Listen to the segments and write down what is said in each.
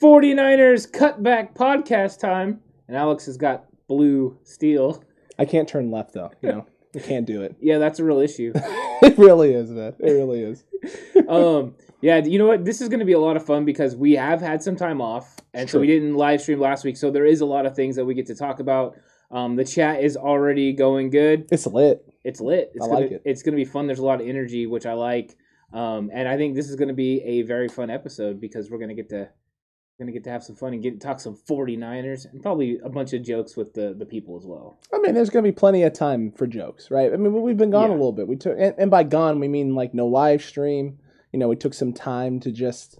49ers cutback podcast time. And Alex has got blue steel. I can't turn left though. You know, I can't do it. Yeah, that's a real issue. it really is, man. It really is. um, yeah, you know what? This is going to be a lot of fun because we have had some time off, and so we didn't live stream last week. So there is a lot of things that we get to talk about. Um, the chat is already going good. It's lit. It's lit. It's I gonna, like it. It's going to be fun. There's a lot of energy, which I like. Um, and I think this is going to be a very fun episode because we're going to get to going to get to have some fun and get talk some 49ers and probably a bunch of jokes with the the people as well. I mean, there's gonna be plenty of time for jokes, right? I mean, we've been gone Yeah. a little bit. We took, and, and by gone we mean like no live stream. You know, we took some time to just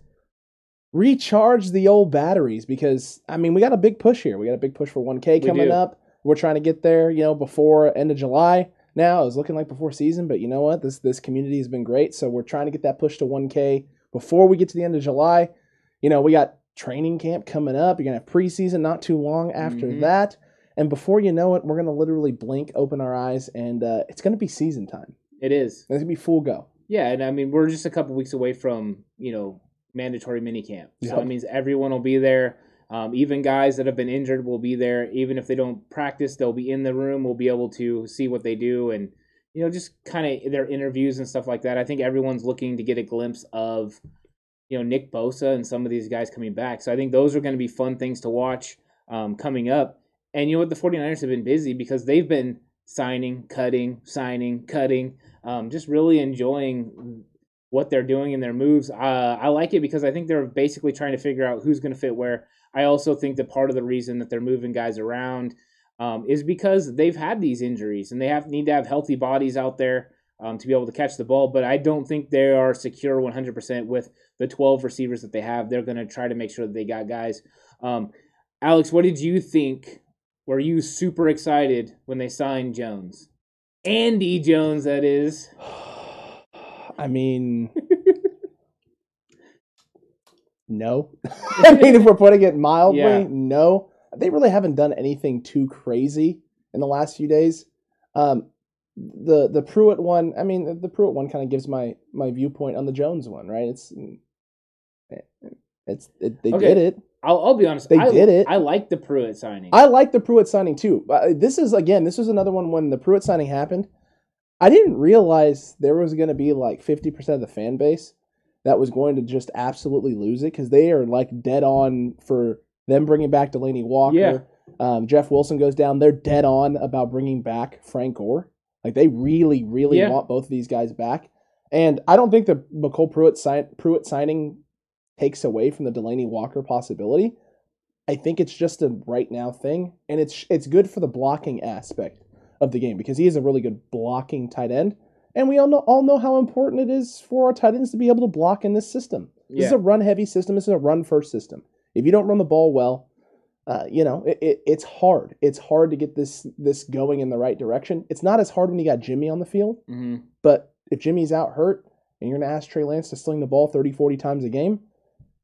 recharge the old batteries because I mean, we got a big push here. We got a big push for 1K We coming up. We're trying to get there. You know, before end of July. Now it was looking like before season, but you know what? This this community has been great, so we're trying to get that push to 1K before we get to the end of July. You know, we got training camp coming up. You're gonna have preseason not too long after Mhm. that. And before you know it, we're gonna literally blink, open our eyes, and uh, it's gonna be season time. It is. It's gonna be full go. Yeah, and I mean we're just a couple weeks away from you know mandatory minicamp, so Yep. that means everyone will be there. Um, even guys that have been injured will be there. Even if they don't practice, they'll be in the room. We'll be able to see what they do and you know just kind of their interviews and stuff like that. I think everyone's looking to get a glimpse of you know Nick Bosa and some of these guys coming back. So I think those are going to be fun things to watch um, coming up. And you know what, the 49ers have been busy because they've been signing, cutting, signing, cutting, um, just really enjoying what they're doing in their moves. Uh, I like it because I think they're basically trying to figure out who's going to fit where. I also think that part of the reason that they're moving guys around um, is because they've had these injuries and they have need to have healthy bodies out there um, to be able to catch the ball. But I don't think they are secure 100% with the 12 receivers that they have. They're going to try to make sure that they got guys. Um, Alex, what did you think? Were you super excited when they signed Jones? Andy Jones, that is. I mean, no. I mean, if we're putting it mildly, Yeah. no. They really haven't done anything too crazy in the last few days. Um, the the Pruitt one, I mean, the, the Pruitt one kind of gives my my viewpoint on the Jones one, right? It's it's it, they Okay. did it. I'll, I'll be honest. They I, did it. I like the Pruitt signing. I like the Pruitt signing too. Uh, This is again, this was another one when the Pruitt signing happened. I didn't realize there was going to be like fifty percent of the fan base that was going to just absolutely lose it because they are like dead on for them bringing back Delanie Walker. Yeah. Um, Jeff Wilson goes down. They're dead on about bringing back Frank Gore. Like they really, really Yeah. want both of these guys back. And I don't think the MyCole Pruitt, sign, Pruitt signing takes away from the Delanie Walker possibility. I think it's just a right now thing, and it's it's good for the blocking aspect of the game because he is a really good blocking tight end, and we all know all know how important it is for our tight ends to be able to block in this system. This is a run heavy system. This is a run first system. If you don't run the ball well, uh, you know it, it, it's hard. It's hard to get this this going in the right direction. It's not as hard when you got Jimmy on the field, hmm but if Jimmy's out hurt and you're going to ask Trey Lance to sling the ball 30, 40 times a game,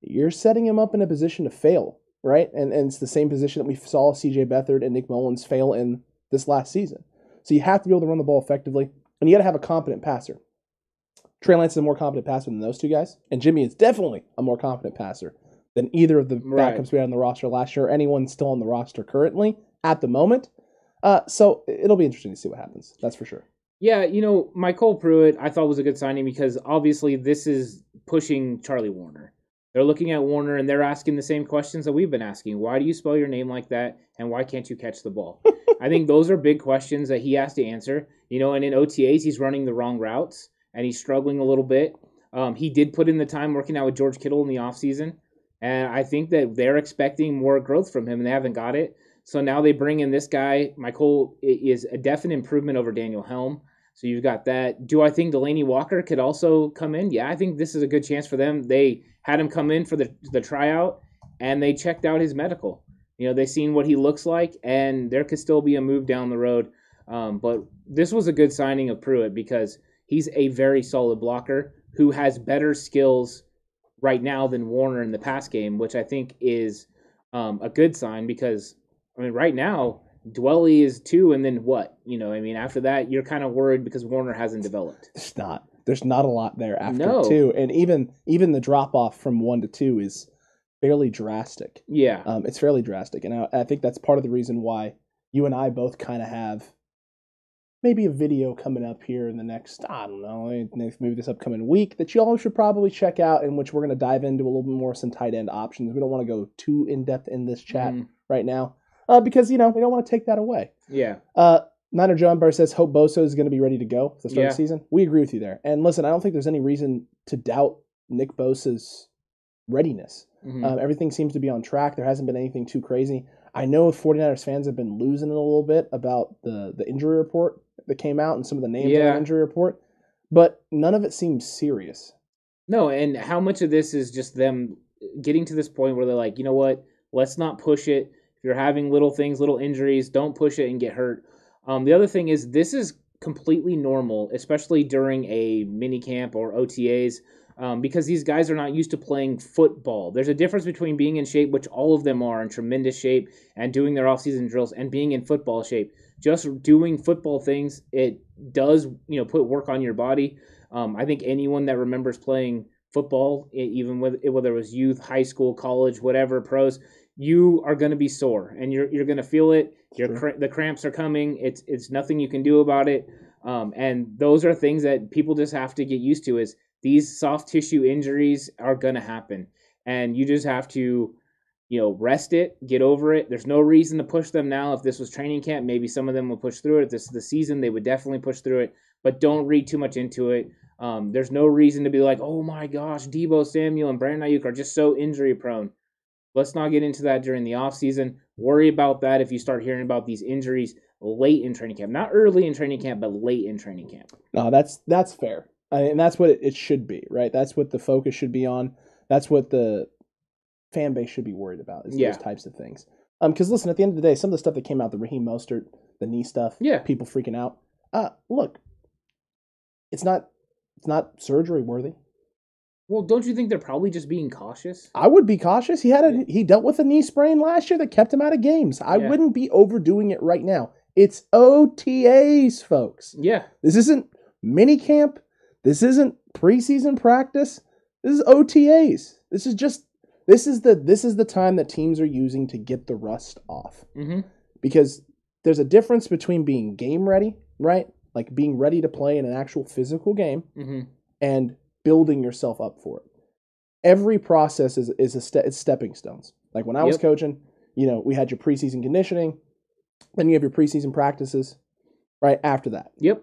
you're setting him up in a position to fail, right? And, and it's the same position that we saw CJ Beathard and Nick Mullens fail in this last season. So you have to be able to run the ball effectively, and you got to have a competent passer. Trey Lance is a more competent passer than those two guys, and Jimmy is definitely a more competent passer than either of the Right. backups we had on the roster last year, or anyone still on the roster currently at the moment. Uh, so it'll be interesting to see what happens. That's for sure. Yeah, you know, Michael Pruitt, I thought was a good signing because obviously this is pushing Charlie Woerner. They're looking at Woerner and they're asking the same questions that we've been asking. Why do you spell your name like that? And why can't you catch the ball? I think those are big questions that he has to answer. You know, and in OTAs, he's running the wrong routes and he's struggling a little bit. Um, he did put in the time working out with George Kittle in the offseason. And I think that they're expecting more growth from him and they haven't got it. So now they bring in this guy. Michael is a definite improvement over Daniel Helm. So you've got that. Do I think Delanie Walker could also come in? Yeah, I think this is a good chance for them. They had him come in for the the tryout, and they checked out his medical. You know, they've seen what he looks like, and there could still be a move down the road. Um, but this was a good signing of Pruitt because he's a very solid blocker who has better skills right now than Woerner in the pass game, which I think is um, a good sign because I mean, right now Dwelley is two, and then what? You know, I mean, after that, you're kind of worried because Woerner hasn't developed. It's not. There's not a lot there after No. two, and even even the drop off from one to two is fairly drastic. Yeah, Um, it's fairly drastic, and I, I think that's part of the reason why you and I both kind of have maybe a video coming up here in the next I don't know next- maybe this upcoming week that you all should probably check out, in which we're going to dive into a little bit more some tight end options. We don't want to go too in depth in this chat Mhm. right now uh, because you know we don't want to take that away. yeah, Uh, Niner John Burr says Hope Bosa is going to be ready to go at the start Yeah. of the season. We agree with you there. And listen, I don't think there's any reason to doubt Nick Bosa's readiness. Mhm. Um, everything seems to be on track. There hasn't been anything too crazy. I know 49ers fans have been losing it a little bit about the, the injury report that came out and some of the names on the injury report, but none of it seems serious. no, and how much of this is just them getting to this point where they're like, you know what, let's not push it. If you're having little things, little injuries, don't push it and get hurt. Um, the other thing is this is completely normal, especially during a mini camp or OTAs. um, because these guys are not used to playing football. There's a difference between being in shape, which all of them are in tremendous shape, and doing their off-season drills, and being in football shape. Just doing football things, it does you know put work on your body. Um, I think anyone that remembers playing football, even with whether it was youth, high school, college, whatever, pros, you are going to be sore, and you're you're going to feel it. Your Sure. cra- the cramps are coming. It's it's nothing you can do about it. Um, and those are things that people just have to get used to. Is these soft tissue injuries are going to happen, and you just have to, you know, rest it, get over it. There's no reason to push them now. If this was training camp, maybe some of them will push through it. If this is the season, they would definitely push through it. But don't read too much into it. Um, there's no reason to be like, oh my gosh, Deebo Samuel and Brandon Aiyuk are just so injury prone. Let's not get into that during the offseason. Worry about that if you start hearing about these injuries late in training camp. Not early in training camp, but late in training camp. No, that's that's fair, I and that's what it should be, right? That's what the focus should be on. That's what the fan base should be worried about. Is Yeah. those types of things. Um, because listen, at the end of the day, some of the stuff that came out, the Raheem Mostert, the knee stuff, Yeah. people freaking out. Uh, look, it's not it's not surgery worthy. Well, don't you think they're probably just being cautious? I would be cautious. He had a he dealt with a knee sprain last year that kept him out of games. I Yeah. wouldn't be overdoing it right now. It's OTAs, folks. Yeah. This isn't mini camp. This isn't preseason practice. This is OTAs. This is just this is the this is the time that teams are using to get the rust off. Mm-hmm. Because there's a difference between being game ready, right? Like being ready to play in an actual physical game Mm-hmm. and building yourself up for it. Every process is is a ste- it's stepping stones. Like when I was Yep. coaching, you know, we had your preseason conditioning, then you have your preseason practices, right after that, Yep.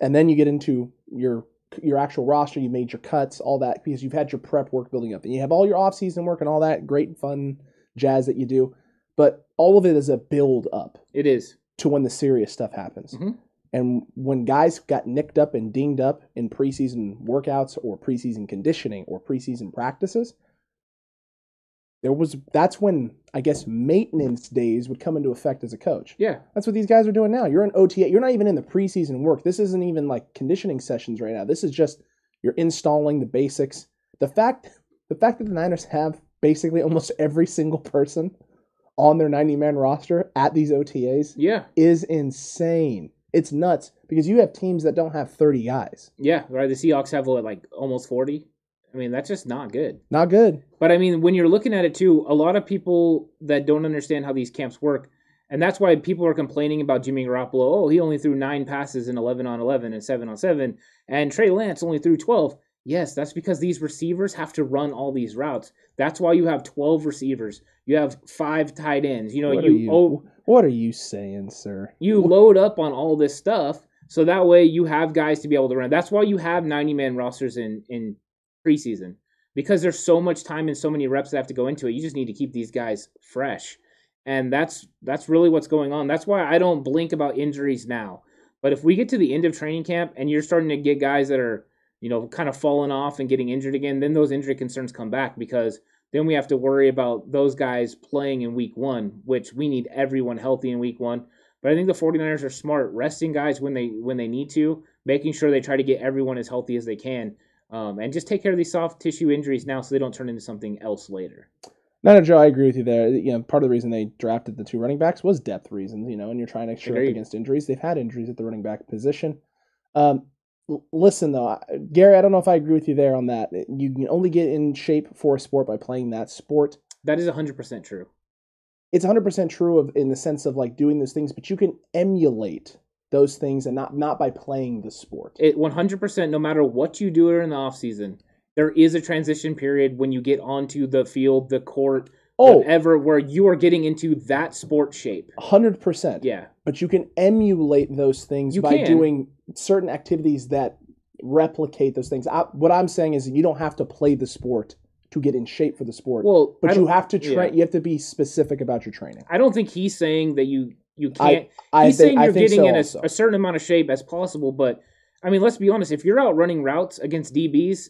and then you get into your your actual roster. You made your cuts, all that because you've had your prep work building up, and you have all your off season work and all that great fun jazz that you do. But all of it is a build up It is. to when the serious stuff happens. Mhm. And when guys got nicked up and dinged up in preseason workouts or preseason conditioning or preseason practices, there was that's when I guess maintenance days would come into effect as a coach. Yeah. That's what these guys are doing now. You're in OTA. You're not even in the preseason work. This isn't even like conditioning sessions right now. This is just you're installing the basics. The fact the fact that the Niners have basically almost every single person on their 90 man roster at these OTAs Yeah. is insane. It's nuts because you have teams that don't have 30 guys. Yeah. Right. The Seahawks have what, like almost forty. I mean, that's just not good. Not good. But I mean, when you're looking at it too, a lot of people that don't understand how these camps work, and that's why people are complaining about Jimmy Garoppolo. Oh, he only threw nine passes in 11 on 11 and 7 on 7, and Trey Lance only threw 12. Yes, that's because these receivers have to run all these routes. That's why you have 12 receivers. You have five tight ends. You know, what, you, you, oh, what are you saying, sir? you load up on all this stuff so that way you have guys to be able to run. That's why you have 90 man rosters in in preseason because there's so much time and so many reps that have to go into it. You just need to keep these guys fresh. And that's that's really what's going on. That's why I don't blink about injuries now. But if we get to the end of training camp and you're starting to get guys that are, you know, kind of falling off and getting injured again, then those injury concerns come back because Then we have to worry about those guys playing in week one, which we need everyone healthy in week one. But I think the 49ers are smart, resting guys when they when they need to, making sure they try to get everyone as healthy as they can, um, and just take care of these soft tissue injuries now so they don't turn into something else later. No, no, Joe, I agree with you there. You know, part of the reason they drafted the two running backs was depth reasons. You know, and you're trying to shore up against injuries. They've had injuries at the running back position. Um, listen though, Gary, I don't know if I agree with you there on that. You can only get in shape for a sport by playing that sport. That is 100% true. It's 100% true of in the sense of like doing those things, but you can emulate those things and not not by playing the sport. It 100%, no matter what you do during the offseason, there is a transition period when you get onto the field, the court, oh, whatever, where you are getting into that sport shape. 100%. Yeah. but you can emulate those things You by can. doing certain activities that replicate those things. I, what I'm saying is you don't have to play the sport to get in shape for the sport, Well, but you have to train. yeah. You have to be specific about your training. I don't think he's saying that you you can't. I he's think saying you're getting so in a, a certain amount of shape as possible, but I mean, let's be honest. If you're out running routes against DBs,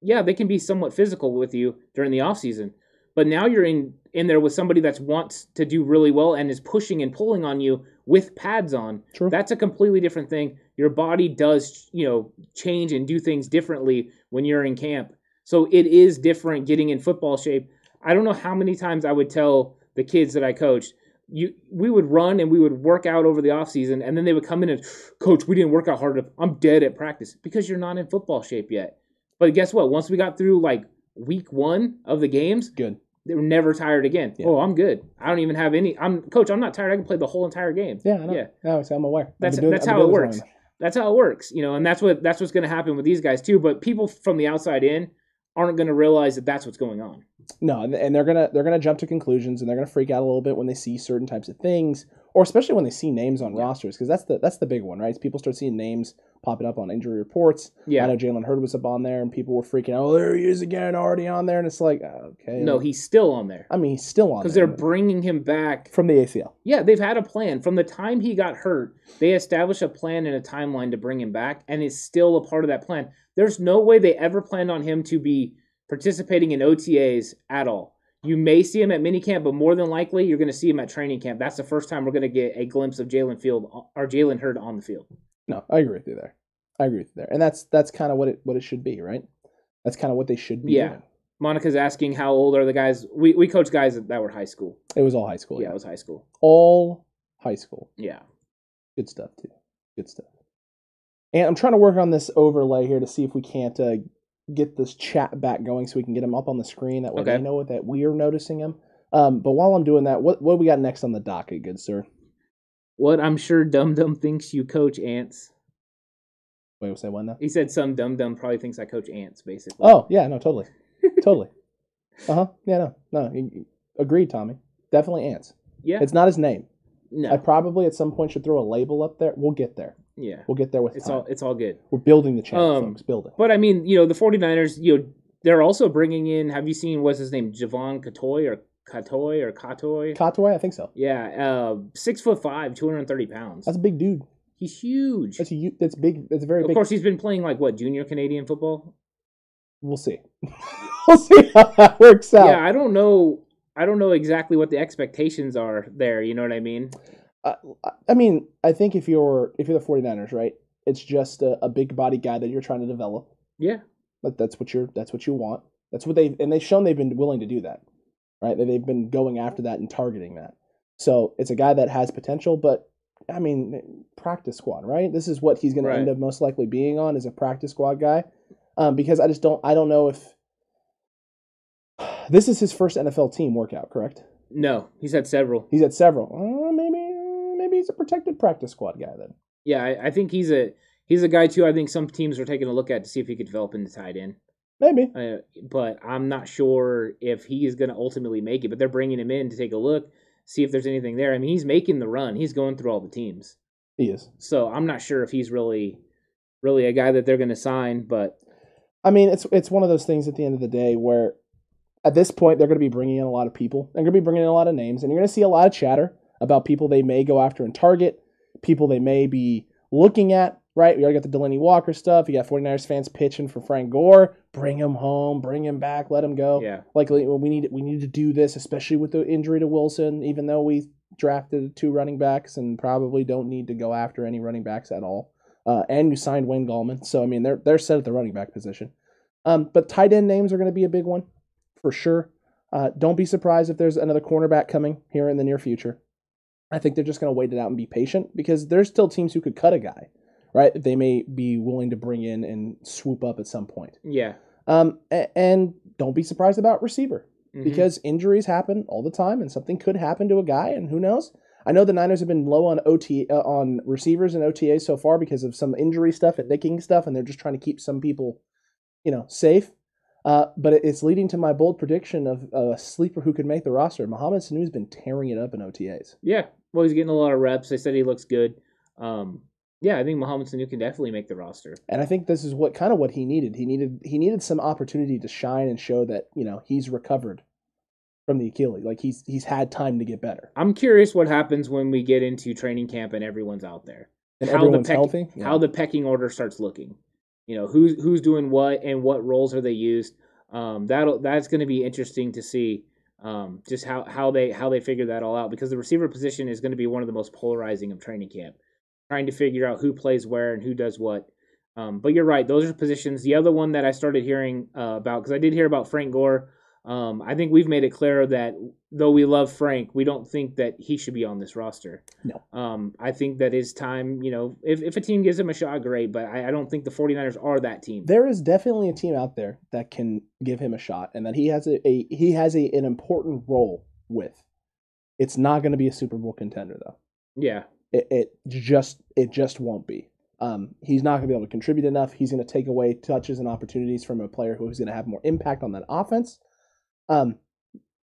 yeah, they can be somewhat physical with you during the offseason. But now you're in in there with somebody that wants to do really well and is pushing and pulling on you with pads on. True. That's a completely different thing. Your body does, you know, change and do things differently when you're in camp. So it is different getting in football shape. I don't know how many times I would tell the kids that I coached, you we would run and we would work out over the offseason and then they would come in and coach, we didn't work out hard enough. I'm dead at practice because you're not in football shape yet. But guess what? Once we got through like week 1 of the games, Good. they were never tired again. Yeah. Oh, I'm good. I don't even have any I'm coach, I'm not tired. I can play the whole entire game. Yeah, I know. Yeah. No, so I'm aware. That's doing- that's how it works. That's how it works, you know, and that's what that's what's going to happen with these guys too. But people from the outside in aren't going to realize that that's what's going on. No, and- they're gonna they're gonna jump to conclusions and they're gonna freak out a little bit when they see certain types of things, or especially when they see names on Yeah. rosters, because that's the that's the big one, right? People start seeing names popping up on injury reports. Yeah, I know Jalen Hurd was up on there, and people were freaking out. Oh, there he is again, already on there, and it's like, okay, No, he's still on there I mean, he's still on because they're bringing him back. from the ACL. Yeah, they've had a plan from the time he got hurt. They established a plan and a timeline to bring him back, and it's still a part of that plan. There's no way they ever planned on him to be participating in OTAs at all. You may see him at minicamp, but more than likely you're going to see him at training camp. That's the first time we're going to get a glimpse of Jalen Field or Jalen Hurd on the field. No, I agree with you there. I agree with you there, and that's that's kind of what it what it should be, right? That's kind of what they should be. Yeah. doing. Monica's asking how old are the guys? We we coach guys that were high school. it was all high school. Yeah, it was high school. all high school. Yeah. Good stuff too. Good stuff. And I'm trying to work on this overlay here to see if we can't uh, get this chat back going so we can get them up on the screen. That way Okay. they know that we are noticing them. Um, but while I'm doing that, what what do we got next on the docket, good sir? What I'm sure Dum Dum thinks you coach ants. Wait, say one now. He said some Dum Dum probably thinks I coach ants, basically. Oh yeah, no, totally, totally. Uh huh. Yeah, no, no. you- you- Agreed, Tommy. Definitely ants. yeah. It's not his name. no. I probably at some point should throw a label up there. We'll get there. Yeah. We'll get there with It's time. all it's all good. We're building the channel, Um, folks. Building. But I mean, you know, the 49ers, you know, they're also bringing in, have you seen, what's his name? Jevon Cottoy or Katoy or Katoy? Katoy, I think so. Yeah. Uh, six foot five, 230 pounds. That's a big dude. He's huge. That's a that's big. That's very Of big. course, he's been playing like what, junior Canadian football? We'll see. we'll see how that works out. Yeah, I don't know. I don't know exactly what the expectations are there. You know what I mean? Uh, I mean, I think if you're if you're the 49ers, right? It's just a, a big body guy that you're trying to develop. Yeah. That that's what you're that's what you want. That's what they and they've shown they've been willing to do that. Right? That they've been going after that and targeting that. So it's a guy that has potential, but I mean, practice squad, right? This is what he's going to end up most likely being on is a practice squad guy, um, because I just don't I don't know if this is his first NFL team workout, correct? No, he's had several. He's had several. He's a protected practice squad guy then. Yeah, I, I think he's a he's a guy too. I think some teams are taking a look at to see if he could develop into tight end. Maybe. Uh, but I'm not sure if he is going to ultimately make it. But they're bringing him in to take a look, see if there's anything there. I mean, he's making the run. He's going through all the teams. He is. So I'm not sure if he's really, really a guy that they're going to sign. But I mean, it's it's one of those things at the end of the day where at this point they're going to be bringing in a lot of people. They're going to be bringing in a lot of names, and you're going to see a lot of chatter about people they may go after and target, people they may be looking at right? We already got the Delanie Walker stuff. You got 49ers fans pitching for Frank Gore. Bring him home, bring him back, let him go. Yeah. Like we need we need to do this, especially with the injury to Wilson. Even though we drafted two running backs and probably don't need to go after any running backs at all. Uh, and you signed Wayne Gallman, so I mean they're they're set at the running back position. Um, but tight end names are going to be a big one for sure. Uh, don't be surprised if there's another cornerback coming here in the near future. I think they're just going to wait it out and be patient because there's still teams who could cut a guy, right? They may be willing to bring in and swoop up at some point. Yeah. Um, and don't be surprised about receiver Mhm. because injuries happen all the time, and something could happen to a guy, and who knows? I know the Niners have been low on OT uh, on receivers and OTA so far because of some injury stuff and nicking stuff, and they're just trying to keep some people, you know, safe. Uh, but it's leading to my bold prediction of a sleeper who could make the roster. Mohamed Sanu's been tearing it up in OTAs. Yeah. Well, he's getting a lot of reps. They said he looks good. Um, yeah, I think Mohamed Sanu can definitely make the roster. And I think this is what kind of what he needed. He needed he needed some opportunity to shine and show that you know he's recovered from the Achilles. Like he's he's had time to get better, I'm curious what happens when we get into training camp and everyone's out there. and How the everyone's peck- healthy. Yeah. How the pecking order starts looking. You know, who's who's doing what and what roles are they used. Um, that'll that's going to be interesting to see. Um, just how, how they how they figure that all out because the receiver position is going to be one of the most polarizing of training camp, trying to figure out who plays where and who does what. Um, but you're right; those are positions. The other one that I started hearing uh, about because I did hear about Frank Gore. Um, I think we've made it clear that though we love Frank, we don't think that he should be on this roster. No. Um, I think that his time, you know, if, if a team gives him a shot, great, but I, I don't think the 49ers are that team. there is definitely a team out there that can give him a shot, and that he has a, a he has a, an important role with. It's not going to be a Super Bowl contender though. Yeah. It, it just it just won't be. Um, he's not going to be able to contribute enough. He's going to take away touches and opportunities from a player who's going to have more impact on that offense. Um,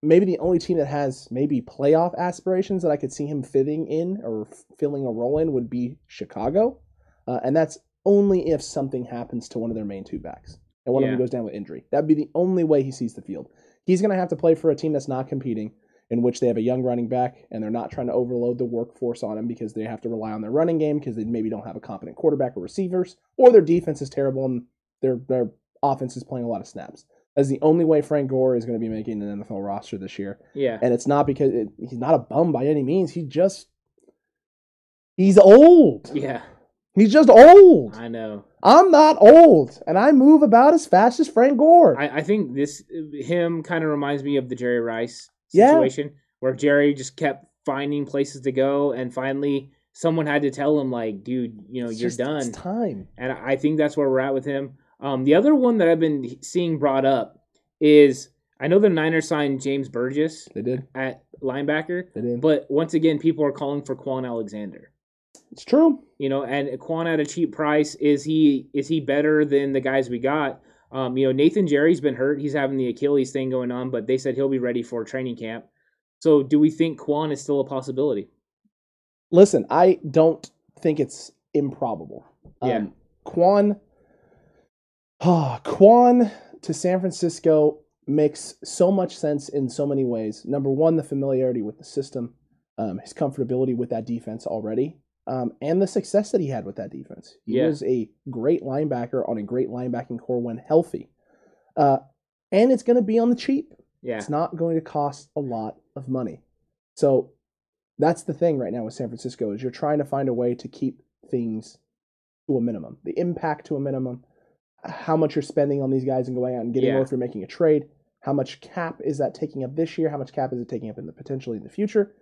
maybe the only team that has maybe playoff aspirations that I could see him fitting in or filling a role in would be Chicago, uh, and that's only if something happens to one of their main two backs and one of them goes down with injury. That'd be the only way he sees the field. He's going to have to play for a team that's not competing, in which they have a young running back and they're not trying to overload the workforce on him because they have to rely on their running game because they maybe don't have a competent quarterback or receivers, or their defense is terrible and their their offense is playing a lot of snaps. That's the only way Frank Gore is going to be making an NFL roster this year, Yeah. and it's not because it, he's not a bum by any means. He just he's old. Yeah. He's just old. I know. I'm not old, and I move about as fast as Frank Gore. I, I think this him kind of reminds me of the Jerry Rice Yeah. situation where Jerry just kept finding places to go and finally someone had to tell him like, dude, you know, It's you're just- done. It's time. And I think that's where we're at with him. Um, the other one that I've been seeing brought up is I know the Niners signed James Burgess They did. at linebacker, They did. but once again, people are calling for Kwon Alexander. It's true. You know, and Kwon at a cheap price is he is he better than the guys we got? Um, you know, Nathan Jerry's been hurt; he's having the Achilles thing going on, but they said he'll be ready for training camp. So, do we think Kwon is still a possibility? Listen, I don't think it's improbable. Yeah. Um, Kwon, ah, Kwon to San Francisco makes so much sense in so many ways. Number one, the familiarity with the system, um, his comfortability with that defense already, um, and the success that he had with that defense. He Yeah. was a great linebacker on a great linebacking corps when healthy. Uh, and it's going to be on the cheap. Yeah, It's not going to cost a lot of money. So that's the thing right now with San Francisco is you're trying to find a way to keep things to a minimum, the impact to a minimum, how much you're spending on these guys and going out and getting Yeah. more if you're making a trade. How much cap is that taking up this year? How much cap is it taking up in the potentially in the future?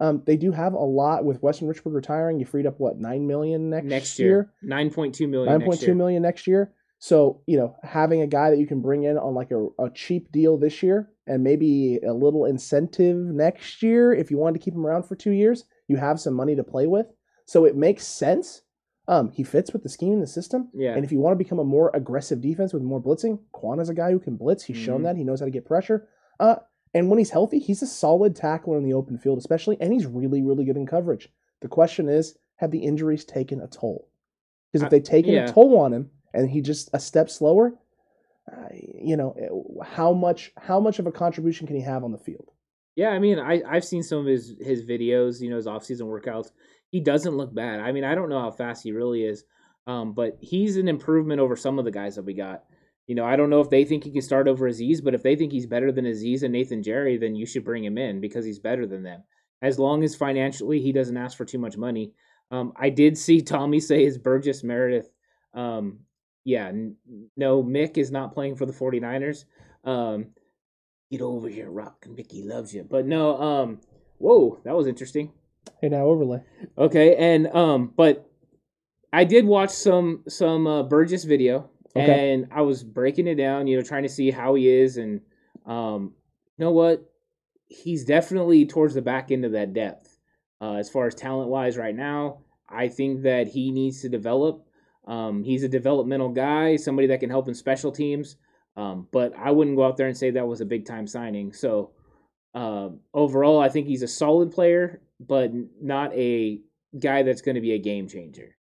Um, they do have a lot with Weston Richburg retiring. You freed up what nine million next, next year? year, nine point two million. Next point year. next year. So you know, having a guy that you can bring in on like a, a cheap deal this year, and maybe a little incentive next year if you wanted to keep him around for two years, you have some money to play with. So it makes sense. Um, he fits with the scheme in the system. Yeah, And if you want to become a more aggressive defense with more blitzing, Kwon is a guy who can blitz. He's shown Mhm. that he knows how to get pressure. Uh, and when he's healthy, he's a solid tackler in the open field, especially, and he's really, really good in coverage. The question is, have the injuries taken a toll? Because if they've taken yeah. a toll on him and he just a step slower, uh, you know, how much how much of a contribution can he have on the field? yeah. I mean, I I've seen some of his his videos. You know, his off season workouts. He doesn't look bad. I mean, I don't know how fast he really is. Um, but he's an improvement over some of the guys that we got. You know, I don't know if they think he can start over Azeez, but if they think he's better than Azeez and Nathan Jerry, then you should bring him in because he's better than them. As long as financially he doesn't ask for too much money. Um, I did see Tommy say his Burgess Meredith. Um, yeah, n- no, Mick is not playing for the 49ers. Um, get over here, Rock. Mickey loves you. But no, um, whoa, that was interesting. Hey, now overlay. Okay, and um, but I did watch some some uh, Burgess video, Okay. and I was breaking it down, you know, trying to see how he is, and um, you know what, he's definitely towards the back end of that depth. Uh, as far as talent wise, right now, I think that he needs to develop. Um, he's a developmental guy, somebody that can help in special teams. Um, but I wouldn't go out there and say that was a big time signing. So um, overall, I think he's a solid player, but not a guy that's going to be a game changer.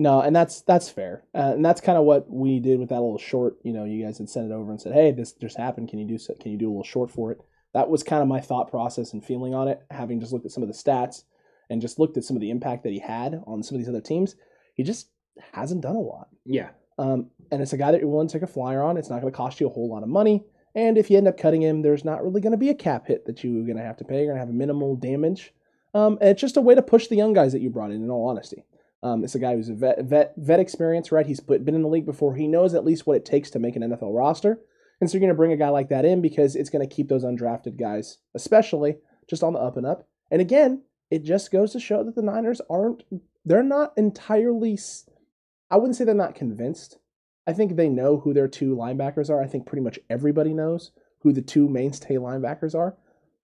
No, and that's that's fair, uh, and that's kind of what we did with that little short. You know, you guys had sent it over and said, "Hey, this just happened. Can you do so, Can you do a little short for it?" That was kind of my thought process and feeling on it, having just looked at some of the stats and just looked at some of the impact that he had on some of these other teams. He just hasn't done a lot. Yeah, Um, and it's a guy that you're willing to take a flyer on. It's not going to cost you a whole lot of money. And if you end up cutting him, there's not really going to be a cap hit that you're going to have to pay. You're going to have minimal damage. Um, it's just a way to push the young guys that you brought in, in all honesty. Um, it's a guy who's a vet, vet, vet experience, right? He's put, been in the league before. He knows at least what it takes to make an NFL roster. And so you're going to bring a guy like that in because it's going to keep those undrafted guys, especially, just on the up and up. And again, it just goes to show that the Niners aren't, they're not entirely, I wouldn't say they're not convinced. I think they know who their two linebackers are. I think pretty much everybody knows who the two mainstay linebackers are,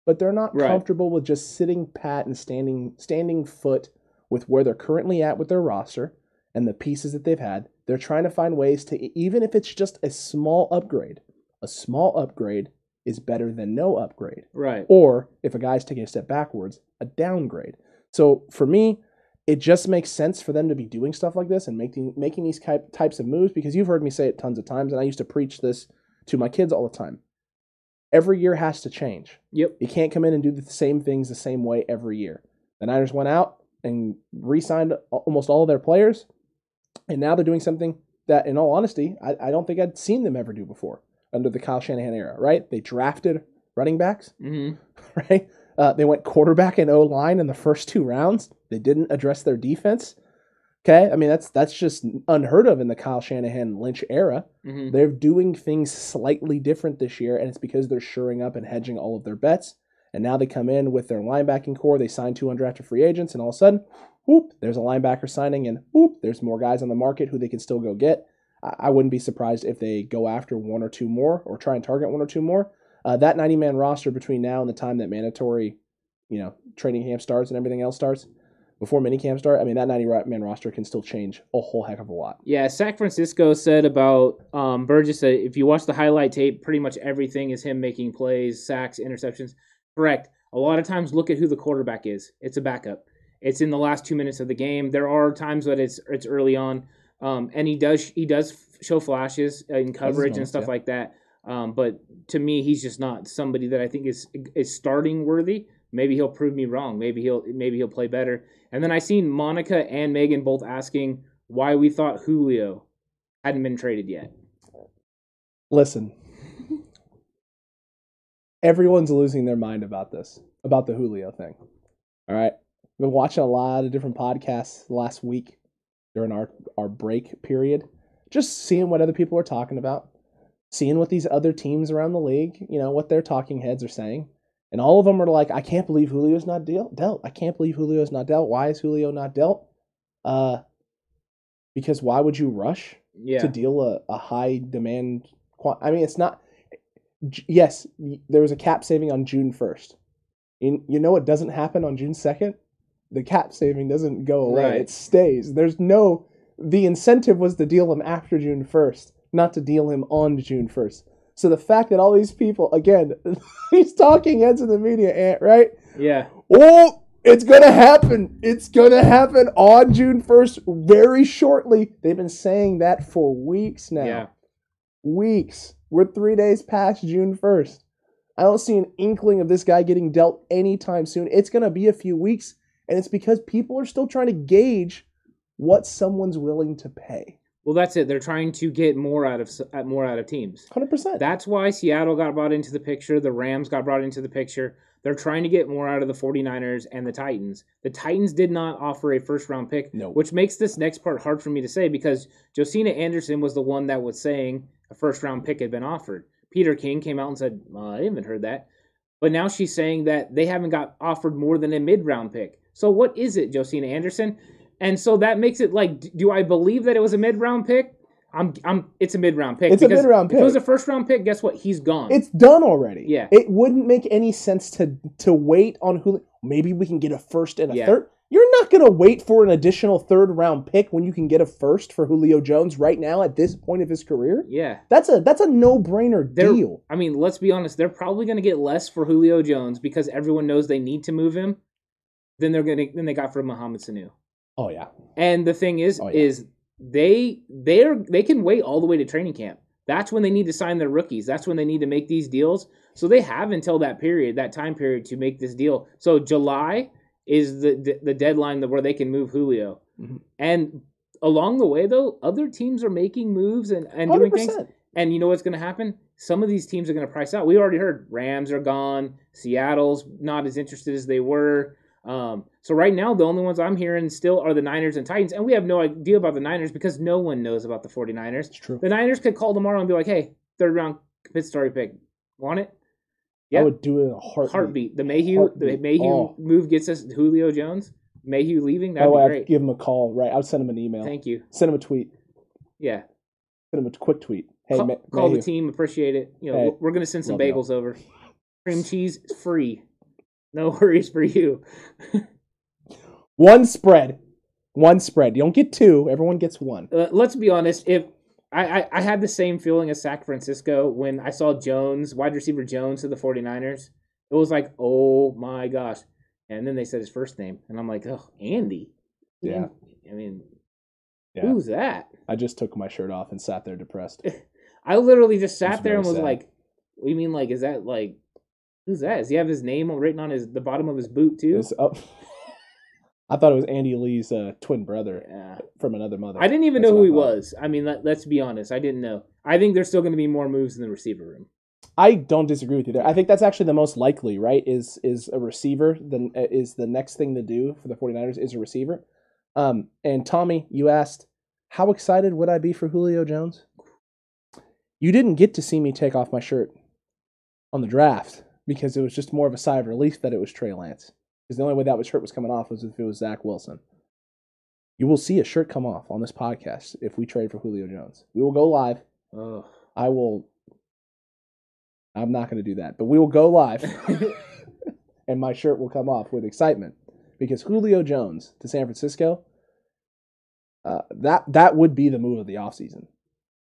but they're not Right. comfortable with just sitting pat and standing standing foot with where they're currently at with their roster and the pieces that they've had. They're trying to find ways to even if it's just a small upgrade. A small upgrade is better than no upgrade right. or if a guy's taking a step backwards, a downgrade. So for me, it just makes sense for them to be doing stuff like this and making making these type, types of moves because you've heard me say it tons of times, and I used to preach this to my kids all the time. Every year has to change. Yep. You can't come in and do the same things the same way every year. The Niners went out and re-signed almost all of their players, and now they're doing something that, in all honesty, I, I don't think I'd seen them ever do before under the Kyle Shanahan era. Right? They drafted running backs hmm right? Uh, they went quarterback and O line in the first two rounds. They didn't address their defense. Okay, I mean that's that's just unheard of in the Kyle Shanahan Lynch era. hmm They're doing things slightly different this year, and it's because they're shoring up and hedging all of their bets. And now they come in with their linebacking corps. They sign two undrafted free agents, and all of a sudden, whoop, there's a linebacker signing, and whoop, there's more guys on the market who they can still go get. I, I wouldn't be surprised if they go after one or two more or try and target one or two more. Uh, that 90 man roster between now and the time that mandatory, you know, training camp starts and everything else starts, before minicamp start, I mean, that 90 man roster can still change a whole heck of a lot. Yeah, San Francisco said about um, Burgess that if you watch the highlight tape, pretty much everything is him making plays, sacks, interceptions. Correct. A lot of times, look at who the quarterback is. It's a backup. It's in the last two minutes of the game. There are times that it's it's early on, um, and he does he does show flashes in coverage and stuff yeah. like that. Um, but to me, he's just not somebody that I think is is starting worthy. Maybe he'll prove me wrong. Maybe he'll maybe he'll play better. And then I seen Monica and Megan both asking why we thought Julio hadn't been traded yet. Listen, everyone's losing their mind about this, about the Julio thing. All right. I've been watching a lot of different podcasts last week during our, our break period, just seeing what other people are talking about, seeing what these other teams around the league, you know, what their talking heads are saying. And all of them are like, I can't believe Julio's not deal- dealt. I can't believe Julio's not dealt. Why is Julio not dealt? Uh, because why would you rush Yeah. to deal a, a high demand. I mean, it's not. J- Yes, there was a cap saving on June first. You, you know what doesn't happen on June second? The cap saving doesn't go away. Right. It stays. There's no. The incentive was to deal him after June first, not to deal him on June first. So the fact that all these people, again, these talking heads in the media, Ant, right? Yeah. Oh, it's gonna happen. It's gonna happen on June first, very shortly. They've been saying that for weeks now. Yeah. Weeks. We're three days past June first. I don't see an inkling of this guy getting dealt anytime soon. It's gonna be a few weeks, and it's because people are still trying to gauge what someone's willing to pay. Well, that's it. They're trying to get more out of uh, more out of teams. Hundred percent. That's why Seattle got brought into the picture. The Rams got brought into the picture. They're trying to get more out of the 49ers and the Titans. The Titans did not offer a first round pick, No. which makes this next part hard for me to say because Josina Anderson was the one that was saying a first round pick had been offered. Peter King came out and said, well, I haven't heard that. But now she's saying that they haven't got offered more than a mid round pick. So what is it, Josina Anderson? And so that makes it like, do I believe that it was a mid round pick? I'm, I'm, it's a mid round pick. It's a mid-round pick. If it was a first round pick, guess what? He's gone. It's done already. Yeah. It wouldn't make any sense to to wait on who. Maybe we can get a first and a Yeah. third. You're not going to wait for an additional third round pick when you can get a first for Julio Jones right now at this point of his career. yeah. That's a that's a no brainer They're, deal. I mean, let's be honest. They're probably going to get less for Julio Jones because everyone knows they need to move him than they're going to than they got for Mohamed Sanu. Oh yeah. And the thing is, Oh, yeah. is they they're they can wait all the way to training camp. That's when they need to sign their rookies. That's when they need to make these deals. So they have until that period, that time period, to make this deal. So July is the the, the deadline where they can move Julio. Mhm. And along the way, though, other teams are making moves and, and Hundred doing things. And you know what's going to happen? Some of these teams are going to price out. We already heard Rams are gone. Seattle's not as interested as they were. Um, so right now, the only ones I'm hearing still are the Niners and Titans, and we have no idea about the Niners because no one knows about the 49ers. It's true. The Niners could call tomorrow and be like, "Hey, third round pit story pick, want it?" I would do it in a heartbeat. Heartbeat. The Mayhew, the Mayhew Oh. move gets us Julio Jones. Mayhew leaving, that'd way, be I'd great. give him a call. Right, I'd send him an email. Thank you. Send him a tweet. Yeah, Send him a quick tweet. Hey, call, call the team. Appreciate it. You know, Hey, we're- gonna send some bagels over. Cream cheese is free. No worries for you. One spread. One spread. You don't get two. Everyone gets one. Uh, let's be honest. If I, I, I had the same feeling as San Francisco when I saw Jones, wide receiver Jones to the 49ers. It was like, oh my gosh. And then they said his first name. And I'm like, oh, Andy. Yeah. I mean, Yeah. who's that? I just took my shirt off and sat there depressed. I literally just sat there and was sad. like, what do you mean? Like, is that like, who's that? Does he have his name written on his the bottom of his boot too? It's up. I thought it was Andy Lee's uh, twin brother Yeah. from another mother. I didn't even That's know who he was. I mean, let, let's be honest. I didn't know. I think there's still going to be more moves in the receiver room. I don't disagree with you there. I think that's actually the most likely, right? Is is a receiver then is the next thing to do for the 49ers is a receiver. Um and Tommy, you asked how excited would I be for Julio Jones? You didn't get to see me take off my shirt on the draft because it was just more of a sigh of relief that it was Trey Lance. Because the only way that shirt was coming off was if it was Zach Wilson. You will see a shirt come off on this podcast if we trade for Julio Jones. We will go live. Oh. I will. I'm not going to do that, but we will go live, and my shirt will come off with excitement because Julio Jones to San Francisco. Uh, that that would be the move of the offseason.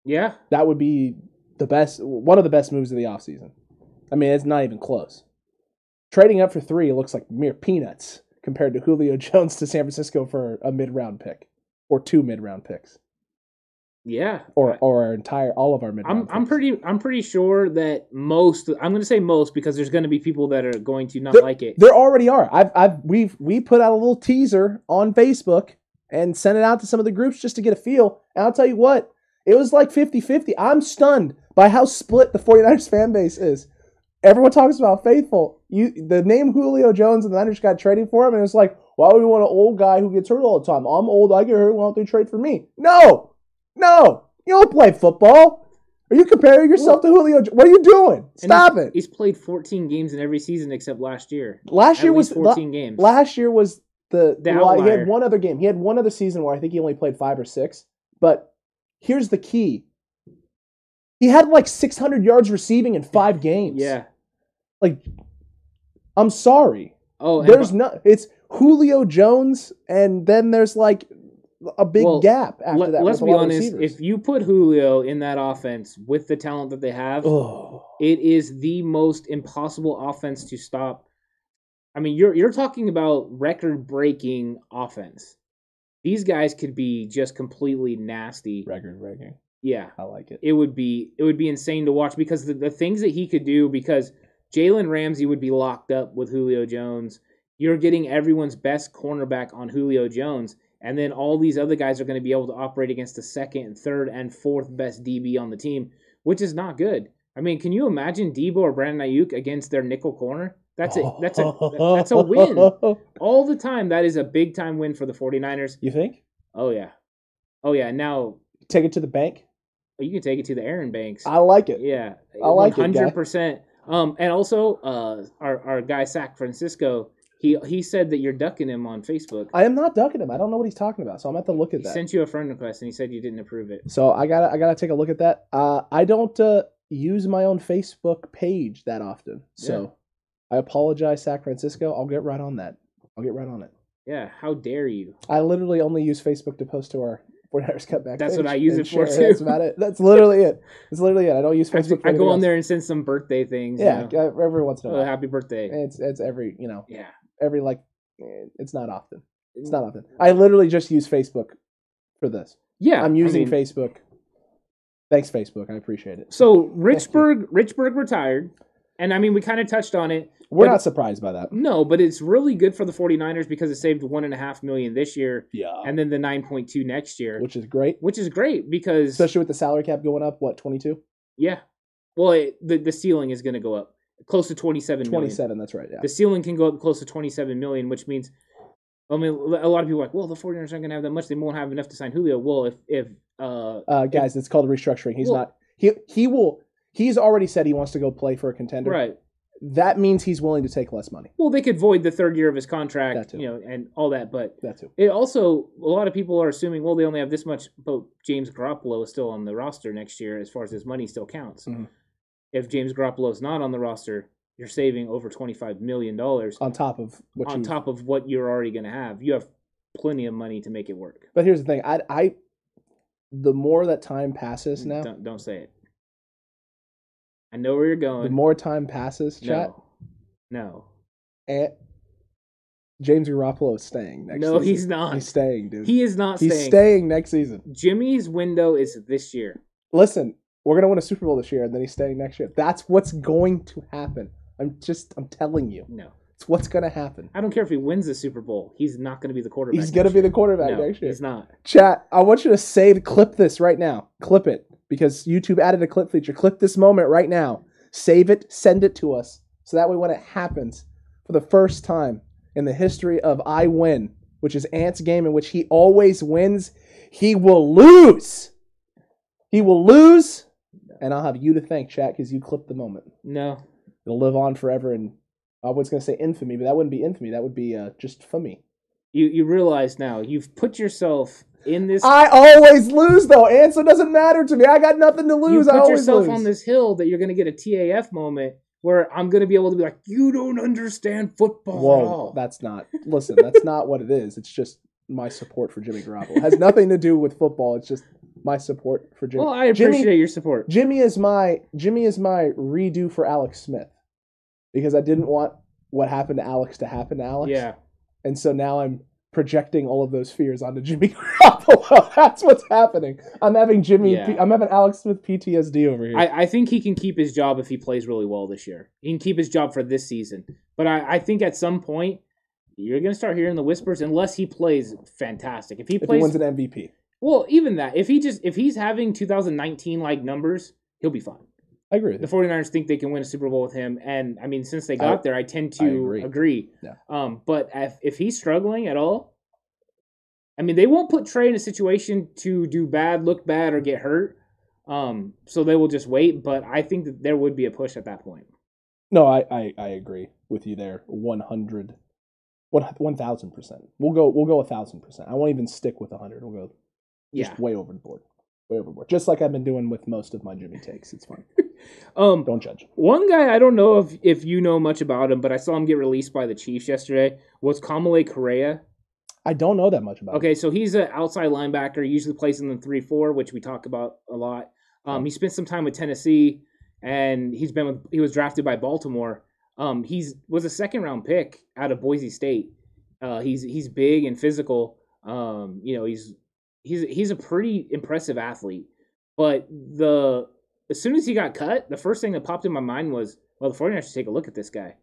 yeah. That would be the best, one of the best moves of the offseason. I mean, it's not even close. Trading up for three looks like mere peanuts compared to Julio Jones to San Francisco for a mid round pick or two mid round picks Yeah. or or our entire all of our mid. I'm I'm pretty I'm pretty sure that most I'm going to say most because there's going to be people that are going to not There- like it. There already are. I've, I've, we've, we put out a little teaser on Facebook and sent it out to some of the groups just to get a feel. And I'll tell you what, it was like 50 50. I'm stunned by how split the 49ers fan base is. Everyone talks about faithful. You, the name Julio Jones and the Niners got trading for him, and it's like, why would we want an old guy who gets hurt all the time? I'm old, I get hurt. Why don't they trade for me? No, no, you don't play football. Are you comparing yourself to Julio? What are you doing? Stop he's- it. He's played 14 games in every season except last year. Last At year was least 14 games. Last year was the, The well, he had one other game. He had one other season where I think he only played five or six. But here's the key: he had like 600 yards receiving in five games. Yeah. Like I'm sorry. Oh, There's no. It's Julio Jones, and then there's like a big Well, gap after that. Let's be honest. If you put Julio in that offense with the talent that they have, oh, it is the most impossible offense to stop. I mean, you're you're talking about record breaking offense. These guys could be just completely nasty. record breaking. Yeah. I like it. it would be it would be insane to watch because the, the things that he could do because Jalen Ramsey would be locked up with Julio Jones. You're getting everyone's best cornerback on Julio Jones. And then all these other guys are going to be able to operate against the second third and fourth best DB on the team, which is not good. I mean, can you imagine Deebo or Brandon Aiyuk against their nickel corner? That's a that's a that's a win. All the time that is a big time win for the 49ers. You think? Oh yeah. Oh yeah. Now take it to the bank. You can take it to the Aaron Banks. I like it. Yeah. I like 100%. it. 100%. Um, and also, uh, our our guy Sac Francisco, he he said that you're ducking him on Facebook. I am not ducking him. I don't know what he's talking about, so I'm gonna have to look at He that. sent you a friend request, and he said you didn't approve it. So I gotta I gotta take a look at that. Uh, I don't uh, use my own Facebook page that often, so I apologize, Sac Francisco. I'll get right on that. I'll get right on it. Yeah, how dare you? I literally only use Facebook to post to our 49ers cutback. That's page what I use and it for. That's about it. That's literally it. That's literally it. I don't use I, Facebook. for I go on else. there and send some birthday things. you Yeah, know. uh, every once in a Oh, while. happy birthday. It's it's every you know Yeah, every like eh, it's not often. It's not often. I literally just use Facebook for this. Yeah, I'm I using mean, Facebook. Thanks, Facebook. I appreciate it. So Richburg, Richburg retired, and I mean we kind of touched on it. We're but- not surprised by that. No, but it's really good for the 49ers because it saved one and a half million this year, Yeah. and then the 9.2 next year, Which is great, which is great because especially with the salary cap going up. What 22? yeah, well it, the the ceiling is going to go up close to 27 million. 27. That's right. Yeah. The ceiling can go up close to 27 million, which means, I mean, a lot of people are like, well, the 49ers aren't going to have that much. They won't have enough to sign Julio. Well, if if uh, Uh, guys, it's called restructuring. He's Well- not. He he will. He's already said he wants to go play for a contender. right, That means he's willing to take less money. well, they could void the third year of his contract, you know, and all that, but. That too. It also a lot of people are assuming well they only have this much, but James Garoppolo is still on the roster next year as far as his money still counts. Mhm. If James Garoppolo is not on the roster, you're saving over twenty five million dollars On top of what on top of what you're already going to have. You have plenty of money to make it work. But here's the thing. I I. The more that time passes now, Don't, don't say it. I know where you're going. the more time passes, chat, no, no, and James Garoppolo is staying next. no, season. he's not. He's staying, dude. he is not He's staying. staying next season. Jimmy's window is this year. Listen, we're gonna win a Super Bowl this year, and then he's staying next year. That's what's going to happen. I'm just, I'm telling you, No, it's what's gonna happen. I don't care if he wins the Super Bowl. He's not going to be the quarterback. He's gonna be year. the quarterback no, next year. He's not. Chat, I want you to save, clip this right now. Clip it because YouTube added a clip feature. Clip this moment right now. Save it, send it to us, so that way when it happens for the first time in the history of I Win, which is Ant's game in which he always wins, he will lose. He will lose, and I'll have you to thank, chat, because you clipped the moment. No. It'll live on forever, and I was going to say infamy, but that wouldn't be infamy. That would be uh, just for me. You you realize now you've put yourself in this. I always lose though, and so it doesn't matter to me. I got nothing to you lose. I put always yourself lose. on this hill that you're going to get a TAF moment where I'm going to be able to be like, you don't understand football. at Whoa, all." that's not. Listen, that's not what it is. It's just my support for Jimmy Garoppolo. It has nothing to do with football. It's just my support for Jimmy. well, I appreciate Jimmy, your support. Jimmy is my Jimmy is my redo for Alex Smith because I didn't want what happened to Alex to happen to Alex. Yeah. And so now I'm projecting all of those fears onto Jimmy Garoppolo. That's what's happening. I'm having Jimmy. Yeah. I'm having Alex Smith PTSD over here. I, I think he can keep his job if he plays really well this year. He can keep his job for this season. But I, I think at some point, you're going to start hearing the whispers unless he plays fantastic. If he if he plays wins an MVP. Well, even that. If he just if he's having 2019 like numbers, he'll be fine. I agree The you. 49ers think they can win a Super Bowl with him and I mean since they got I- there, I tend I to agree. agree. Yeah. Um but if if he's struggling at all, I mean they won't put Trey in a situation to do bad, look bad or get hurt. Um so they will just wait, but I think that there would be a push at that point. No, I, I, I agree with you there. 100 1000 percent. We'll go we'll go a thousand percent. I won't even stick with hundred. We'll go just Yeah. way overboard. Way overboard. Just like I've been doing with most of my Jimmy takes. It's fine. Um Don't judge. One guy I don't know if if you know much about him, but I saw him get released by the Chiefs yesterday. Was Kamalei Correa? I don't know that much about. Okay, so he's an outside linebacker. Usually plays in the three four, which we talk about a lot. Um, he spent some time with Tennessee, and he's been with, he was drafted by Baltimore. Um, he's was a second round pick out of Boise State. Uh, he's he's big and physical. Um, you know, he's he's he's a pretty impressive athlete. But the as soon as he got cut, the first thing that popped in my mind was, well, the 49ers should take a look at this guy.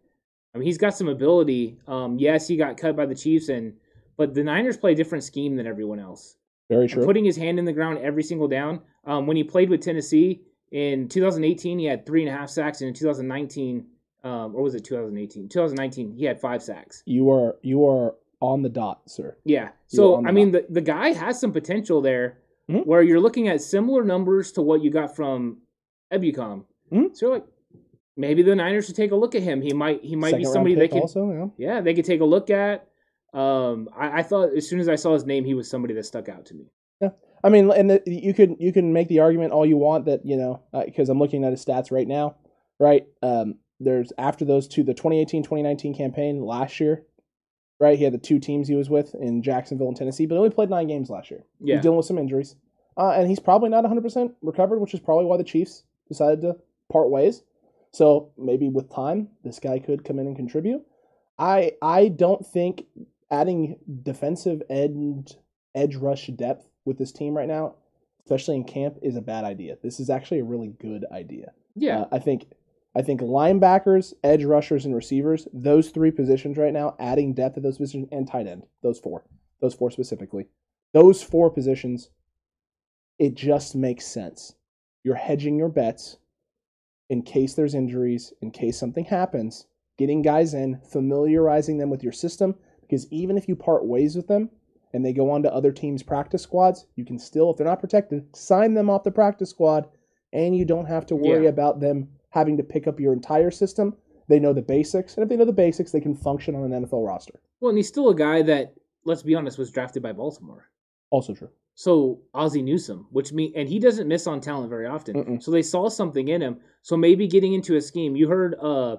I mean, he's got some ability. Um, yes, he got cut by the Chiefs, and but the Niners play a different scheme than everyone else. Very true. Putting his hand in the ground every single down. Um, when he played with Tennessee in 2018, he had three and a half sacks, and in 2019, um, or was it 2018? 2019, he had five sacks. you are you are on the dot, sir. Yeah. You So I mean, the the guy has some potential there, Mhm. where you're looking at similar numbers to what you got from Ebukam. Mhm. So like, maybe the Niners should take a look at him. He might he might be Second round somebody they could also. Yeah. yeah they could take a look at. Um, I, I thought as soon as I saw his name, he was somebody that stuck out to me. Yeah, I mean, and the, you could you can make the argument all you want that you know because I'm looking at his stats right now, right? Um, there's after those two, the 2018-2019 campaign last year, right? He had the two teams he was with in Jacksonville and Tennessee, but he only played nine games last year. Yeah. He's dealing with some injuries, uh, and he's probably not 100 percent recovered, which is probably why the Chiefs decided to part ways. So maybe with time, this guy could come in and contribute. I I don't think adding defensive end edge rush depth with this team right now, especially in camp, is a bad idea. This is actually a really good idea. Yeah. Uh, I think I think linebackers, edge rushers, and receivers, those three positions right now, adding depth at those positions and tight end, those four, those four specifically, those four positions, it just makes sense. You're hedging your bets in case there's injuries, in case something happens, getting guys in, familiarizing them with your system, because even if you part ways with them and they go on to other teams' practice squads, you can still, if they're not protected, sign them off the practice squad and you don't have to worry Yeah. about them having to pick up your entire system. They know the basics, and if they know the basics, they can function on an NFL roster. Well, and he's still a guy that, let's be honest, was drafted by Baltimore. Also true. So Ozzie Newsome, which mean, and he doesn't miss on talent very often. Mm-mm. So they saw something in him. So maybe getting into a scheme. You heard uh,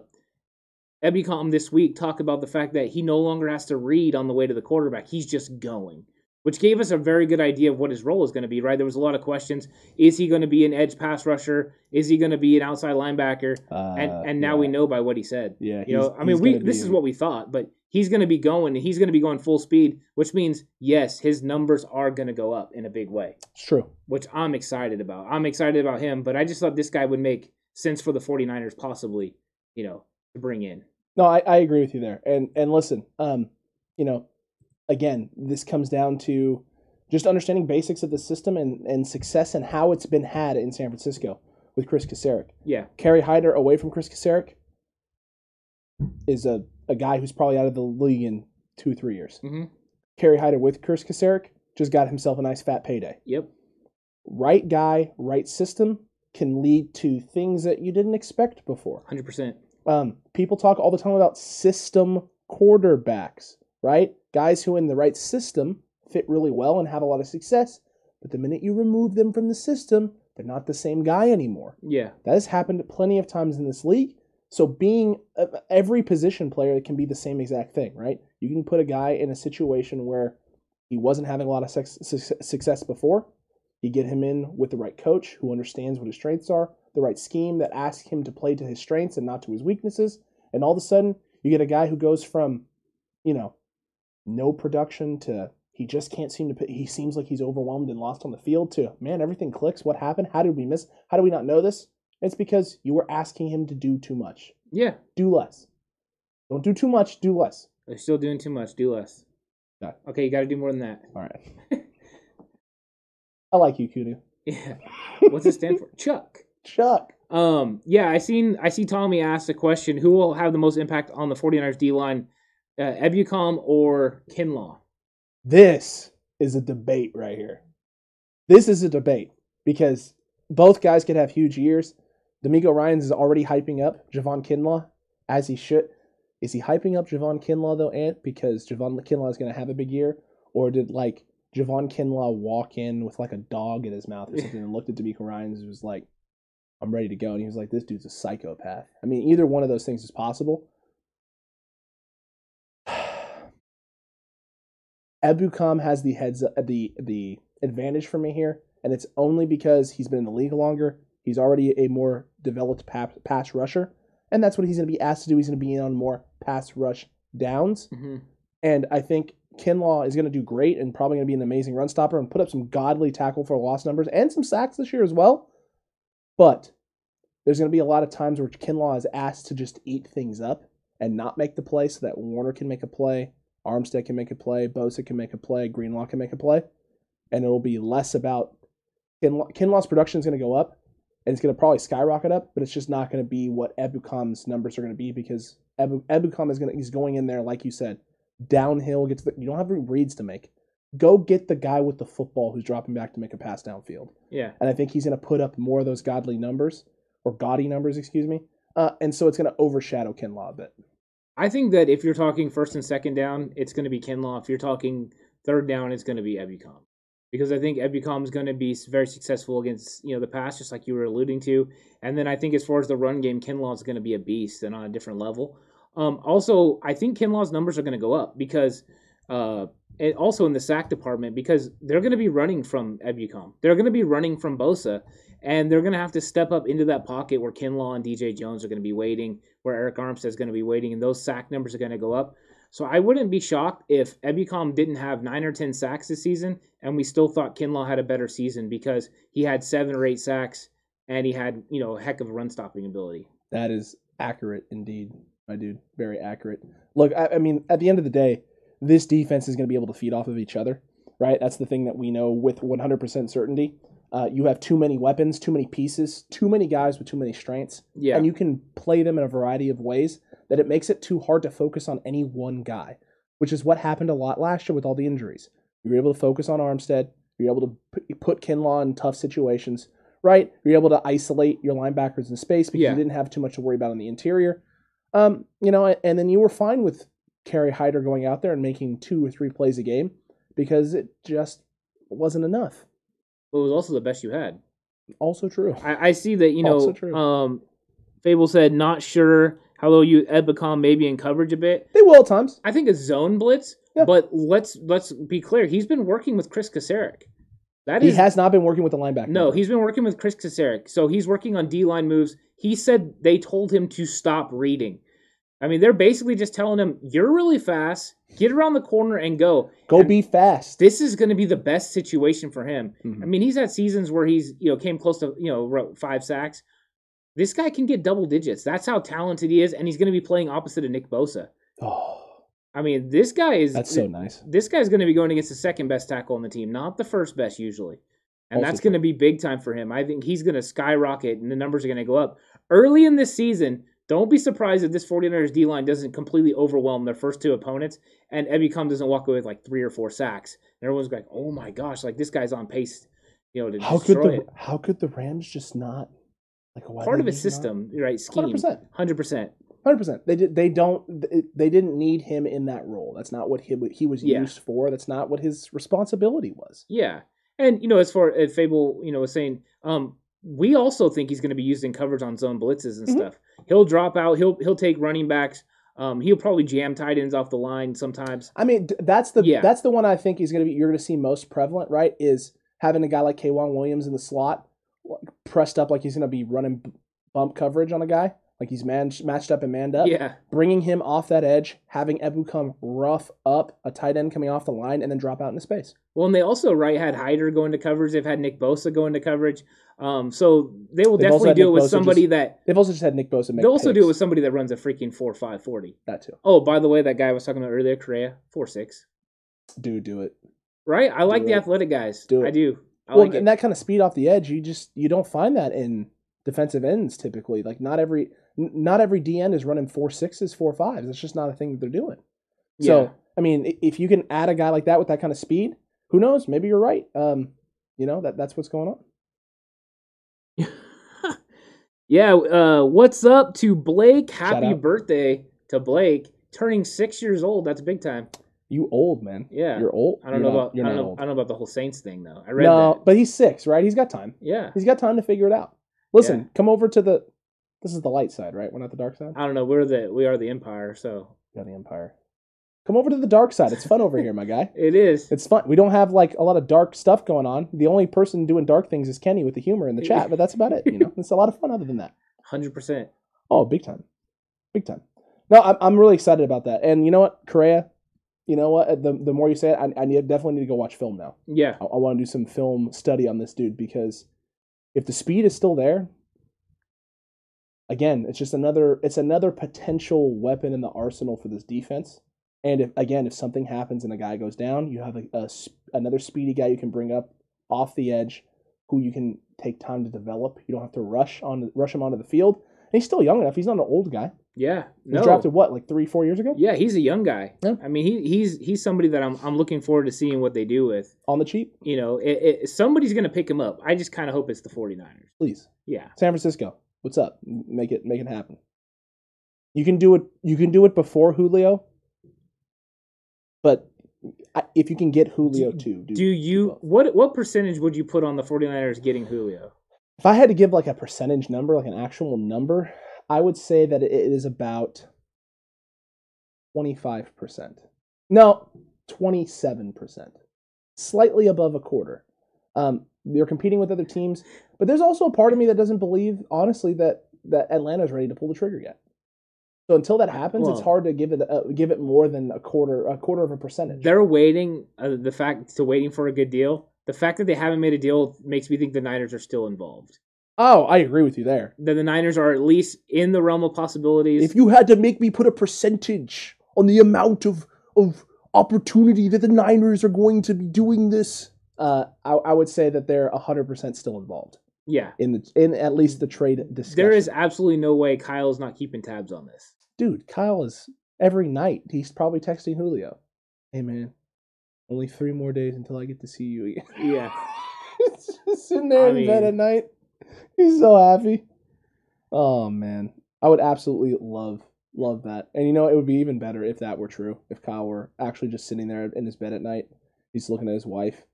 Ebukam this week talk about the fact that he no longer has to read on the way to the quarterback. He's just going, which gave us a very good idea of what his role is going to be. Right? There was a lot of questions. Is he going to be an edge pass rusher? Is he going to be an outside linebacker? and Uh, and now we know by what he said. Yeah, You know, I mean, we this is what we thought, but he's going to be going, he's going to be going full speed, which means yes, his numbers are going to go up in a big way, It's true. which I'm excited about. I'm excited about him, but I just thought this guy would make sense for the 49ers possibly, you know, to bring in. No, I, I agree with you there. And and listen, um, you know, again, this comes down to just understanding basics of the system and, and success and how it's been had in San Francisco with Kris Kocurek. Yeah, Kerry Hyder away from Kris Kocurek is a, a guy who's probably out of the league in two, three years. hmm Kerry Hyder with Kris Kocurek just got himself a nice fat payday. yep, Right guy, right system can lead to things that you didn't expect before. 100%. Um, people talk all the time about system quarterbacks, right? Guys who in the right system fit really well and have a lot of success, but the minute you remove them from the system, they're not the same guy anymore. Yeah, That has happened plenty of times in this league. So being uh, every position player it can be the same exact thing, right? You can put a guy in a situation where he wasn't having a lot of sex, suc- success before. You get him in with the right coach who understands what his strengths are, the right scheme that asks him to play to his strengths and not to his weaknesses, and all of a sudden you get a guy who goes from, you know, no production to he just can't seem to put, he seems like he's overwhelmed and lost on the field to man everything clicks what happened how did we miss how do we not know this it's because you were asking him to do too much yeah. do less don't do too much do less They're still doing too much. Do less. Yeah. Okay, you got to do more than that. all right i like you kudu Yeah. What's it stand for? Chuck. chuck Um, yeah, I seen I see Tommy asked a question: Who will have the most impact on the 49ers D line, uh, Ebukam or Kinlaw? this is a debate right here this is a debate because both guys could have huge years DeMeco Ryans is already hyping up Javon Kinlaw as he should. Is he hyping up Javon Kinlaw though, Ant, because Javon Kinlaw is going to have a big year, or did like Javon Kinlaw walk in with like a dog in his mouth or something and looked at DeMeco Ryans and was like, "I'm ready to go," and he was like, "This dude's a psychopath." I mean, either one of those things is possible. Ebukam has the heads the the advantage for me here, and it's only because he's been in the league longer. He's already a more developed pa- pass rusher, and that's what he's going to be asked to do. He's going to be in on more pass rush downs, hmm and I think Kinlaw is going to do great and probably going to be an amazing run stopper and put up some godly tackle for loss numbers and some sacks this year as well. But there's going to be a lot of times where Kinlaw is asked to just eat things up and not make the play so that Warner can make a play Armstead can make a play, Bosa can make a play, Greenlaw can make a play, and it'll be less about Kinlaw, Kinlaw's production is going to go up, and it's going to probably skyrocket up, but it's just not going to be what Ebukam's numbers are going to be because Ebu, Ebukam is going he's going in there like you said, downhill. Get to the, you don't have any reads to make. Go get the guy with the football who's dropping back to make a pass downfield, Yeah. and I think he's going to put up more of those godly numbers or gaudy numbers, excuse me. Uh, and so it's going to overshadow Kinlaw a bit. I think that if you're talking first and second down, it's going to be Kinlaw. If you're talking third down, it's going to be Ebukam. Because I think Ebukam is going to be very successful against you know the pass, just like you were alluding to. And then I think as far as the run game, Kinlaw is going to be a beast and on a different level. Um, also, I think Kinlaw's numbers are going to go up because, uh, and also in the sack department because they're going to be running from Ebukam. They're going to be running from Bosa, and they're going to have to step up into that pocket where Kinlaw and DJ Jones are going to be waiting, where Arik Armstead is going to be waiting, and those sack numbers are going to go up. So I wouldn't be shocked if Ebukam didn't have nine or ten sacks this season, and we still thought Kinlaw had a better season because he had seven or eight sacks and he had you know a heck of a run stopping ability. That is accurate indeed, my dude. Very accurate. Look, I, I mean, at the end of the day, this defense is going to be able to feed off of each other, right? That's the thing that we know with 100% certainty. Uh, you have too many weapons, too many pieces, too many guys with too many strengths, Yeah, and you can play them in a variety of ways that it makes it too hard to focus on any one guy, which is what happened a lot last year with all the injuries. You were able to focus on Armstead. You were able to put, put Kinlaw in tough situations, right? You're able to isolate your linebackers in space because Yeah. you didn't have too much to worry about on the interior. Um, you know, and then you were fine with Kerry Hyder going out there and making two or three plays a game because it just wasn't enough. It was also the best you had. Also true. I, I see that you know. Also true. Um, Fable said not sure how low you Ebukam maybe in coverage a bit. They will at times. I think a zone blitz, Yeah. but let's let's be clear. He's been working with Kris Kocurek. That He is has not been working with the linebacker. no. He's been working with Kris Kocurek, so he's working on D line moves. He said they told him to stop reading. I mean, they're basically just telling him you're really fast. Get around the corner and go. go And be fast. This is going to be the best situation for him. Mhm. I mean, he's had seasons where he's you know came close to you know five sacks. This guy can get double digits. That's how talented he is, and he's going to be playing opposite of Nick Bosa. Oh, I mean, this guy is that's so nice. this guy's going to be going against the second best tackle on the team, not the first best usually. And Also that's going to be big time for him. I think he's going to skyrocket and the numbers are going to go up. Early in this season, don't be surprised if this 49ers D line doesn't completely overwhelm their first two opponents and Ebukam doesn't walk away with like three or four sacks. And everyone's like, oh my gosh, like this guy's on pace, you know, to How could destroy the it. how could the Rams just not like Part of a just not- system, right? Scheme. 100%. 100%. Hundred percent. They did. They don't. They didn't need him in that role. That's not what he he was Yeah. used for. That's not what his responsibility was. Yeah, and you know, as far as Fable, you know, was saying, um, we also think he's going to be used in coverage on zone blitzes and Mhm. stuff. He'll drop out. He'll he'll take running backs. Um, he'll probably jam tight ends off the line sometimes. I mean, that's the Yeah. that's the one I think he's going to be you're going to see most prevalent. Right? Is having a guy like K'Waun Williams in the slot, pressed up like he's going to be running bump coverage on a guy, like he's man- matched up and manned up. Yeah, Bringing him off that edge, having Ebukam rough up a tight end coming off the line, and then drop out into space. well, and they also right had Hyder go into coverage. They've had Nick Bosa go into coverage. Um, so they will They've definitely do it with Bosa somebody just- that They've also just had Nick Bosa make. they'll also do it with somebody that runs a freaking four five forty. that too. Oh, by the way, that guy I was talking about earlier, Correa, four six. Dude, do it. Right? I like Do the athletic guys. Do it. I do. I well, like it. and that kind of speed off the edge, you just you don't find that in defensive ends typically. Like not every n- not every DN is running four sixes, four fives. That's just not a thing that they're doing. So Yeah. I mean, if you can add a guy like that with that kind of speed, who knows? Maybe you're right. Um, you know that that's what's going on. Yeah, uh, what's up to Blake? Happy birthday to Blake. Turning six years old. That's big time. You old man. Yeah. you're old. I don't You're know not- about you're I don't not know, old. I don't know about the whole Saints thing though. I read No, that. but he's six, right? He's got time. Yeah. He's got time to figure it out. Listen, Yeah. come over to the. This is the light side, right? We're not the dark side. I don't know. We're the we are the Empire, so We're the Empire. Come over to the dark side. It's fun over here, my guy. it is. It's fun. We don't have like a lot of dark stuff going on. The only person doing dark things is Kenny with the humor in the chat, but that's about it. You know, it's a lot of fun other than that. Hundred percent. Oh, big time, big time. No, I'm I'm really excited about that. And you know what, Correa, you know what? The the more you say it, I, I need, definitely need to go watch film now. Yeah. I, I want to do some film study on this dude because if the speed is still there, again, it's just another it's another potential weapon in the arsenal for this defense And if again, if something happens and a guy goes down, you have a, a another speedy guy you can bring up off the edge, who you can take time to develop. You don't have to rush on rush him onto the field. And he's still young enough. He's not an old guy. Yeah, He no, drafted what, like three, four years ago? yeah, he's a young guy. Yeah. I mean, he he's he's somebody that I'm I'm looking forward to seeing what they do with. On the cheap, You know, it, it, somebody's gonna pick him up. I just kind of hope it's the 49ers. please. Yeah, San Francisco, what's up? Make it make it happen. You can do it. You can do it before Julio, but I- if you can get Julio too, do, do you what what percentage would you put on the 49ers getting Julio? If I had to give like a percentage number, like an actual number, I would say that it is about twenty five percent. No, twenty seven percent, slightly above a quarter. Um, they're competing with other teams, but there's also a part of me that doesn't believe, honestly, that that Atlanta's ready to pull the trigger yet. So until that happens, it's hard to give it uh, give it more than a quarter a quarter of a percentage. They're waiting. Uh, the fact to waiting for a good deal. The fact that they haven't made a deal makes me think the Niners are still involved. oh, I agree with you there. That the Niners are at least in the realm of possibilities. If you had to make me put a percentage on the amount of of opportunity that the Niners are going to be doing this, uh, I, I would say that they're hundred percent still involved yeah, in the in at least the trade discussion. there is absolutely no way Kyle's not keeping tabs on this. Dude. Kyle is every night. He's probably texting Julio, "Hey man, only three more days until I get to see you again." Yeah. He's just sitting there I in bed at night. He's so happy. Oh man, I would absolutely love love that. And you know, it would be even better if that were true. If Kyle were actually just sitting there in his bed at night, he's looking at his wife.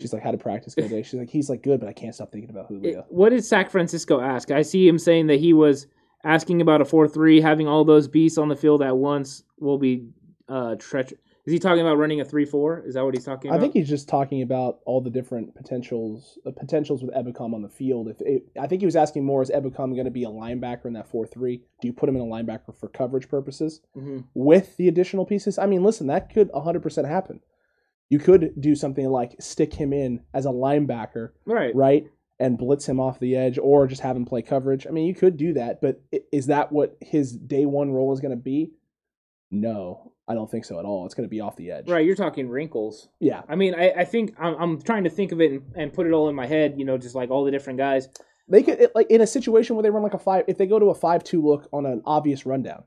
She's like, "How to practice go day?" She's like, "He's like good, but I can't stop thinking about It- Julio." what did Sac Francisco ask? I see him saying that he was asking about a four-three, having all those beasts on the field at once will be uh treacherous. Is he talking about running a three-four? Is that what he's talking about? I think he's just talking about all the different potentials uh, potentials with Ebukam on the field. If it, I think he was asking more, is Ebukam going to be a linebacker in that four three? Do you put him in a linebacker for coverage purposes? Mhm. with the additional pieces. I mean, listen, that could 100% happen. You could do something like stick him in as a linebacker, right. right? And blitz him off the edge or just have him play coverage. I mean, you could do that, but is that what his day one role is going to be? No, I don't think so at all. It's going to be off the edge. Right, you're talking wrinkles. Yeah. I mean, I, I think I'm, I'm trying to think of it and, and put it all in my head. You know, just like all the different guys. They could, it- like, in a situation where they run like a five, if they go to a 5 2 look on an obvious rundown,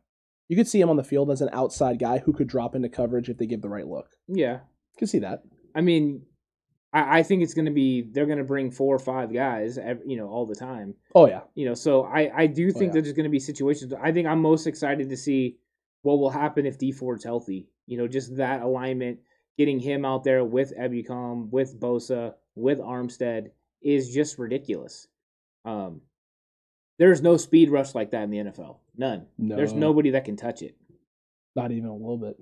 you could see him on the field as an outside guy who could drop into coverage if they give the right look. Yeah, Could see that. I mean, I, I think it's going to be they're going to bring four or five guys, ev you know, all the time. Oh, yeah. You know, so I I do think yeah. that there's going to be situations. I think I'm most excited to see what will happen if Dee Ford's healthy. You know, just that alignment, getting him out there with Ebukam, with Bosa, with Armstead is just ridiculous. Um, there's no speed rush like that in the NFL. None. There's nobody that can touch it. Not even a little bit.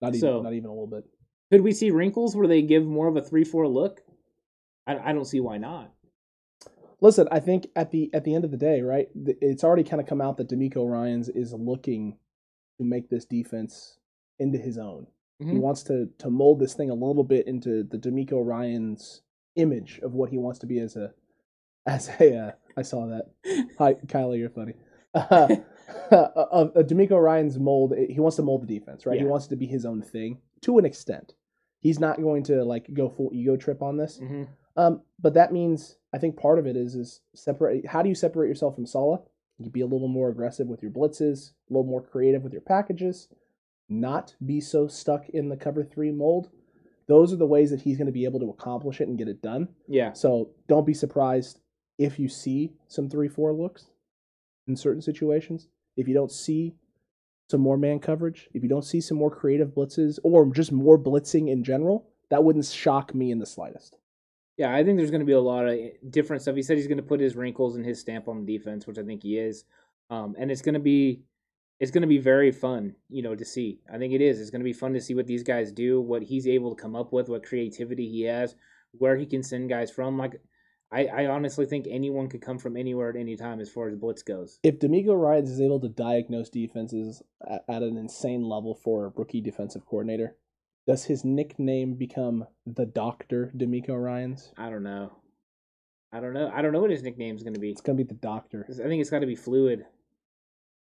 Not even, So- not even a little bit. Could we see wrinkles where they give more of a three four look? I, I don't see why not. Listen, I think at the at the end of the day, right? It's already kind of come out that DeMeco Ryan's is looking to make this defense into his own. He Mhm. wants to to mold this thing a little bit into the DeMeco Ryan's image of what he wants to be as a as a. Uh, I saw that. Hi, Kylie, you're funny. Uh, of of DeMeco Ryan's mold, he wants to mold the defense, right? He wants it to be his own thing to an extent. He's not going to like go full ego trip on this. Mhm. Um, but that means I think part of it is is separate. How do you separate yourself from Saleh? You be a little more aggressive with your blitzes, a little more creative with your packages, not be so stuck in the cover three mold. Those are the ways that he's going to be able to accomplish it and get it done. Yeah. So don't be surprised if you see some three four looks in certain situations. If you don't see some more man coverage, if you don't see some more creative blitzes or just more blitzing in general, that wouldn't shock me in the slightest. Yeah, I think there's going to be a lot of different stuff. He said he's going to put his wrinkles and his stamp on the defense, which I think he is. Um, and it's going to be it's going to be very fun, you know, to see. I think it is. It's going to be fun to see what these guys do, what he's able to come up with, what creativity he has, where he can send guys from. Like, I, I honestly think anyone could come from anywhere at any time as far as blitz goes. if DeMeco Ryans is able to diagnose defenses at, at an insane level for a rookie defensive coordinator, does his nickname become the Doctor DeMeco Ryans? I don't know. I don't know. I don't know what his nickname's going to be. It's gonna be the Doctor. I think it's got to be fluid.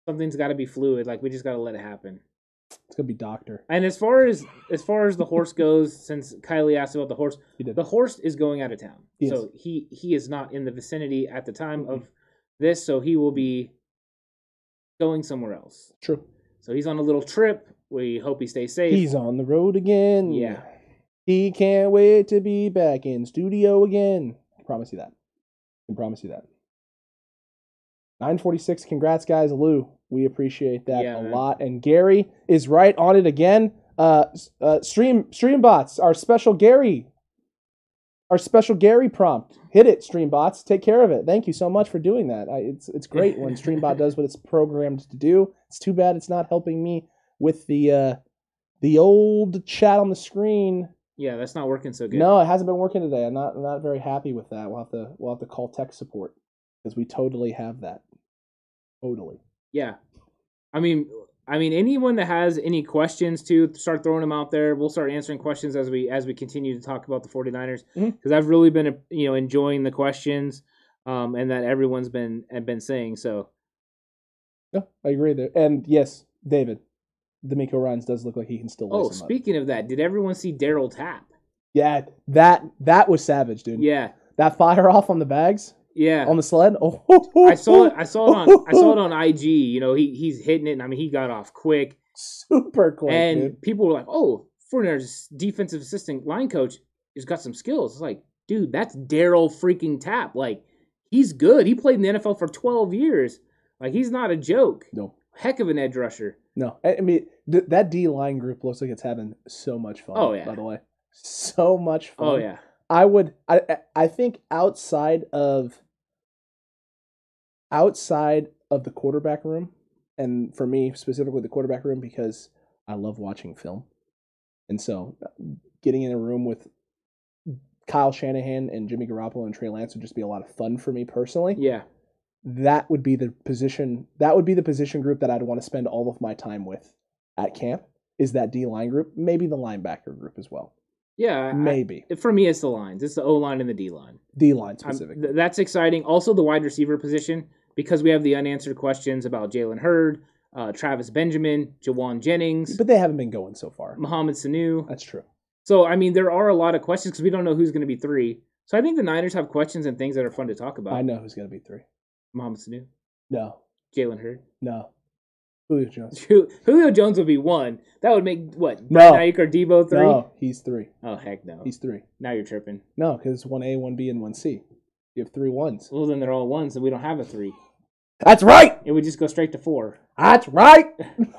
Something's got to be fluid. Like we just got to let it happen. It's gonna be doctor. And as far as as far as the horse goes, since Kylie asked about the horse, the horse is going out of town, He so he he is not in the vicinity at the time of this, so he will be going somewhere else. True. So he's on a little trip. We hope he stays safe. He's on the road again. Yeah. He can't wait to be back in studio again. I promise you that. I can promise you that. 946. Congrats, guys. Lou, we appreciate that Yeah, a man. lot. And Gary is right on it again. Uh, uh, stream Streambots, our special Gary, our special Gary prompt. Hit it, Streambots. Take care of it. Thank you so much for doing that. I, it's it's great when Streambot does what it's programmed to do. It's too bad it's not helping me with the uh, the old chat on the screen. yeah, that's not working so good. No, it hasn't been working today. I'm not I'm not very happy with that. We'll have to we'll have to call tech support because we totally have that. Totally. Yeah, I mean, I mean, anyone that has any questions to start throwing them out there. We'll start answering questions as we as we continue to talk about the 49ers Mhm. because I've really been you know enjoying the questions um, and that everyone's been been saying. So No, I agree there. And yes, David, DeMeco Ryans does look like he can still. oh, him up. speaking of that, did everyone see Darryl Tapp? Yeah, that that was savage, dude. Yeah, That fire off on the bags yeah. on the sled. Oh, I saw it. I saw it on. I saw it on IG. You know, he he's hitting it, and I mean, he got off quick. Super quick, and dude. people were like, "Oh, 49ers defensive assistant line coach has got some skills." It's like, dude, that's Daryl freaking Tap. Like, he's good. He played in the NFL for 12 years. Like, he's not a joke. No, Heck of an edge rusher. no. I I mean, th- that D line group looks like it's having so much fun. Oh, yeah. By the way, so much oh, fun. Oh yeah, I would I I- think outside of outside of the quarterback room and for me specifically the quarterback room because I love watching film. And so getting in a room with Kyle Shanahan and Jimmy Garoppolo and Trey Lance would just be a lot of fun for me personally. yeah, That would be the position that would be the position group that I'd want to spend all of my time with at camp is that D line group, maybe the linebacker group as well. Yeah. I- Maybe. for me, it's the lines. It's the O line and the D line. D line I'm- specific. th- that's exciting. Also, the wide receiver position because we have the unanswered questions about Jalen Hurd, uh, Travis Benjamin, Jauan Jennings, but they haven't been going so far. Mohamed Sanu. That's true. So, I mean, there are a lot of questions because we don't know who's going to be three. So, I think the Niners have questions and things that are fun to talk about. I know who's going to be three. Mohamed Sanu, No, Jalen Hurd. no. Julio Jones. Julio Jones would be one. That would make what? No. Brandon or Deebo three? No, he's three. Oh, heck no. He's three. now you're tripping. No, because it's one A, one B, and one C. You have three ones. Well, then they're all ones and we don't have a three. That's right. It would just go straight to four. That's right.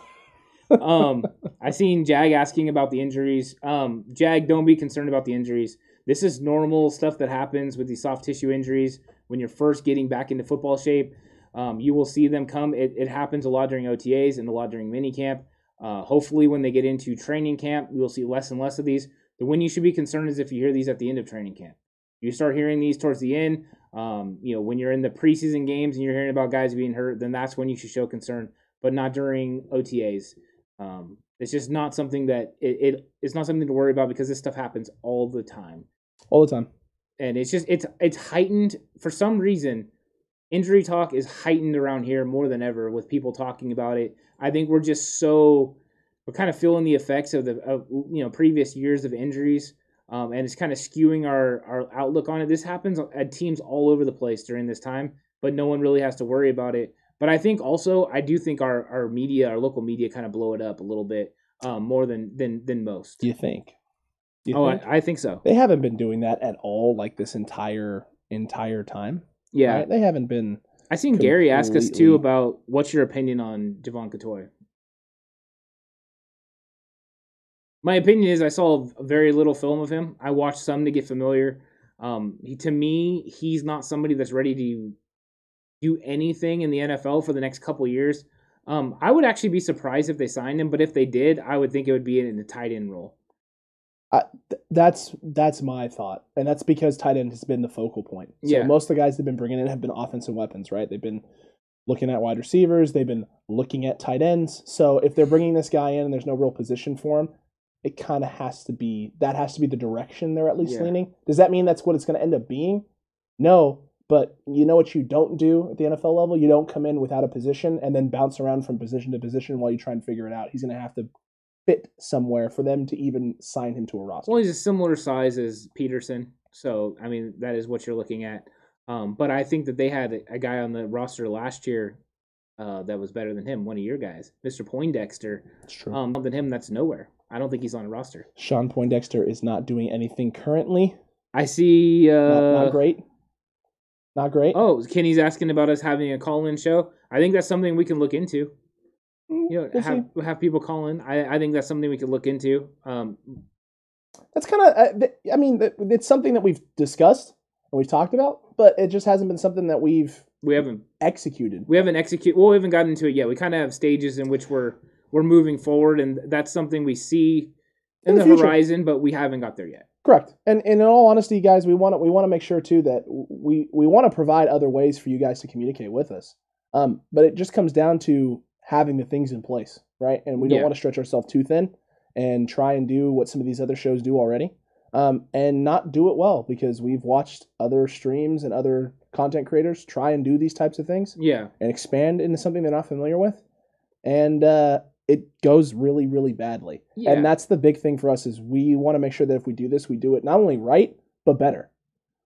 um, I seen Jag asking about the injuries. Um, Jag, don't be concerned about the injuries. This is normal stuff that happens with these soft tissue injuries when you're first getting back into football shape. Um, you will see them come. It, it happens a lot during OTAs and a lot during minicamp. Uh, hopefully, when they get into training camp, we will see less and less of these. The when you should be concerned is if you hear these at the end of training camp. You start hearing these towards the end. Um, you know, when you're in the preseason games and you're hearing about guys being hurt, then that's when you should show concern, but not during OTAs. Um, it's just not something that it, it it's not something to worry about because this stuff happens all the time, All the time. and it's just it's it's heightened for some reason. Injury talk is heightened around here more than ever with people talking about it. I think we're just so we're kind of feeling the effects of the of, you know previous years of injuries, um, and it's kind of skewing our our outlook on it. This happens at teams all over the place during this time, but no one really has to worry about it. But I think also I do think our our media, our local media, kind of blow it up a little bit um, more than than than most. Do you think? Do you oh, think? I, I think so. they haven't been doing that at all. Like this entire entire time. Yeah, right? They haven't been. I seen Gary ask us too about what's your opinion on Jevon Cottoy. My opinion is I saw very little film of him. I watched some to get familiar. Um, he, to me, he's not somebody that's ready to do anything in the NFL for the next couple years. Um, I would actually be surprised if they signed him, but if they did, I would think it would be in a tight end role. Th- That's that's my thought, and that's because tight end has been the focal point. So Yeah. most of the guys they've been bringing in have been offensive weapons, right? They've been looking at wide receivers, they've been looking at tight ends. So if they're bringing this guy in and there's no real position for him, it kind of has to be that has to be the direction they're at least Yeah. leaning. Does that mean that's what it's going to end up being? No, but you know what you don't do at the NFL level? You don't come in without a position and then bounce around from position to position while you try and figure it out. He's going to have to fit somewhere for them to even sign him to a roster. Well, he's a similar size as Peterson, so I mean that is what you're looking at. Um, but I think that they had a, guy on the roster last year uh, that was better than him, one of your guys, Mr. Poindexter. It's true. Um, than him, that's nowhere. I don't think he's on a roster. Shawn Poindexter is not doing anything currently. I see. Uh, Not, not great. Not great. Oh, Kenny's asking about us having a call-in show. I think that's something we can look into. Mm, You know, we'll have see. have people call in. I, I think that's something we could look into. Um, That's kind of. Uh, th- I mean, it's something that we've discussed and we've talked about, but it just hasn't been something that we've we haven't executed. we haven't executed. Well, we haven't gotten into it yet. We kind of have stages in which we're we're moving forward, and that's something we see in, In the the, horizon, but we haven't got there yet. Correct. And, and in all honesty, guys, we want to we want to make sure too that we we want to provide other ways for you guys to communicate with us. Um, but it just comes down to having the things in place, right? And we don't Yeah. want to stretch ourselves too thin and try and do what some of these other shows do already, um, and not do it well because we've watched other streams and other content creators try and do these types of things Yeah, and expand into something they're not familiar with, and uh, it goes really really badly. yeah, And that's the big thing for us is we want to make sure that if we do this, we do it not only right but better.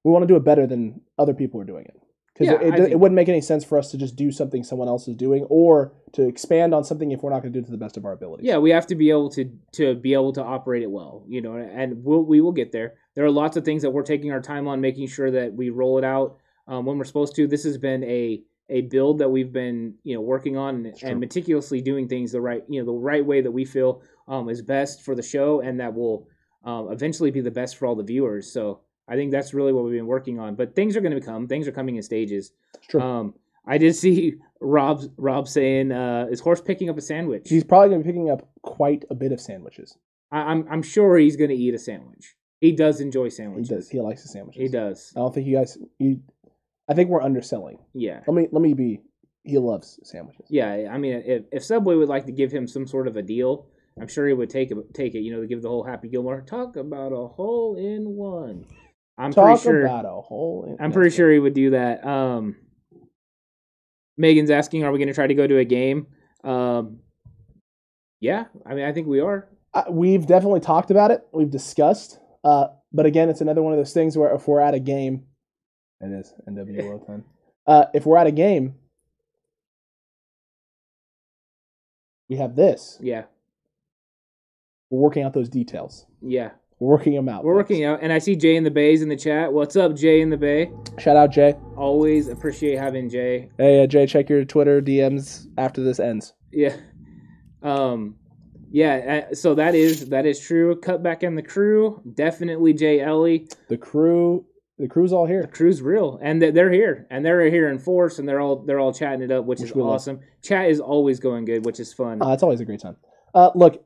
We want to do it better than other people are doing it because Yeah, it, I it, wouldn't make any sense for us to just do something someone else is doing or to expand on something if we're not going to do it to the best of our abilities. yeah. We have to be able to to be able to operate it well, you know, and we'll, we will get there. There are lots of things that we're taking our time on, making sure that we roll it out um, when we're supposed to. This has been a a build that we've been you know working on and, and meticulously doing things the right you know the right way that we feel um, is best for the show and that will um, eventually be the best for all the viewers. So I think that's really what we've been working on. But things are going to come. Things are coming in stages. It's true. Um, I did see Rob Rob saying, uh, "Is horse picking up a sandwich?" He's probably going to be picking up quite a bit of sandwiches. I, I'm I'm sure he's going to eat a sandwich. He does enjoy sandwiches. He does. He likes the sandwiches. He does. I don't think you guys. You, I think we're underselling. Yeah. Let me let me be. He loves sandwiches. Yeah, I mean, if, if Subway would like to give him some sort of a deal, I'm sure he would take it. Take it, you know, to give the whole Happy Gilmore talk about a hole in one. I'm Talk pretty sure. about a whole. I'm pretty sure he would do that. Um, Megan's asking, "Are we going to try to go to a game?" Um, yeah, I mean, I think we are. Uh, we've definitely talked about it. We've discussed. Uh, but again, it's another one of those things where if we're at a game, it is NWO time. Uh, if we're at a game, we have this. Yeah, We're working out those details. yeah, working them out. we're folks. working out. And I see Jay in the Bays in the chat. What's up, Jay in the Bay? Shout out Jay. Always appreciate having Jay. Hey uh, Jay, check your Twitter DMs after this ends. Yeah. Um yeah, uh, so that is that is true. Cut back in the crew, definitely Jay Ellie. The crew, the crew's all here. The crew's real, and they- they're here, and they're here in force, and they're all they're all chatting it up, which, Which is we love. awesome. Chat is always going good, which is fun. Uh, it's always a great time. Uh, look,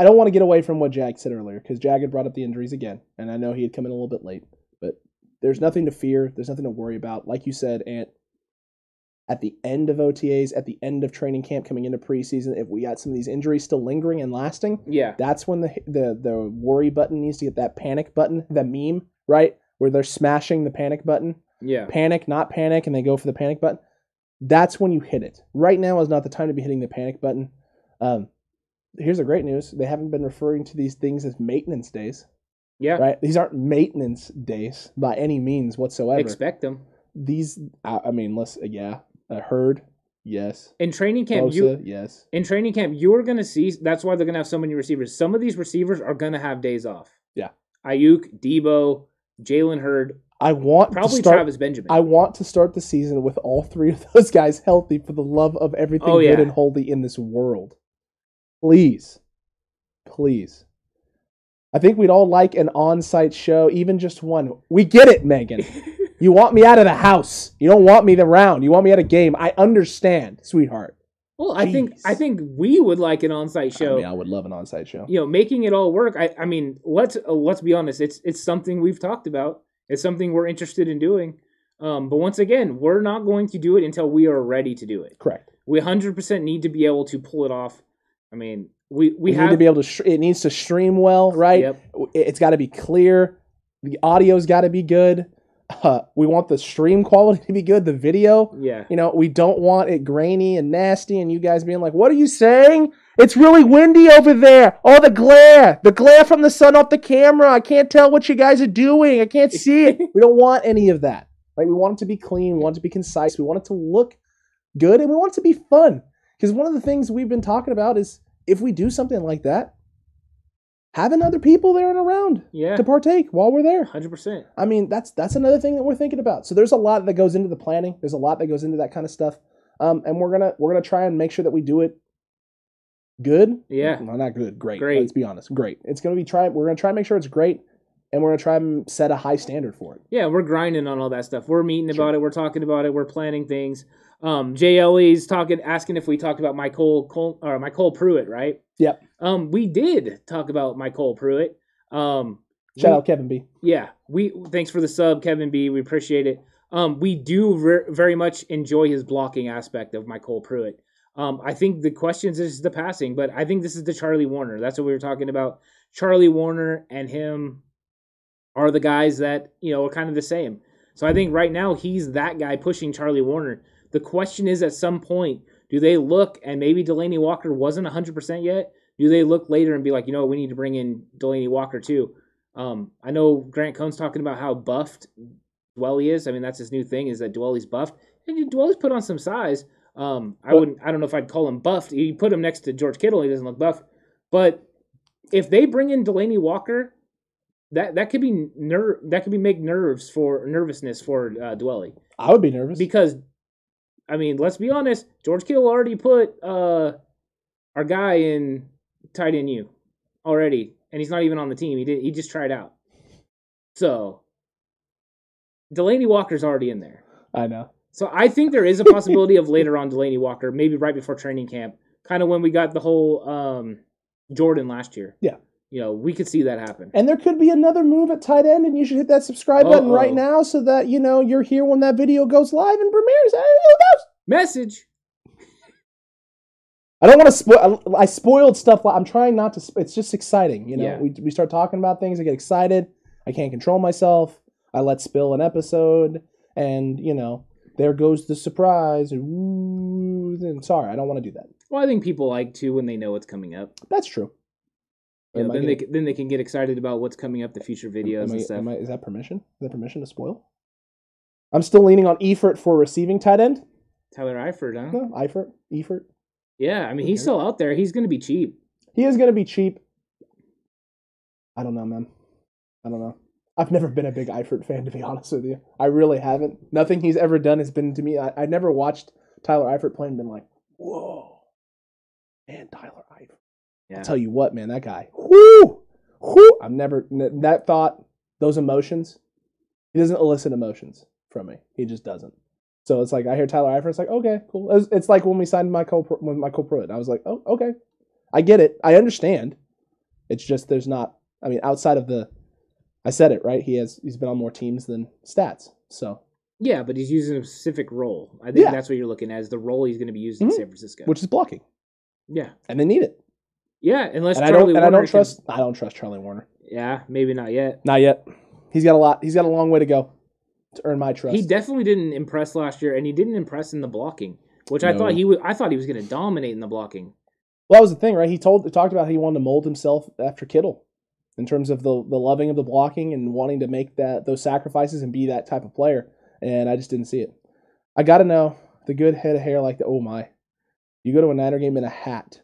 I don't want to get away from what Jag said earlier because Jag had brought up the injuries again, and I know he had come in a little bit late. But there's nothing to fear. There's nothing to worry about. Like you said, Ant, at the end of OTAs, at the end of training camp, coming into preseason, if we got some of these injuries still lingering and lasting, yeah, that's when the the the worry button needs to get that panic button, the meme, right, where they're smashing the panic button yeah, panic, not panic, and they go for the panic button, that's when you hit it. Right now is not the time to be hitting the panic button. Um, here's the great news: they haven't been referring to these things as maintenance days. yeah. Right? These aren't maintenance days by any means whatsoever. Expect them these, I, I mean, let's yeah, uh, Hurd, yes, in training camp. Bosa, You yes, in training camp, you're gonna see. That's why they're gonna have so many receivers. Some of these receivers are gonna have days off. Yeah. Aiyuk, Deebo, Jalen Hurd, I want probably to start. Travis Benjamin. I want to start the season with all three of those guys healthy for the love of everything Oh, good and holy in this world. Please. Please. I think we'd all like an on site show, even just one. We get it, Megan. You want me out of the house. You don't want me around. You want me at a game. I understand, sweetheart. well, I think I think we would like an on-site show. I mean, I would love an on site show. you know, making it all work. I, I mean, let's uh, let's be honest. It's it's something we've talked about. It's something we're interested in doing. Um, but once again, we're not going to do it until we are ready to do it. Correct. We 100% need to be able to pull it off. I mean, we we, We, have need to be able to, sh- it needs to stream well, right? Yep. It- It's got to be clear. The audio's got to be good. Uh, we want the stream quality to be good, the video. Yeah. You know, we don't want it grainy and nasty, and you guys being like, "What are you saying? It's really windy over there. Oh, the glare, the glare from the sun off the camera. I can't tell what you guys are doing. I can't see it." we don't want any of that. Like, we want it to be clean. We want it to be concise. We want it to look good, and we want it to be fun. Because one of the things we've been talking about is if we do something like that, having other people there and around Yeah. to partake while we're there. Hundred percent. I mean, that's that's another thing that we're thinking about. So there's a lot that goes into the planning. There's a lot that goes into that kind of stuff. Um, and we're gonna we're gonna try and make sure that we do it good. Yeah. well, not good, great. Great. Let's be honest, great. It's gonna be try. We're gonna try and make sure it's great, and we're gonna try and set a high standard for it. Yeah, we're grinding on all that stuff. We're meeting Sure. about it. We're talking about it. We're planning things. Um, JLE's talking, asking if we talked about Michael Cole or MyCole Pruitt, right? Yep. Um, we did talk about MyCole Pruitt. Um, Shout we- out Kevin B. Yeah, we thanks for the sub, Kevin B. We appreciate it. Um, we do ver- very much enjoy his blocking aspect of MyCole Pruitt. Um, I think the questions is the passing, but I think this is the Charlie Woerner. That's what we were talking about. Charlie Woerner and him are the guys that you know are kind of the same. So I think right now he's that guy pushing Charlie Woerner. The question is, at some point, do they look and maybe Delanie Walker wasn't hundred percent yet? Do they look later and be like, you know, we need to bring in Delanie Walker too? Um, I know Grant Cohn's talking about how buffed Dwelley is. I mean, that's his new thing is that Dwelley's buffed. And Dwelley's put on some size. Um, I wouldn't. I don't know if I'd call him buffed. You put him next to George Kittle, he doesn't look buff. But if they bring in Delanie Walker, that that could be ner- that could be make nerves for nervousness for uh, Dwelley I would be nervous. because, I mean, let's be honest. George Kittle already put uh, our guy in tight end U already, and he's not even on the team. He did. He just tried out. So Delanie Walker's already in there. I know. So I think there is a possibility of later on Delanie Walker, maybe right before training camp, kind of when we got the whole um, Jordan last year. Yeah. You know, we could see that happen. And there could be another move at tight end, and you should hit that subscribe button Uh-oh. right now so that you know you're here when that video goes live and premieres. Knows? Message. I don't want to spoil. I spoiled stuff. I'm trying not to. Sp- it's just exciting, you know. Yeah. We we start talking about things. I get excited. I can't control myself. I let spill an episode, and you know, there goes the surprise. And ooh, then sorry, I don't want to do that. Well, I think people like to when they know what's coming up. That's true. Am I then they getting- c- then they can get excited about what's coming up, the future videos am I- and stuff. am I- is that permission? Is that permission to spoil? I'm still leaning on Efert for receiving tight end. Tyler Eifert, huh? No, Eifert, Efert. Yeah, I mean he's still out there. He's going to be cheap. He is going to be cheap. I don't know, man. I don't know. I've never been a big Eifert fan, to be honest with you. I really haven't. Nothing he's ever done has been to me. I, I never watched Tyler Eifert play and been like, whoa, man, Tyler Eifert. Yeah. I'll tell you what, man, that guy. Whoo, whoo. I've never that thought, those emotions. He doesn't elicit emotions from me. He just doesn't. So it's like I hear Tyler Eifert. It's like okay, cool. It's, it's like when we signed Michael Pr- with MyCole Pruitt. I was like, oh, okay, I get it. I understand. It's just there's not. I mean, outside of the, I said it right. He has he's been on more teams than stats. So Yeah, but he's using a specific role. I think Yeah. that's what you're looking at is the role he's going to be using in Mhm. San Francisco. which is blocking, yeah, and they need it. Yeah. Unless And I don't. And I don't can- trust. I don't trust Charlie Woerner. Yeah, maybe not yet. Not yet. He's got a lot. He's got a long way to go to earn my trust. He definitely didn't impress last year, and he didn't impress in the blocking, which I thought he was. I thought he was going to dominate in the blocking. Well, that was the thing, right? He told talked about how he wanted to mold himself after Kittle, in terms of the the loving of the blocking and wanting to make that those sacrifices and be that type of player. And I just didn't see it. I got to know the good head of hair like the oh my, you go to a Niner game in a hat.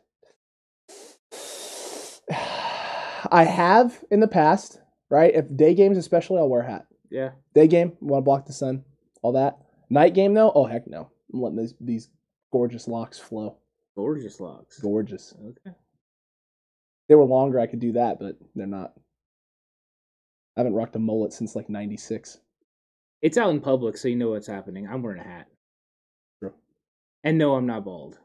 I have in the past, right? If day games especially, I'll wear a hat. Yeah, Day game, want to block the sun, all that. Night game though, oh heck no, I'm letting these these gorgeous locks flow. gorgeous locks. Gorgeous Okay. they were longer, I could do that, but they're not. I haven't rocked a mullet since like '96. It's out in public, so you know what's happening. I'm wearing a hat. True. And no, I'm not bald.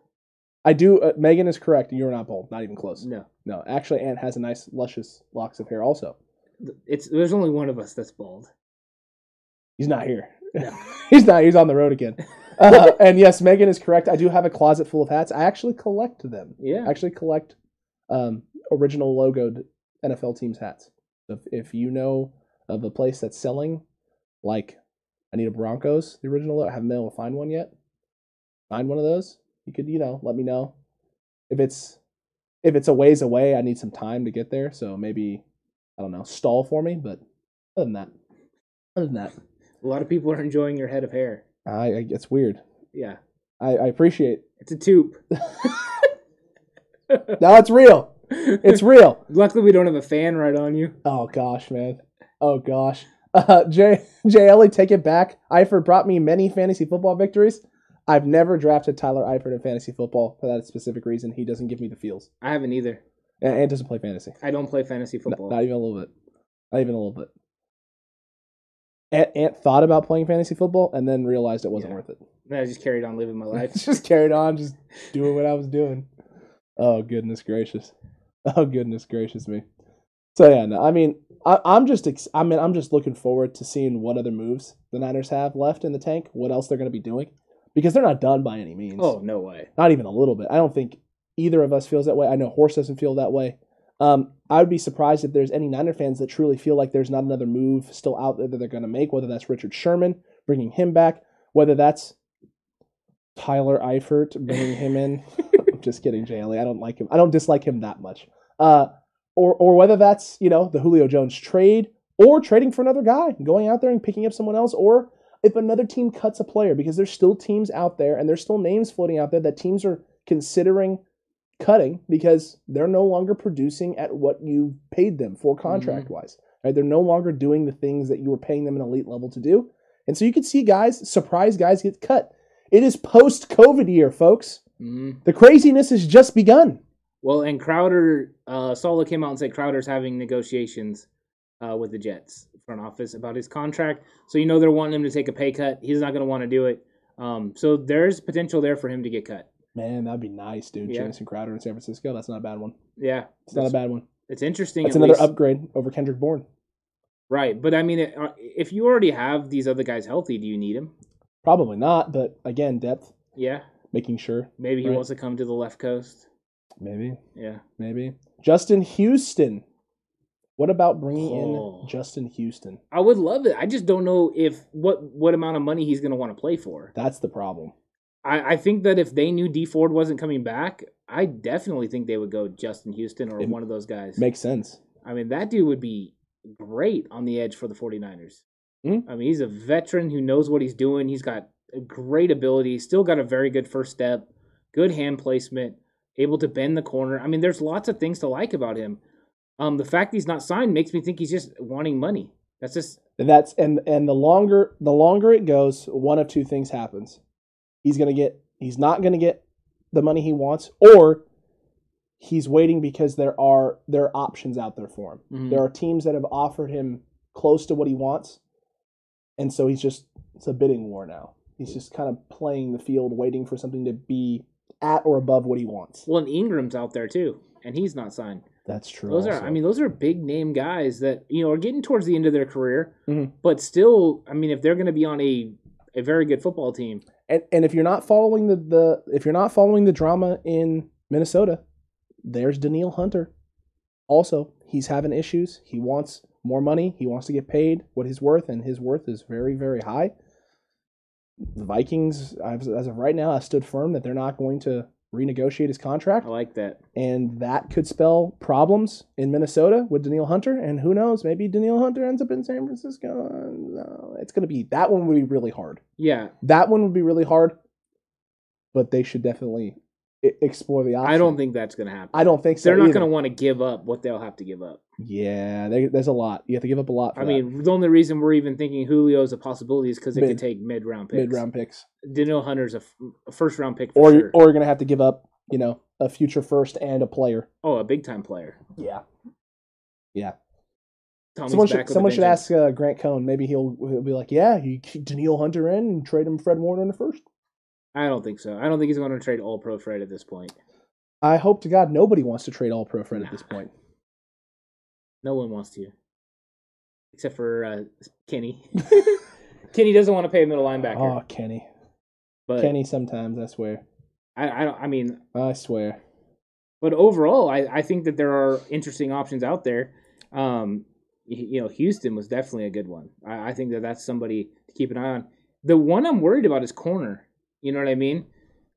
I do. Uh, Megan is correct. You're not bald. Not even close. No, No, actually, Ant has a nice, luscious locks of hair. Also, it's there's only one of us that's bald. he's not here. No. he's not. He's on the road again. Uh, and yes, Megan is correct. I do have a closet full of hats. I actually collect them. Yeah. I actually collect um, original logoed NFL teams hats. If, if you know of a place that's selling like I need a Broncos, the original. I haven't been able to find one yet. Find one of those. You could, you know, let me know if it's if it's a ways away. I need some time to get there, so maybe I don't know, stall for me. But other than that, other than that, A lot of people are enjoying your head of hair. I, I it's weird. Yeah, I, I appreciate. it's a tube. No, it's real. It's real. Luckily, we don't have a fan right on you. Oh gosh, man. Oh gosh. Uh, J J Ellie, take it back. Eifert brought me many fantasy football victories. I've never drafted Tyler Eifert in fantasy football for that specific reason. He doesn't give me the feels, I haven't either. and, and doesn't play fantasy. I don't play fantasy football. Not even a little bit. Not even a little bit. Ant, Ant thought about playing fantasy football and then realized it wasn't Yeah. worth it. I just carried on living my life. just carried on, just doing what I was doing. Oh goodness gracious! Oh goodness gracious me! So yeah, no, I mean, I, I'm just, ex- I mean, I'm just looking forward to seeing what other moves the Niners have left in the tank. What else they're going to be doing, because they're not done by any means. oh no way. not even a little bit. I don't think either of us feels that way. I know Horse doesn't feel that way. Um, I would be surprised if there's any Niner fans that truly feel like there's not another move still out there that they're going to make, whether that's Richard Sherman bringing him back, whether that's Tyler Eifert bringing him in. I'm just kidding, JLA. I don't like him. I don't dislike him that much. Uh, or or whether that's you know the Julio Jones trade or trading for another guy, going out there and picking up someone else, or if another team cuts a player, because there's still teams out there and there's still names floating out there that teams are considering cutting because they're no longer producing at what you paid them for contract wise. Right? They're no longer doing the things that you were paying them an elite level to do. And so you could see guys, surprise guys get cut. It is post COVID year, folks. hmm The craziness has just begun. Well, and Crowder, uh, Saleh came out and said Crowder's having negotiations uh, with the Jets front office about his contract. So you know they're wanting him to take a pay cut. He's not going to want to do it. Um, so there's potential there for him to get cut. Man, that'd be nice, dude. Yeah. Jamison Crowder in San Francisco. That's not a bad one. Yeah, It's not a bad one. It's interesting. It's another least. upgrade over Kendrick Bourne. right? But I mean, it, uh, if you already have these other guys healthy, do you need him? Probably not, but again, depth, Yeah, making sure. maybe he Right. wants to come to the left coast. Maybe, Yeah, maybe. Justin Houston. What about bringing Oh. in Justin Houston? I would love it. I just don't know if what what amount of money he's going to want to play for. That's the problem. I, I think that if they knew Dee Ford wasn't coming back, I definitely think they would go Justin Houston or It one of those guys. Makes sense. I mean, that dude would be great on the edge for the 49ers. Mhm. I mean, he's a veteran who knows what he's doing. He's got a great ability, still got a very good first step, good hand placement, able to bend the corner. I mean, there's lots of things to like about him. Um, the fact he's not signed makes me think he's just wanting money. That's just And that's and and the longer the longer it goes, one of two things happens. He's gonna get he's not gonna get the money he wants, or he's waiting because there are there are options out there for him. Mhm. There are teams that have offered him close to what he wants, and so he's just it's a bidding war now. He's just kind of playing the field, waiting for something to be at or above what he wants. well, and Ingram's out there too, and he's not signed. That's true. Those are. I mean, those are big name guys that you know are getting towards the end of their career, Mhm. but still, I mean, if they're going to be on a a very good football team, and and if you're not following the, the if you're not following the drama in Minnesota, there's Danielle Hunter. Also, he's having issues. He wants more money. He wants to get paid what he's worth, and his worth is very very high. The Vikings, as of right now, have stood firm that they're not going to renegotiate his contract, I like that. and that could spell problems in Minnesota with Danielle Hunter. And who knows, maybe Danielle Hunter ends up in San Francisco. No, it's going to be that one would be really hard. Yeah, That one would be really hard, but they should definitely explore the option. I don't think that's going to happen. I don't think so. they're not going to want to give up what they'll have to give up. Yeah, they, there's a lot. You have to give up a lot. For I mean, the only reason we're even thinking Julio is a possibility is because it Mid- could take mid round picks. mid round picks, Danielle Hunter's a, f- a first round pick for or sure. or you're gonna have to give up, you know, a future first and a player. oh, a big time player. Yeah. Yeah. Tommy's someone should someone should ask uh, Grant Cohn. Maybe he'll he'll be like, yeah, you keep Danielle Hunter in and trade him Fred Warner in the first. I don't think so. I don't think he's going to trade all pro Fred at this point. I hope to God nobody wants to trade all pro Fred at this point. No one wants to, except for uh, Kenny. Kenny doesn't want to pay a middle linebacker, Oh, Kenny, but Kenny. Sometimes I swear, I, I don't. I mean, I swear. but overall, I, I think that there are interesting options out there. Um, you know, Houston was definitely a good one. I, I think that that's somebody to keep an eye on. The one I'm worried about is corner. You know what I mean?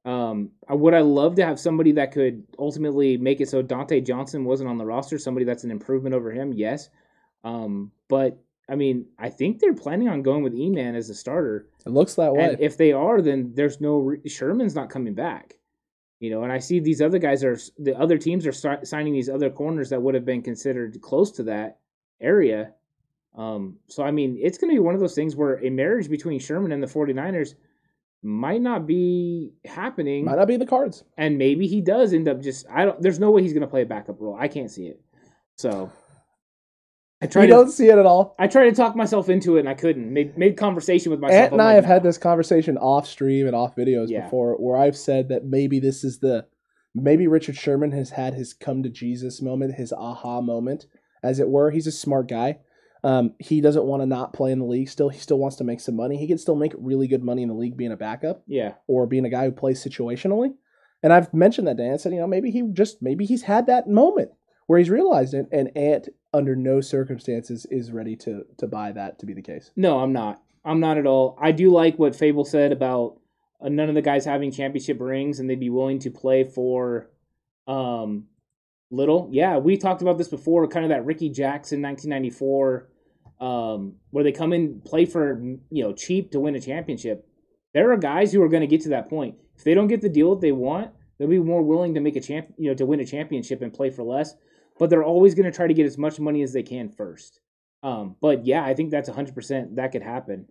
Um, I- would I love to have somebody that could ultimately make it so Dontae Johnson wasn't on the roster? Somebody that's an improvement over him, yes. Um, but I mean, I think they're planning on going with E-Man as a starter. It looks that way. And if they are, then there's no re- Sherman's not coming back. You know, and I see these other guys are the other teams are start signing these other corners that would have been considered close to that area. Um, so I mean, it's going to be one of those things where a marriage between Sherman and the 49ers might not be happening Might not be in the cards. and maybe he does end up just I don't there's no way he's going to play a backup role. I can't see it. So I try You to don't see it at all. I tried to talk myself into it and I couldn't. Made made conversation with myself. Ant and I'm I like, have had this conversation off stream and off videos Yeah. before where I've said that maybe this is the maybe Richard Sherman has had his come to Jesus moment, his aha moment, as it were. He's a smart guy. Um, he doesn't want to not play in the league still. He still wants to make some money. He can still make really good money in the league being a backup Yeah. or being a guy who plays situationally. And I've mentioned that to Ant, said, you know, maybe he just maybe he's had that moment where he's realized it, and Ant under no circumstances is ready to to buy that to be the case. No, I'm not. I'm not at all. I do like what Fable said about uh, none of the guys having championship rings and they'd be willing to play for um little. Yeah, we talked about this before, kind of that Rickey Jackson 1994 um where they come in play for you know cheap to win a championship. There are guys who are going to get to that point. If they don't get the deal that they want, they'll be more willing to make a champ, you know, to win a championship and play for less, but they're always going to try to get as much money as they can first. Um, but yeah, I think that's 100% that could happen.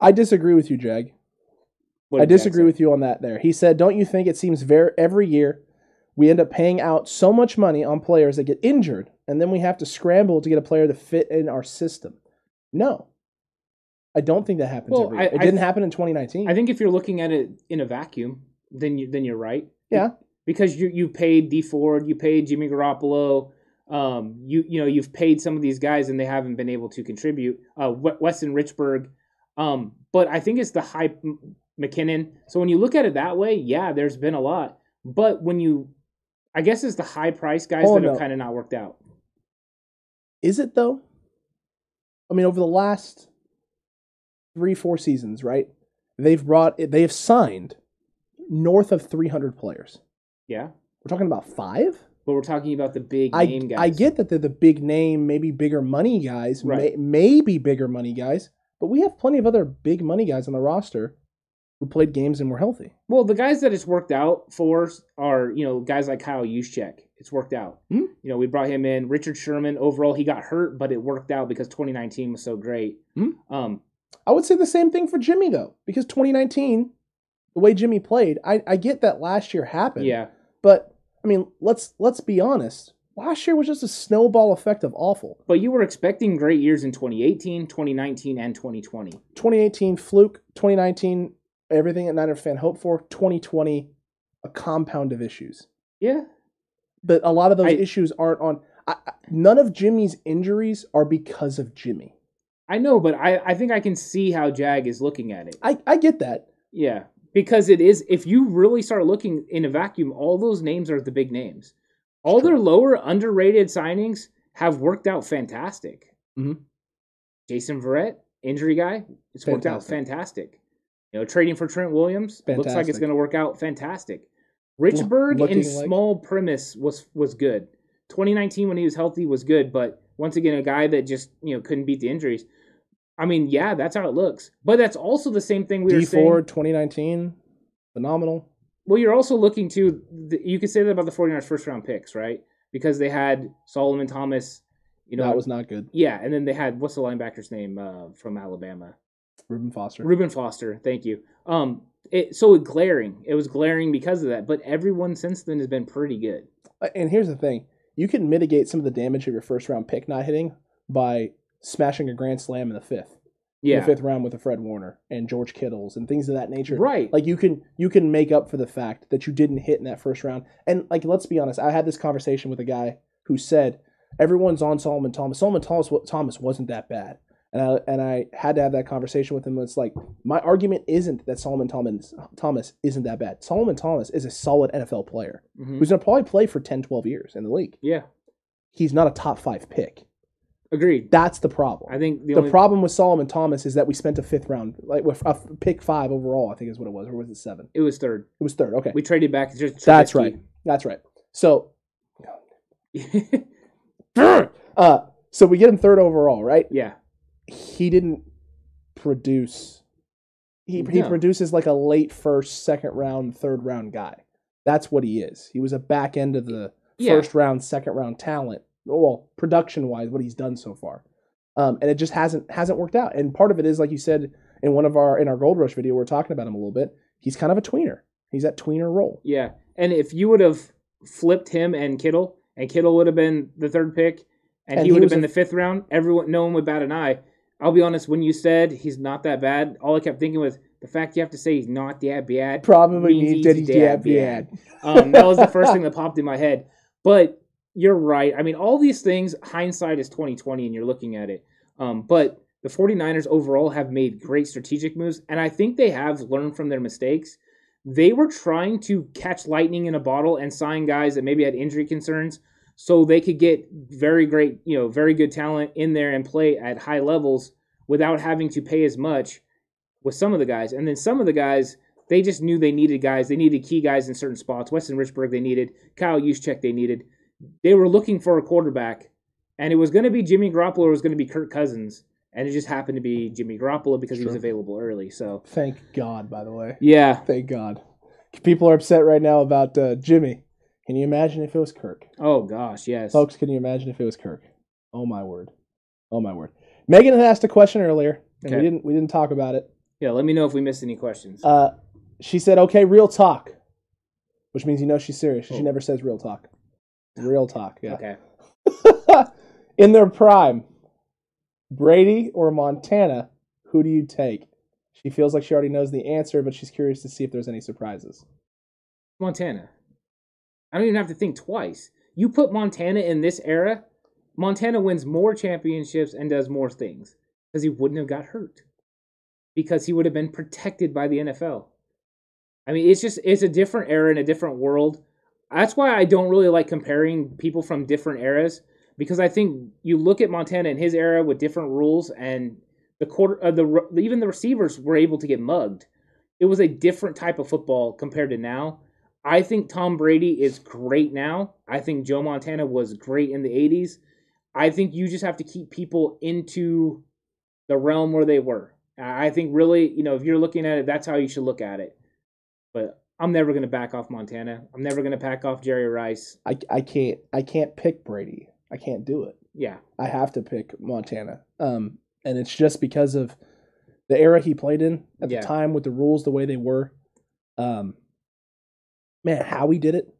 I disagree with you, Jag. What I disagree with you on that there. He said, Don't you think it seems very every year we end up paying out so much money on players that get injured and then we have to scramble to get a player to fit in our system? No. I don't think that happens Well, every I- It I didn't th- happen in 2019. I think if you're looking at it in a vacuum, then you then you're right. Yeah. Because you you paid Dee Ford, you paid Jimmy Garoppolo, um, you you know you've paid some of these guys and they haven't been able to contribute. Uh, Weston Richburg, um, but I think it's the hype McKinnon. So when you look at it that way, yeah, there's been a lot. But when you, I guess it's the high price guys Oh, that no. have kind of not worked out. Is it though? I mean, over the last three, four seasons, right? They've brought, they have signed north of 300 players. Yeah, We're talking about five? but we're talking about the big I, name guys. I get that they're the big name, maybe bigger money guys, Right. may, maybe bigger money guys, but we have plenty of other big money guys on the roster who played games and were healthy. Well, the guys that it's worked out for are, you know, guys like Kyle Juszczyk. It's worked out. Hmm. You know, we brought him in. Richard Sherman, overall, he got hurt, but it worked out because 2019 was so great. Hmm. Um, I would say the same thing for Jimmy though, because 2019, the way Jimmy played, I, I get that last year happened. yeah. But I mean, let's let's be honest. Last year was just a snowball effect of awful. But you were expecting great years in 2018, 2019, and 2020. 2018 fluke, 2019 everything that Niner fan hoped for, 2020 a compound of issues. Yeah. But a lot of those I- issues aren't on. I, none of Jimmy's injuries are because of Jimmy. I know, but I, I think I can see how Jag is looking at it. I, I get that. Yeah. Because it is, if you really start looking in a vacuum, all those names are the big names. All their lower underrated signings have worked out fantastic. Mhm. Jason Verrett, injury guy, it's worked out Fantastic. fantastic. You know, trading for Trent Williams looks like it's going to work out fantastic. Richburg looking in like- small premise was was good. 2019 when he was healthy was good, but once again, a guy that just you know couldn't beat the injuries. I mean, yeah, that's how it looks. But that's also the same thing we were D saying. Ford 2019, phenomenal. Well, you're also looking to th- you could say that about the 49ers first round picks, right? Because they had Solomon Thomas, you know, that was not good. yeah, and then they had what's the linebacker's name uh, from Alabama? Reuben Foster. Reuben Foster. Thank you. Um, it so glaring. It was glaring because of that, but everyone since then has been pretty good. Uh, And here's the thing: you can mitigate some of the damage of your first round pick not hitting by smashing a grand slam in the fifth, in Yeah, the fifth round with a Fred Warner and George Kittles and things of that nature. right. Like you can you can make up for the fact that you didn't hit in that first round. And like let's be honest, I had this conversation with a guy who said everyone's on Solomon Thomas. Solomon Thomas Thomas wasn't that bad. And I and I had to have that conversation with him. It's like my argument isn't that Solomon Thomas Thomas isn't that bad. Solomon Thomas is a solid NFL player Mhm. who's going to probably play for 10, 12 years in the league. Yeah, He's not a top 5 pick. Agreed. That's the problem. I think the, the only problem with Solomon Thomas is that we spent a fifth round, like with a pick five overall. I think is what it was, or was it seven? it was third. It was third. Okay, We traded back. Just that's right. That's right. So, uh, so we get him third overall, right? yeah. He didn't produce. He he produces like a late first, second round, third round guy. That's what he is. He was a back end of the Yeah. first round, second round talent. Well, production wise, what he's done so far, um, and it just hasn't hasn't worked out. And part of it is, like you said in one of our in our Gold Rush video, we are talking about him a little bit. He's kind of a tweener. He's that tweener role. Yeah. And if you would have flipped him and Kittle, and Kittle would have been the third pick, and, And he he would have been a- the fifth round, everyone, no one would bat an eye. I'll be honest. When you said he's not that bad, all I kept thinking was the fact you have to say he's not that bad. Probably means Diddy he's Dab dab Bad. Um, that was the first thing that popped in my head. But you're right. I mean, all these things, hindsight is 2020 and you're looking at it. Um, but the 49ers overall have made great strategic moves, and I think they have learned from their mistakes. They were trying to catch lightning in a bottle and sign guys that maybe had injury concerns so they could get very great, you know, very good talent in there and play at high levels without having to pay as much with some of the guys. And then some of the guys, they just knew they needed guys. They needed key guys in certain spots. Weston Richburg, they needed. Kyle Juszczyk, they needed. They were looking for a quarterback, and it was going to be Jimmy Garoppolo or it was going to be Kirk Cousins. And it just happened to be Jimmy Garoppolo because he was available early. So, Thank God, by the way. yeah. Thank God. People are upset right now about uh, Jimmy. Can you imagine if it was Kirk? Oh, gosh, yes. Folks, can you imagine if it was Kirk? Oh my word. Oh my word. Megan had asked a question earlier, and we Okay. didn't we didn't talk about it. Yeah, let me know if we missed any questions. Uh, she said, "Okay, real talk," which means you know she's serious. She Oh. never says real talk. Real talk, yeah. Okay. In their prime, Brady or Montana, who do you take? She feels like she already knows the answer, but she's curious to see if there's any surprises. Montana. I don't even have to think twice. You put Montana in this era, Montana wins more championships and does more things because he wouldn't have got hurt because he would have been protected by the NFL. I mean, it's just it's a different era in a different world. That's why I don't really like comparing people from different eras because I think you look at Montana in his era with different rules and the quarter uh, the even the receivers were able to get mugged. It was a different type of football compared to now. I think Tom Brady is great now. I think Joe Montana was great in the 80s. I think you just have to keep people into the realm where they were. I think really, you know, if you're looking at it, that's how you should look at it. But I'm never going to back off Montana. I'm never going to back off Jerry Rice. I, I can't I can't pick Brady. I can't do it. Yeah. I have to pick Montana. Um, and it's just because of the era he played in at Yeah. the time with the rules the way they were. Um, man, how he did it.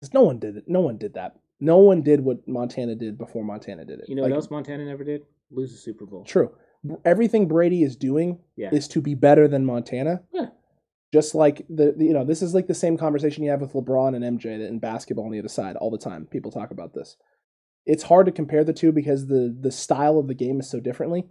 'Cause no one did it. No one did that. No one did what Montana did before Montana did it. You know Like, what else Montana never did? Lose a Super Bowl. True. Everything Brady is doing Yeah. is to be better than Montana. Yeah. Just like the, the- you know, this is like the same conversation you have with LeBron and MJ in basketball on the other side all the time. People talk about this. It's hard to compare the two because the the style of the game is so differently.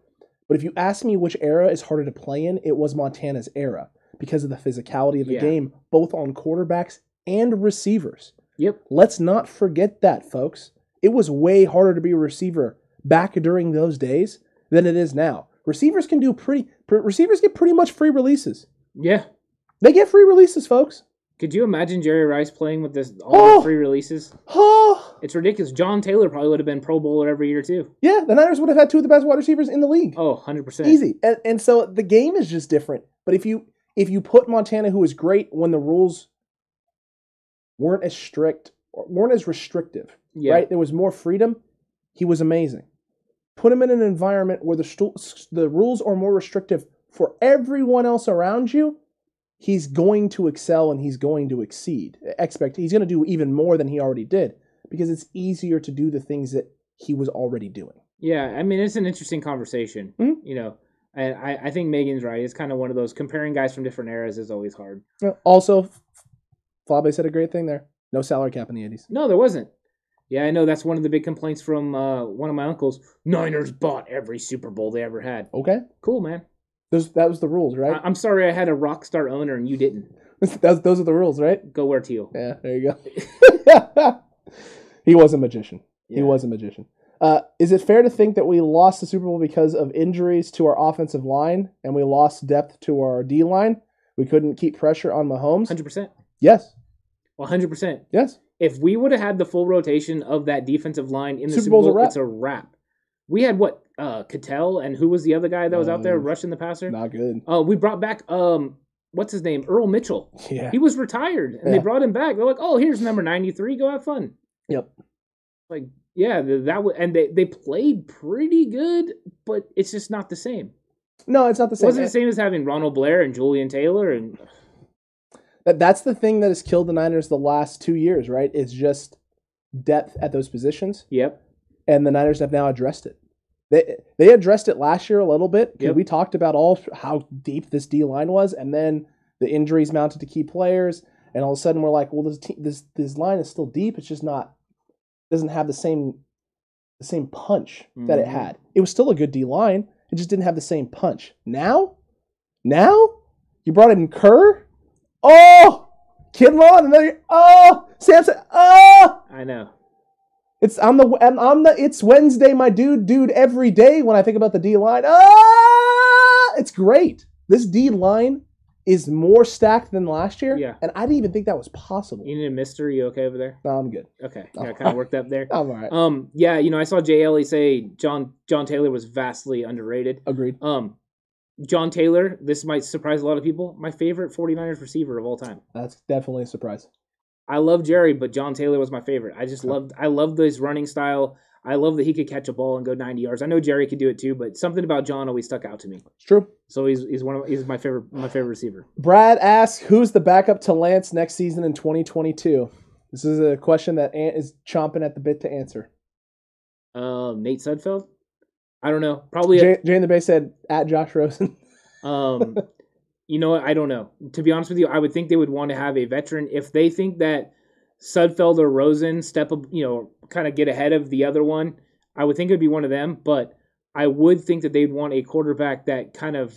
But if you ask me which era is harder to play in, it was Montana's era because of the physicality of the Yeah. game, both on quarterbacks and receivers. Yep. Let's not forget that, folks. It was way harder to be a receiver back during those days than it is now. Receivers can do pretty. pr- Receivers get pretty much free releases. Yeah. They get free releases, folks. Could you imagine Jerry Rice playing with this all Oh! the free releases? Oh, It's ridiculous. John Taylor probably would have been Pro Bowler every year too. yeah. The Niners would have had two of the best wide receivers in the league. Oh, 100%. Easy. And, and so the game is just different. But if you if you put Montana, who was great when the rules weren't as strict, or weren't as restrictive, Yeah. right? There was more freedom. He was amazing. Put him in an environment where the stu- the rules are more restrictive for everyone else around you. He's going to excel and he's going to exceed. Expect he's going to do even more than he already did because it's easier to do the things that he was already doing. Yeah, I mean it's an interesting conversation. Mhm. You know, and I, I think Megan's right. It's kind of one of those comparing guys from different eras is always hard. Also, Flabe said a great thing there. No salary cap in the 80s. No, there wasn't. Yeah, I know that's one of the big complaints from uh, one of my uncles. Niners bought every Super Bowl they ever had. Okay, Cool, man. those that was the rules, right? I'm sorry I had a rock star owner and you didn't. Those those are the rules, right? Go wear teal. Yeah, there you go. he was a magician. He was a magician. Uh, is it fair to think that we lost the Super Bowl because of injuries to our offensive line and we lost depth to our D line? We couldn't keep pressure on Mahomes. Hundred percent. Yes, hundred percent. yes. If we would have had the full rotation of that defensive line in the Super Super, Bowl's a Bowl, it's a wrap. We had what? Uh, Cattell and who was the other guy that was out there Um, rushing the passer? Not good. Oh, we brought back um, what's his name? Earl Mitchell. Yeah. He was retired, and they brought him back. They're like, "Oh, here's number ninety three. Go have fun." Yep. Like, yeah, that was, and they they played pretty good, but it's just not the same. No, it's not the It same. wasn't the same as having Ronald Blair and Jullian Taylor and That that's the thing that has killed the Niners the last two years, right? It's just depth at those positions, yep, and the Niners have now addressed it. They they addressed it last year a little bit Yep. we talked about all how deep this D line was, and then the injuries mounted to key players, and all of a sudden we're like, well, this te- this this line is still deep. It's just not doesn't have the same the same punch that it Mhm. had. It was still a good D line. It just didn't have the same punch. Now, now you brought in Kerr. Oh, Kinlaw, and then oh, Samson. Oh, I know. it's I'm the I'm, I'm the it's Wednesday, my dude, dude, every day when I think about the D line. Ah, it's great. This D line is more stacked than last year. Yeah. and I didn't even think that was possible. You need a mister. You okay over there? No, I'm good. Okay, yeah, kind of worked up there. I'm all right. Um, yeah, you know, I saw Ellie say John John Taylor was vastly underrated. Agreed. Um, John Taylor, this might surprise a lot of people. My favorite 49ers receiver of all time. That's definitely a surprise. I love Jerry, but John Taylor was my favorite. I just Okay. loved I loved his running style. I love that he could catch a ball and go 90 yards. I know Jerry could do it too, but something about John always stuck out to me. It's true. So he's he's one of he's my favorite my favorite receiver. Brad asks, "Who's the backup to Lance next season in 2022?" This is a question that Ant is chomping at the bit to answer. Um, Nate Sudfeld. I don't know. Probably. Jay, Jay in the Bay said at Josh Rosen. Um, you know what? I don't know. To be honest with you, I would think they would want to have a veteran if they think that Sudfeld or Rosen step up, you know, kind of get ahead of the other one. I would think it would be one of them, but I would think that they'd want a quarterback that kind of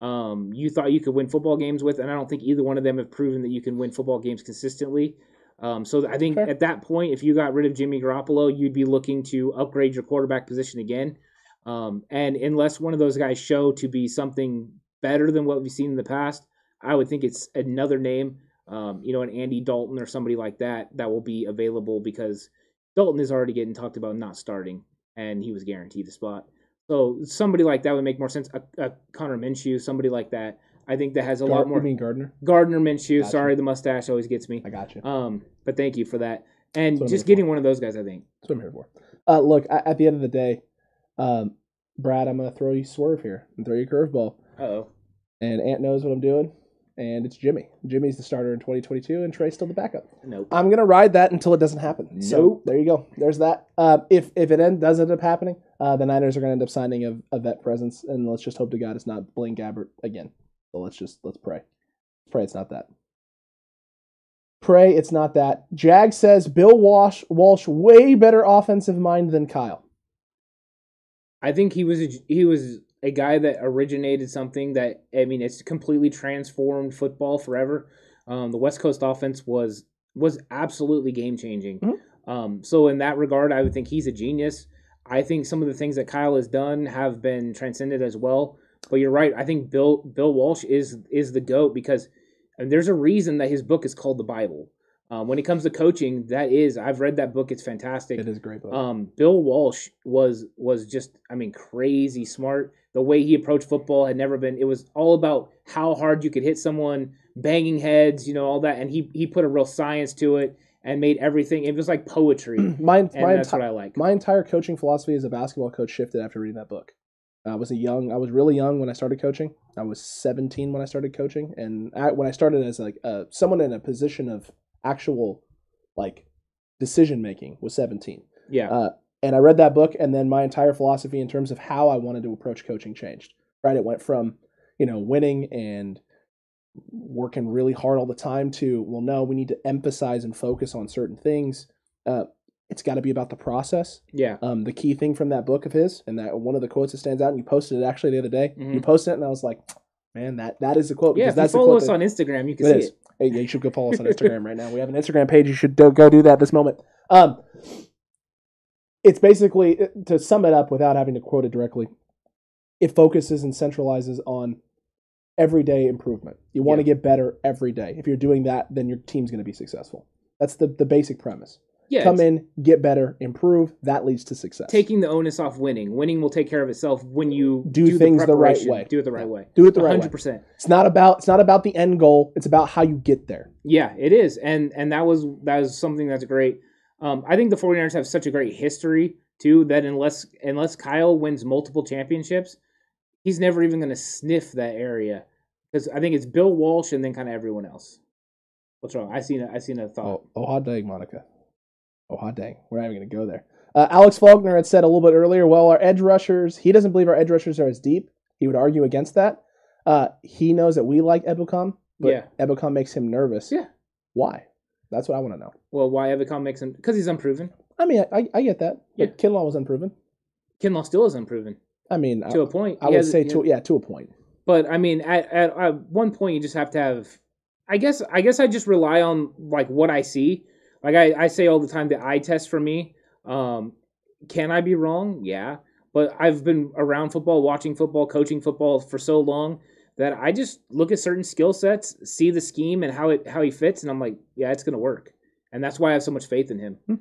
um, you thought you could win football games with, and I don't think either one of them have proven that you can win football games consistently. Um, so I think Fair. at that point, if you got rid of Jimmy Garoppolo, you'd be looking to upgrade your quarterback position again. Um, and unless one of those guys show to be something better than what we've seen in the past, I would think it's another name, um, you know, an Andy Dalton or somebody like that that will be available because Dalton is already getting talked about not starting, and he was guaranteed a spot. So somebody like that would make more sense. A, a Connor Minshew, somebody like that, I think that has a Gar- lot more. You mean Gardner? Gardner Minshew. Gotcha. Sorry, the mustache always gets me. I got you. Um, but thank you for that, and That's what I'm just getting one of those guys. I think. That's what I'm here for. Uh, look, a- at the end of the day, um, Brad, I'm gonna throw you swerve here and throw you a curveball. Uh oh. And Ant knows what I'm doing, and it's Jimmy. Jimmy's the starter in 2022, and Trey's still the backup. Nope. I'm gonna ride that until it doesn't happen. So there you go. There's that. Uh, if if it end, does end up happening, uh, the Niners are gonna end up signing a, a vet presence, and let's just hope to God it's not Blaine Gabbert again. So let's just let's pray. Pray it's not that. Pray it's not that. Jag says Bill Walsh Walsh way better offensive mind than Kyle. I think he was a, he was a guy that originated something that I mean it's completely transformed football forever. Um, the West Coast offense was was absolutely game changing. Mhm. Um, so in that regard, I would think he's a genius. I think some of the things that Kyle has done have been transcended as well. But you're right. I think Bill Bill Walsh is is the goat because and there's a reason that his book is called the Bible. Um, when it comes to coaching, that is I've read that book. It's fantastic. It is a great book. Um, Bill Walsh was was just I mean crazy smart. The way he approached football had never been. It was all about how hard you could hit someone, banging heads, you know, all that. And he he put a real science to it and made everything. It was like poetry, and my my, that's enti- what I like. my entire coaching philosophy as a basketball coach shifted after reading that book. I was a young, I was really young when I started coaching. I was 17 when I started coaching, and I, when I started as like uh, someone in a position of actual like decision making was 17. yeah, Uh, and I read that book, and then my entire philosophy in terms of how I wanted to approach coaching changed. Right, it went from you know winning and working really hard all the time to well, no, we need to emphasize and focus on certain things. Uh, it's got to be about the process. yeah, Um, the key thing from that book of his, and that one of the quotes that stands out, and you posted it actually the other day. You Mhm. posted it, and I was like, man, that that is the quote. yeah. because If you that's follow quote us that- on Instagram, you can it see is. Hey, you should go follow us on Instagram right now. We have an Instagram page. You should do, go do that this moment. Um, it's basically to sum it up without having to quote it directly. It focuses and centralizes on everyday improvement. You want to get better every day. If you're doing that, then your team's going to be successful. That's the the basic premise. Yeah, Come in, get better, improve. That leads to success. taking the onus off winning. Winning will take care of itself when you Do things the right way. Do it the right way. Do it the right way. Hundred percent. It's not about it's not about the end goal. It's about how you get there. Yeah, it is. And and that was that was something that's great. Um, I think the 49ers have such a great history too that unless unless Kyle wins multiple championships, he's never even going to sniff that area because I think it's Bill Walsh and then kind of everyone else. What's wrong? I seen a, I seen a thought. Oh, oh hot dang, Monica. Oh hot dang. We're not even going to go there. Uh, Alex Faulkner had said a little bit earlier. Well, our edge rushers. He doesn't believe our edge rushers are as deep. He would argue against that. Uh, he knows that we like Ebukam, but Yeah. Ebukam makes him nervous. Yeah. Why? That's what I want to know. Well, why Ebukam makes him because he's unproven. I mean, I, I get that. Yeah. But Kinlaw was unproven. Kinlaw still is unproven I mean, to I, a point. I He would has- say to yeah to a point. But I mean, at, at at one point, you just have to have. I guess I guess I just rely on like what I see. Like I, I say all the time, the eye test for me. Um, can I be wrong? Yeah, but I've been around football, watching football, coaching football for so long that I just look at certain skill sets, see the scheme and how it how he fits, and I'm like, yeah, it's gonna work, and that's why I have so much faith in him. Hmm.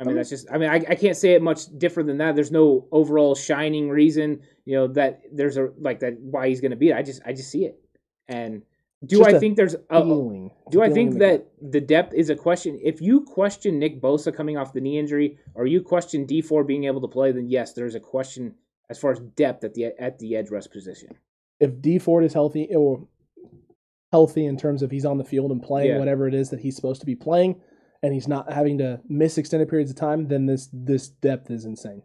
I mean, that's just. I mean, I, I can't say it much different than that. There's no overall shining reason, you know, that there's a like that why he's going to beat it. I just I just see it. And do Just I think there's a, Feeling. do I think that the depth is a question? If you question Nick Bosa coming off the knee injury, or you question Dee Ford being able to play, then yes, there's a question as far as depth at the at the edge rush position. if Dee Ford is healthy or healthy in terms of he's on the field and playing Yeah. whatever it is that he's supposed to be playing, and he's not having to miss extended periods of time, then this this depth is insane.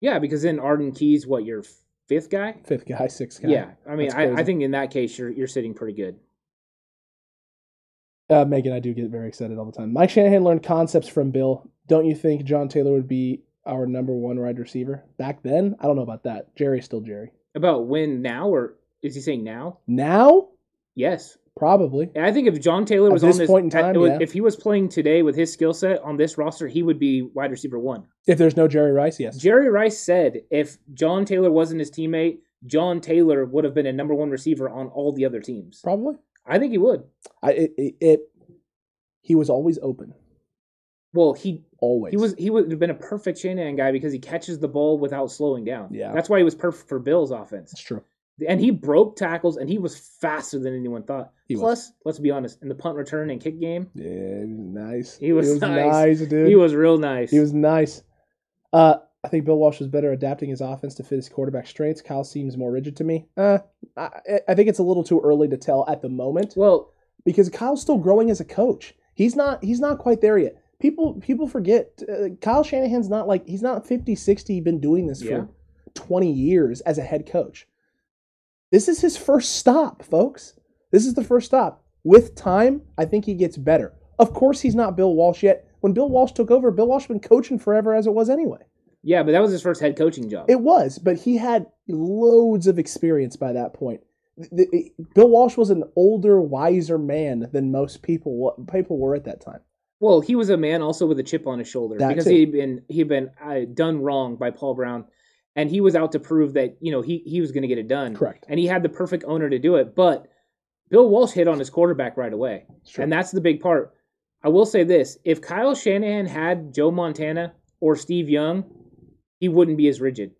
Yeah, because then Arden Keys, what your fifth guy? Fifth guy, sixth guy. Yeah, I mean, I, I think in that case you're you're sitting pretty good. Uh, Megan, I do get very excited all the time. Mike Shanahan learned concepts from Bill. Don't you think John Taylor would be our number one wide receiver back then? I don't know about that. Jerry's still Jerry. About when now, or is he saying now? Now, Yes, probably. And I think if John Taylor At was this on this point in time, was- yeah. if he was playing today with his skill set on this roster, he would be wide receiver one. If there's no Jerry Rice, yes. Jerry Rice said if John Taylor wasn't his teammate, John Taylor would have been a number one receiver on all the other teams. probably. I think he would. I it, it, it he was always open. Well, he Always. he was he would have been a perfect Shanahan guy because he catches the ball without slowing down. Yeah. that's why he was perfect for Bill's offense. It's true. And he broke tackles and he was faster than anyone thought. He was. Plus, let's be honest, in the punt return and kick game, Yeah, he was nice. He was nice. dude. he was real nice. He was nice. Uh, I think Bill Walsh was better adapting his offense to fit his quarterback strengths. Kyle seems more rigid to me. Uh, I, I think it's a little too early to tell at the moment well. because Kyle's still growing as a coach. He's not. He's not quite there yet. People people forget uh, Kyle Shanahan's not like he's not 50, 60, been doing this Yeah. for 20 years as a head coach. This is his first stop, folks. This is the first stop. With time, I think he gets better. Of course, he's not Bill Walsh yet. When Bill Walsh took over, Bill Walsh had been coaching forever as it was anyway. Yeah, but that was his first head coaching job. It was, but he had loads of experience by that point. The- the- Bill Walsh was an older, wiser man than most people people were at that time. well, he was a man also with a chip on his shoulder That because too. he'd been he'd been uh, done wrong by Paul Brown, and he was out to prove that you know he he was going to get it done. Correct. And he had the perfect owner to do it. But Bill Walsh hit on his quarterback right away, true. and that's the big part. I will say this: if Kyle Shanahan had Joe Montana or Steve Young, he wouldn't be as rigid.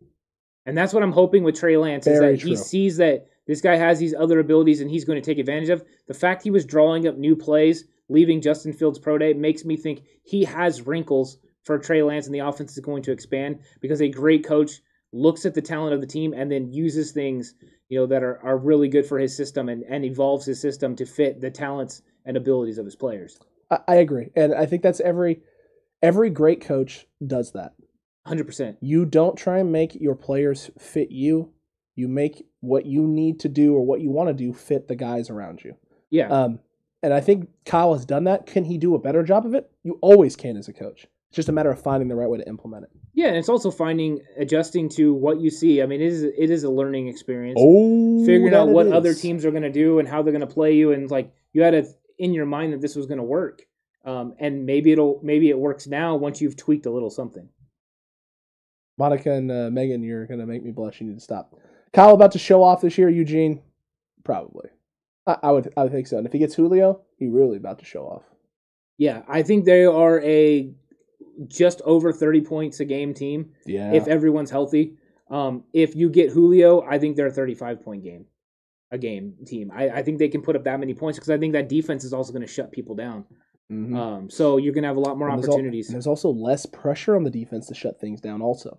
And that's what I'm hoping with Trey Lance is Very that he sees that this guy has these other abilities and he's going to take advantage of. The fact he was drawing up new plays, leaving Justin Fields pro day, makes me think he has wrinkles for Trey Lance and the offense is going to expand because a great coach looks at the talent of the team and then uses things you know that are, are really good for his system and, and evolves his system to fit the talents and abilities of his players. I, I agree, and I think that's every every great coach does that. 100%. You don't try and make your players fit you. You make what you need to do or what you want to do fit the guys around you. Yeah. Um, and I think Kyle has done that. Can he do a better job of it? You always can as a coach. It's just a matter of finding the right way to implement it. Yeah, and it's also finding adjusting to what you see. I mean, it is it is a learning experience. Oh, Figuring out what other teams are going to do and how they're going to play you, and like you had it in your mind that this was going to work. Um, and maybe it'll maybe it works now once you've tweaked a little something. Monica and uh, Megan, you're gonna make me blush. You need to stop. Kyle about to show off this year. Eugene, probably. I, I would I would think so. And if he gets Julio, he really about to show off. Yeah, I think they are a just over 30 points a game team Yeah. if everyone's healthy. Um, if you get Julio, I think they're a 35 point game, a game team. I, I think they can put up that many points because I think that defense is also going to shut people down. Mhm. Um, so you're going to have a lot more And there's al- opportunities. there's also less pressure on the defense to shut things down. Also,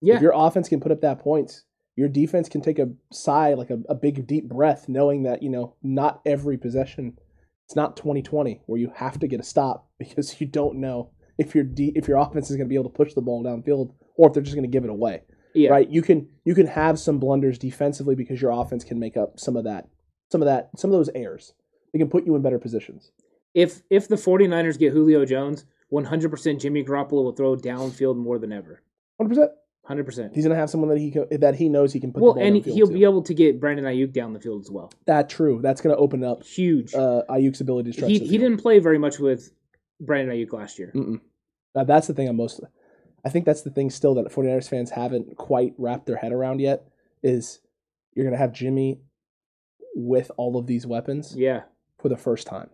yeah, if your offense can put up that points, your defense can take a sigh, like a, a big deep breath, knowing that you know not every possession. It's not 2020 where you have to get a stop because you don't know if your de- if your offense is going to be able to push the ball downfield or if they're just going to give it away. yeah. Right? You can you can have some blunders defensively because your offense can make up some of that some of that some of those errors. They can put you in better positions. If if the 49ers get Julio Jones, 100% Jimmy Garoppolo will throw downfield more than ever. 100%. 100%. He's going to have someone that he that he knows he can put Well, the ball and he'll to. be able to get Brandon Aiyuk down the field as well. that true. That's going to open up Huge. uh, Aiyuk's ability to he he didn't play very much with Brandon Aiyuk last year. Mm-mm. Now, that's the thing I'm most. I think that's the thing still that 49ers fans haven't quite wrapped their head around yet is you're going to have Jimmy with all of these weapons Yeah. for the first time.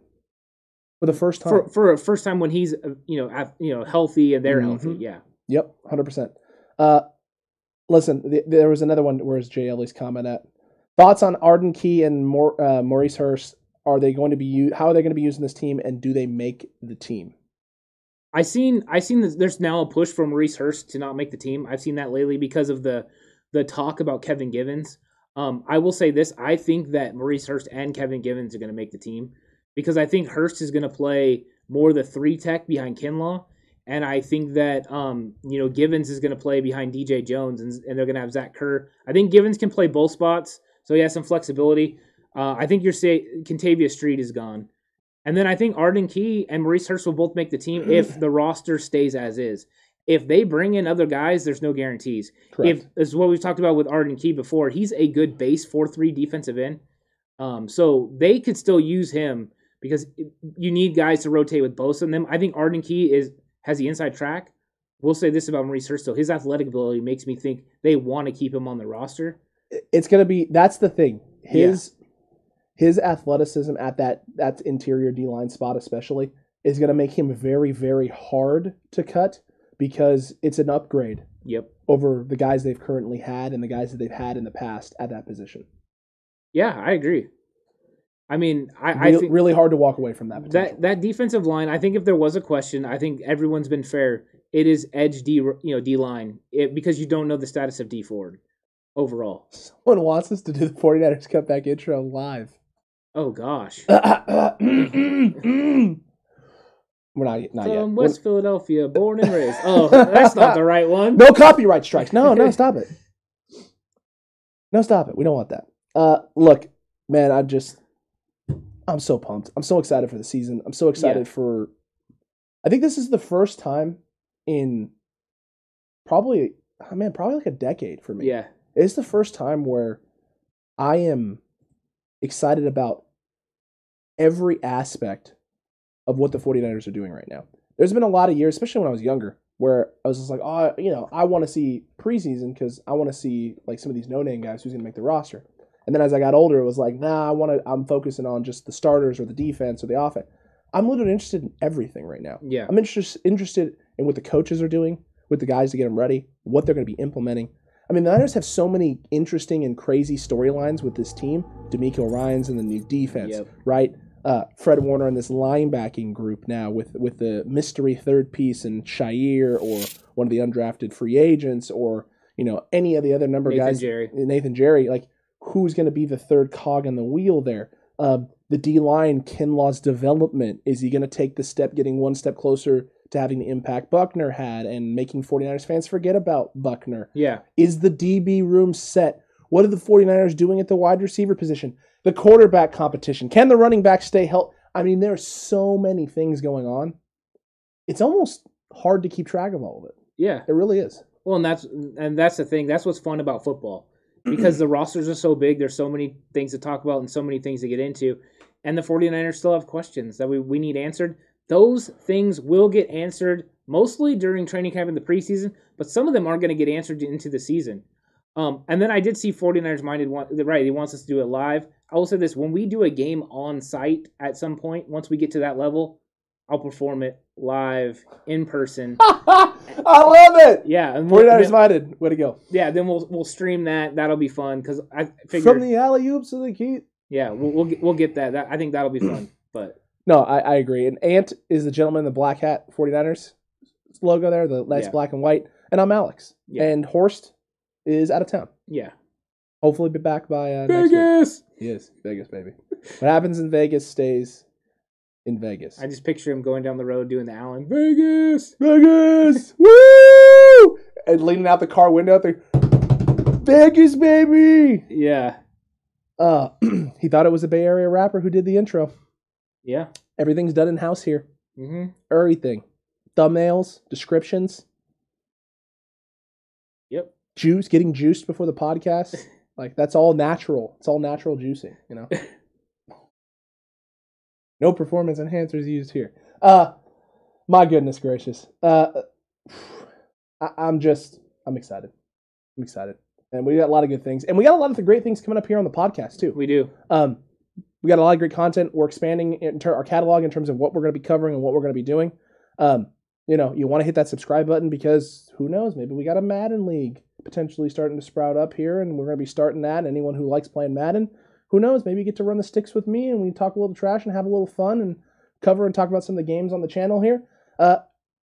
For the first time. For for a first time when he's uh, you know at, you know healthy and they're healthy. Mhm. Yeah. Yep, 100%. Uh, listen, th- there was another one. Where's Jay Ellie's comment at? Thoughts on Arden Key and Mor- uh, Maurice Hurst? Are they going to be How are they going to be using this team, and do they make the team? I seen I seen that there's now a push for Maurice Hurst to not make the team. I've seen that lately because of the the talk about Kevin Givens. Um, I will say this: I think that Maurice Hurst and Kevin Givens are going to make the team because I think Hurst is going to play more the three tech behind Kinlaw, and I think that um, you know Givens is going to play behind DJ Jones, and, and they're going to have Zach Kerr. I think Givens can play both spots, so he has some flexibility. Uh, I think your say Kentavius Street is gone. And then I think Arden Key and Maurice Hurst will both make the team if the roster stays as is. If they bring in other guys, there's no guarantees. Correct. If as what we've talked about with Arden Key before, he's a good base four three defensive end. Um, so they could still use him because you need guys to rotate with both of them. I think Arden Key is has the inside track. We'll say this about Maurice Hurst, though. His athletic ability makes me think they want to keep him on the roster. it's gonna be that's the thing. His his athleticism at that that interior D line spot especially is gonna make him very very hard to cut because it's an upgrade Yep. over the guys they've currently had and the guys that they've had in the past at that position. Yeah, I agree. I mean, I, I Real- think really hard to walk away from that. Potential. that that defensive line. I think if there was a question, I think everyone's been fair. It is edge D, you know, D line, it, eh, because you don't know the status of D Ford overall. Someone wants us to do the 49ers cutback intro live. Oh gosh, We're not not yet. from We're- West Philadelphia, born and raised. Oh, that's not the right one. No copyright strikes. No, no, stop it. No, stop it. We don't want that. Uh, look, man, I just, I'm so pumped. I'm so excited for the season. I'm so excited Yeah. for. I think this is the first time in probably, oh, man, probably like a decade for me. Yeah, It's the first time where I am excited about every aspect of what the 49ers are doing right now. There's been a lot of years, especially when I was younger, where I was just like, oh, you know, I want to see preseason because I want to see like some of these no-name guys who's going to make the roster. And then as I got older, it was like, nah, I want to. I'm focusing on just the starters or the defense or the offense. I'm literally interested in everything right now. yeah, I'm interested interested in what the coaches are doing with the guys to get them ready, what they're going to be implementing. I mean, the Niners have so many interesting and crazy storylines with this team. DeMeco Ryan's in the new defense, Yep. right? Uh, Fred Warner in this linebacking group now with with the mystery third piece and Shair or one of the undrafted free agents or you know any of the other number Nathan guys Jerry. Nathan Gerry, like who's going to be the third cog in the wheel there? Uh, the D line, Kinlaw's development. Is he going to take the step, getting one step closer to having the impact Buckner had and making 49ers fans forget about Buckner? Yeah, Is the DB room set? What are the 49ers doing at the wide receiver position? The quarterback competition. Can the running back stay healthy? I mean, there's so many things going on. It's almost hard to keep track of all of it. yeah. It really is. Well, and that's and that's the thing. That's what's fun about football because the rosters are so big. There's so many things to talk about and so many things to get into. And the 49ers still have questions that we, we need answered. those things will get answered mostly during training camp in the preseason, but some of them are going to get answered into the season. Um, and then I did see 49ers minded want right, he wants us to do it live. I will say this when we do a game on site at some point, once we get to that level, I'll perform it live in person. I love it. Yeah, and we'll- 49ers then, minded. Way to go. yeah, then we'll we'll stream that. That'll be fun because I figure From the alley oops to the key. yeah we'll we'll get, we'll get that. that. I think that'll be fun. But No, I, I agree. And Ant is the gentleman in the black hat 49ers logo there, the nice Yeah. black and white. And I'm Alex. Yeah. And Horst is out of town. yeah, Hopefully be back by uh, next week. Vegas. He is. Vegas, baby. what happens in Vegas stays in Vegas. I just picture him going down the road doing the Allen Vegas. Vegas! Woo! And leaning out the car window there. Vegas, baby! Yeah, Uh, he thought it was a Bay Area rapper who did the intro. yeah. Everything's done in house here. Mm-hmm. Everything. Thumbnails, descriptions, Yep. Juice, getting juiced before the podcast. Like that's all natural. It's all natural juicing, you know. no performance enhancers used here. Uh my goodness gracious. Uh I, I'm just I'm excited. I'm excited. And we got a lot of good things. And we got a lot of the great things coming up here on the podcast too. We do. Um, we got a lot of great content. We're expanding in ter- our catalog in terms of what we're going to be covering and what we're going to be doing. Um, you know, you want to hit that subscribe button because who knows? Maybe we got a Madden league potentially starting to sprout up here, and we're going to be starting that. Anyone who likes playing Madden, who knows? Maybe you get to run the sticks with me, and we talk a little trash and have a little fun and cover and talk about some of the games on the channel here. Uh,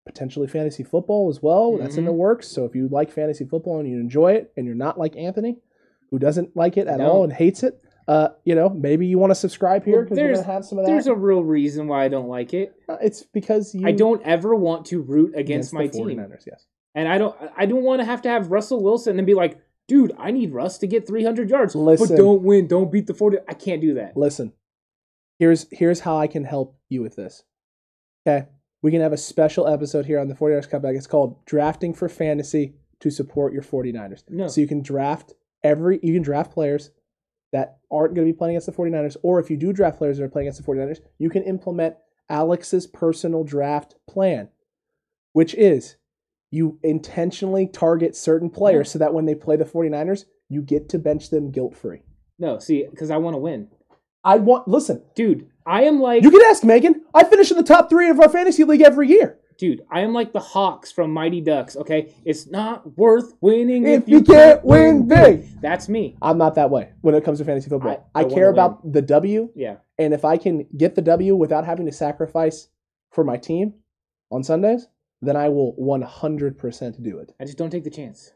potentially fantasy football as well. That's in the works. So if you like fantasy football and you enjoy it, and you're not like Anthony, who doesn't like it at No. all and hates it, uh, you know, maybe you want to subscribe here Well, because we're gonna have some of There's a real reason why I don't like it. Uh, it's because you I don't ever want to root against, my the team, 49ers, Yes, and I don't. I don't want to have to have Russell Wilson and be like, dude, I need Russ to get 300 yards, Listen. but don't win, don't beat the 40. I can't do that. listen. Here's here's how I can help you with this. Okay, we can have a special episode here on the 49ers Comeback. It's called "Drafting for Fantasy to Support Your 49ers." No. So you can draft every you can draft players that aren't going to be playing against the 49ers or if you do draft players that are playing against the 49ers, you can implement Alex's personal draft plan, which is you intentionally target certain players so that when they play the 49ers, you get to bench them guilt-free. No, see, because I want to win, I want listen, dude. I am like, you can ask Megan. I finish in the top 3 of our fantasy league every year. dude. I am like the Hawks from Mighty Ducks. Okay, it's not worth winning If you can't win big. That's me. I'm not that way when it comes to fantasy football. I- I, I care about the W Yeah, And if I can get the W without having to sacrifice for my team on Sundays, then I will 100% do it. I just don't take the chance.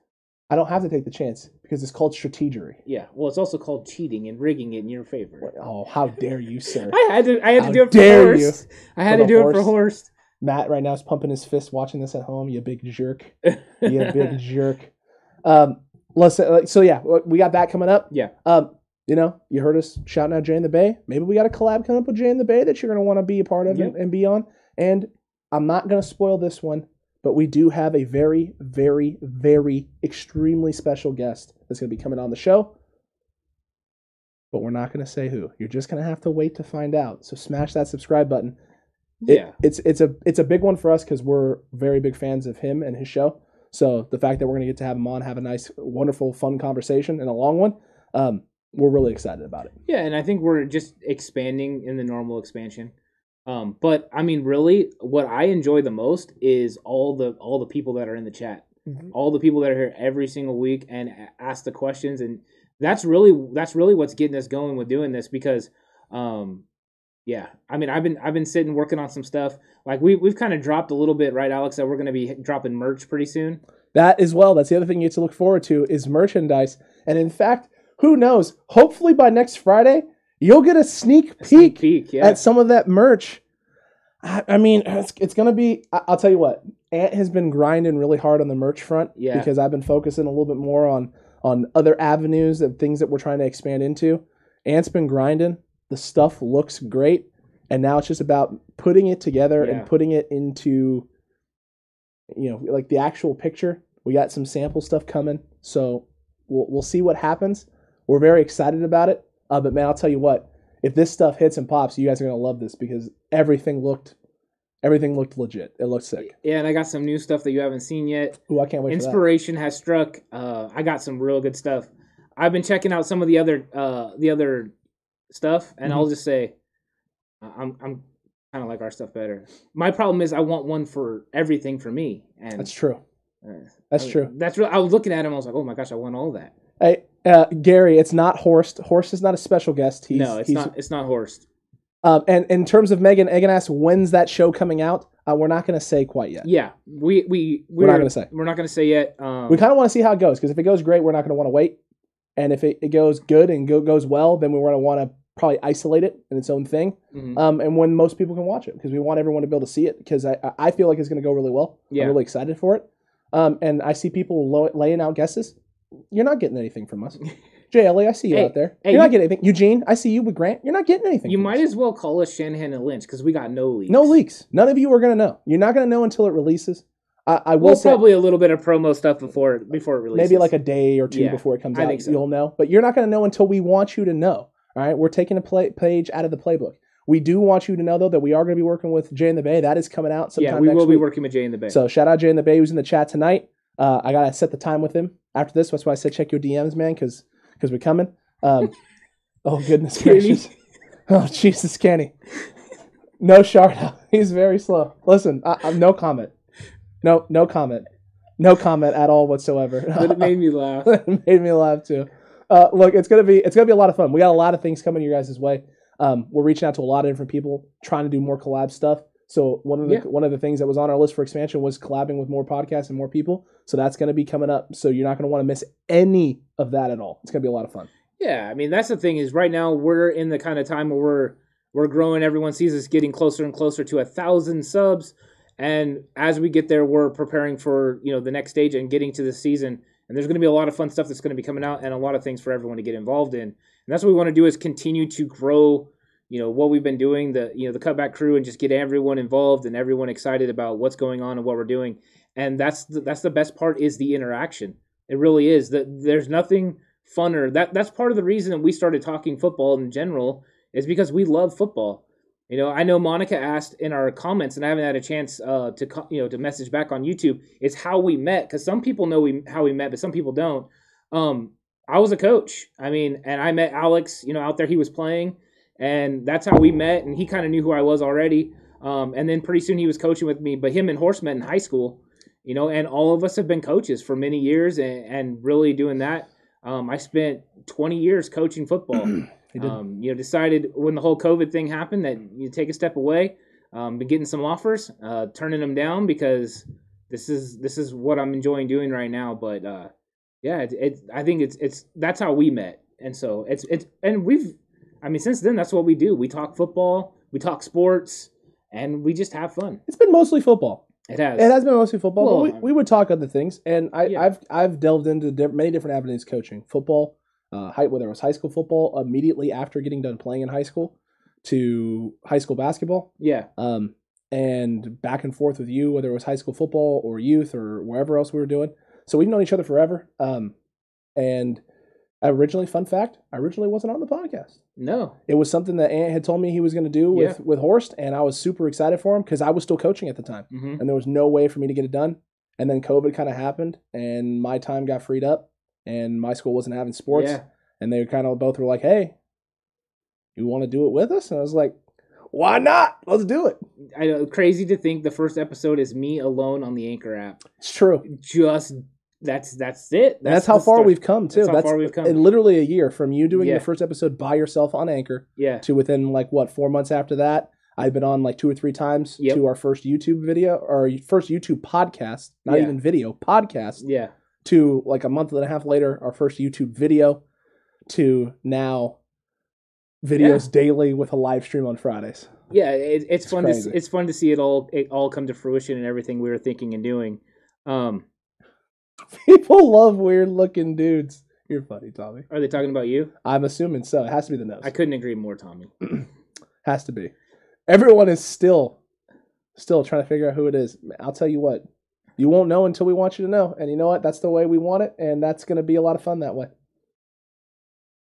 I don't have to take the chance because it's called strategery. Yeah, well, it's also called cheating and rigging it in your favor. Oh, how dare you, sir. I had to. I had How to do it for dare you. I had For to do it for Horst. Matt right now is pumping his fist watching this at home. You big jerk. You big jerk. Um, listen, like, so yeah, we got that coming up. Yeah. Um, you know, you heard us shouting out Jay in the Bay. Maybe we got a collab coming up with Jay in the Bay that you're going to want to be a part of and, and be on. And I'm not going to spoil this one, but we do have a very, very, very extremely special guest that's going to be coming on the show. But we're not going to say who. You're just going to have to wait to find out. So smash that subscribe button. It- yeah, it's it's a it's a big one for us because we're very big fans of him and his show. So the fact that we're going to get to have him on, have a nice, wonderful, fun conversation and a long one, um, we're really excited about it. yeah, and I think we're just expanding in the normal expansion. Um, but I mean, really, what I enjoy the most is all the all the people that are in the chat, all the people that are here every single week and ask the questions, and that's really that's really what's getting us going with doing this because, um, yeah, I mean, I've been I've been sitting working on some stuff. Like we we've kind of dropped a little bit, right, Alex? That we're going to be dropping merch pretty soon. That as well. That's the other thing you get to look forward to is merchandise. And in fact, who knows? Hopefully by next Friday, you'll get a sneak A sneak peek, peek, yeah. at some of that merch. I, I mean, it's, it's going to be. I, I'll tell you what. Ant has been grinding really hard on the merch front Yeah. because I've been focusing a little bit more on on other avenues of things that we're trying to expand into. Ant's been grinding. The stuff looks great, and now it's just about putting it together Yeah. and putting it into, you know, like the actual picture. We got some sample stuff coming, so we'll we'll see what happens. We're very excited about it. Uh, but man, I'll tell you what, if this stuff hits and pops, you guys are gonna love this because everything looked Everything looked legit. It looked sick. Yeah, and I got some new stuff that you haven't seen yet. Ooh, I can't wait. Inspiration has struck. Uh, I got some real good stuff. I've been checking out some of the other uh, the other stuff, and I'll just say, I- I'm I'm kind of like our stuff better. My problem is I want one for everything for me, and That's true. uh, That's I- true. That's real. I was looking at him. I was like, oh my gosh, I want all that. Hey, uh, Gary, it's not Horst. Horst is not a special guest. He's, no, it's he's, not. It's not Horst. Um, and in terms of Megan, Megan asked, when's that show coming out? Uh, we're not going to say quite yet. Yeah, we we We're not gonna say. We're not gonna say yet. Um, We kind of want to see how it goes because if it goes great, we're not going to want to wait. And if it, it goes good and go, goes well, then we're going to want to probably isolate it in its own thing. mhm. Um, and when most people can watch it because we want everyone to be able to see it because I, I- I feel like it's going to go really well. Yeah. I'm really excited for it. Um, and I see people lo- laying out guesses. You're not getting anything from us. JLA, I see you Hey, out there. hey, You're not getting anything. Eugene, I see you with Grant. You're not getting anything. You might us. as well call us Shanahan and Lynch because we got no leaks. No leaks. None of you are going to know. You're not going to know until it releases. I, I will We'll say probably a little bit of promo stuff before before it releases. maybe like a day or two Yeah, before it comes I out. think so. You'll know, but you're not going to know until we want you to know. All right, we're taking a play, page out of the playbook. We do want you to know though that we are going to be working with Jay in the Bay. That is coming out sometime next week. yeah, we will be working with Jay in the Bay. So shout out Jay in the Bay who's in the chat tonight. Uh, I gotta set the time with him after this. That's why I said check your DMs, man, because because we're coming. Um, oh goodness gracious! Oh Jesus, Kenny. No Sharda. He's very slow. Listen, I, I'm no comment. No, no comment. No comment at all whatsoever. but it made me laugh. it made me laugh too. Uh, look, it's gonna be it's gonna be a lot of fun. We got a lot of things coming your guys' way. Um, we're reaching out to a lot of different people, trying to do more collab stuff. So one of the Yeah. one of the things that was on our list for expansion was collabing with more podcasts and more people. So that's gonna be coming up. So you're not gonna want to miss any of that at all. It's gonna be a lot of fun. Yeah, I mean that's the thing is right now we're in the kind of time where we're we're growing. Everyone sees us getting closer and closer to a thousand subs, and as we get there, we're preparing for you know the next stage and getting to the season. And there's going to be a lot of fun stuff that's going to be coming out, and a lot of things for everyone to get involved in. And that's what we want to do is continue to grow. You know what we've been doing, the you know the cutback crew, and just get everyone involved and everyone excited about what's going on and what we're doing. And that's the, that's the best part is the interaction. It really is. That there's nothing funner. That that's part of the reason that we started talking football in general is because we love football. You know, I know Monica asked in our comments, and I haven't had a chance uh, to you know to message back on YouTube. Is how we met because some people know we how we met, but some people don't. Um, I was a coach. I mean, and I met Alex. You know, out there he was playing, and that's how we met. And he kind of knew who I was already. Um, and then pretty soon he was coaching with me. But him and Horse met in high school. You know, and all of us have been coaches for many years, and, and really doing that. Um, I spent 20 years coaching football. Um, you know, decided when the whole COVID thing happened that you take a step away. Um, been getting some offers, uh, turning them down because this is this is what I'm enjoying doing right now. But uh, yeah, it, it I think it's it's that's how we met, and so it's it's and we've I mean since then that's what we do. We talk football, we talk sports, and we just have fun. It's been mostly football. It has. It has been mostly football, Well, but we, we would talk other things. And I, Yeah. I've I've delved into many different avenues coaching football, uh, high, whether it was high school football immediately after getting done playing in high school, to high school basketball, yeah, um, and back and forth with you, whether it was high school football or youth or wherever else we were doing. So we've known each other forever. Um, and originally, fun fact, I originally wasn't on the podcast. No, It was something that Ant had told me he was going to do with Yeah. with Horst, and I was super excited for him because I was still coaching at the time hmm and there was no way for me to get it done. And then COVID kind of happened, and my time got freed up, and my school wasn't having sports, yeah, and they kind of both were like, "Hey, you want to do it with us?" And I was like, "Why not? Let's do it." I know. Crazy to think the first episode is me alone on the Anchor app. It's true. Just that's that's it. And that's how far start. we've come too. That's how far we've come. In literally a year from you doing Yeah. the first episode by yourself on Anchor Yeah, to within like what four months after that. I've been on like two or three times Yep. to our first YouTube video or first YouTube podcast, not Yeah. even video podcast. yeah. to like a month and a half later, our first YouTube video, to now videos daily with a live stream on Fridays. Yeah, it, it's, It's fun to crazy. it's fun to see it all it all come to fruition and everything we were thinking and doing. Um, People love weird looking dudes. You're funny, Tommy. are they talking about you? I'm assuming so. It has to be the nose. I couldn't agree more, Tommy. has to be. Everyone is still, still trying to figure out who it is. I'll tell you what, you won't know until we want you to know. And you know what? That's the way we want it, and that's going to be a lot of fun that way.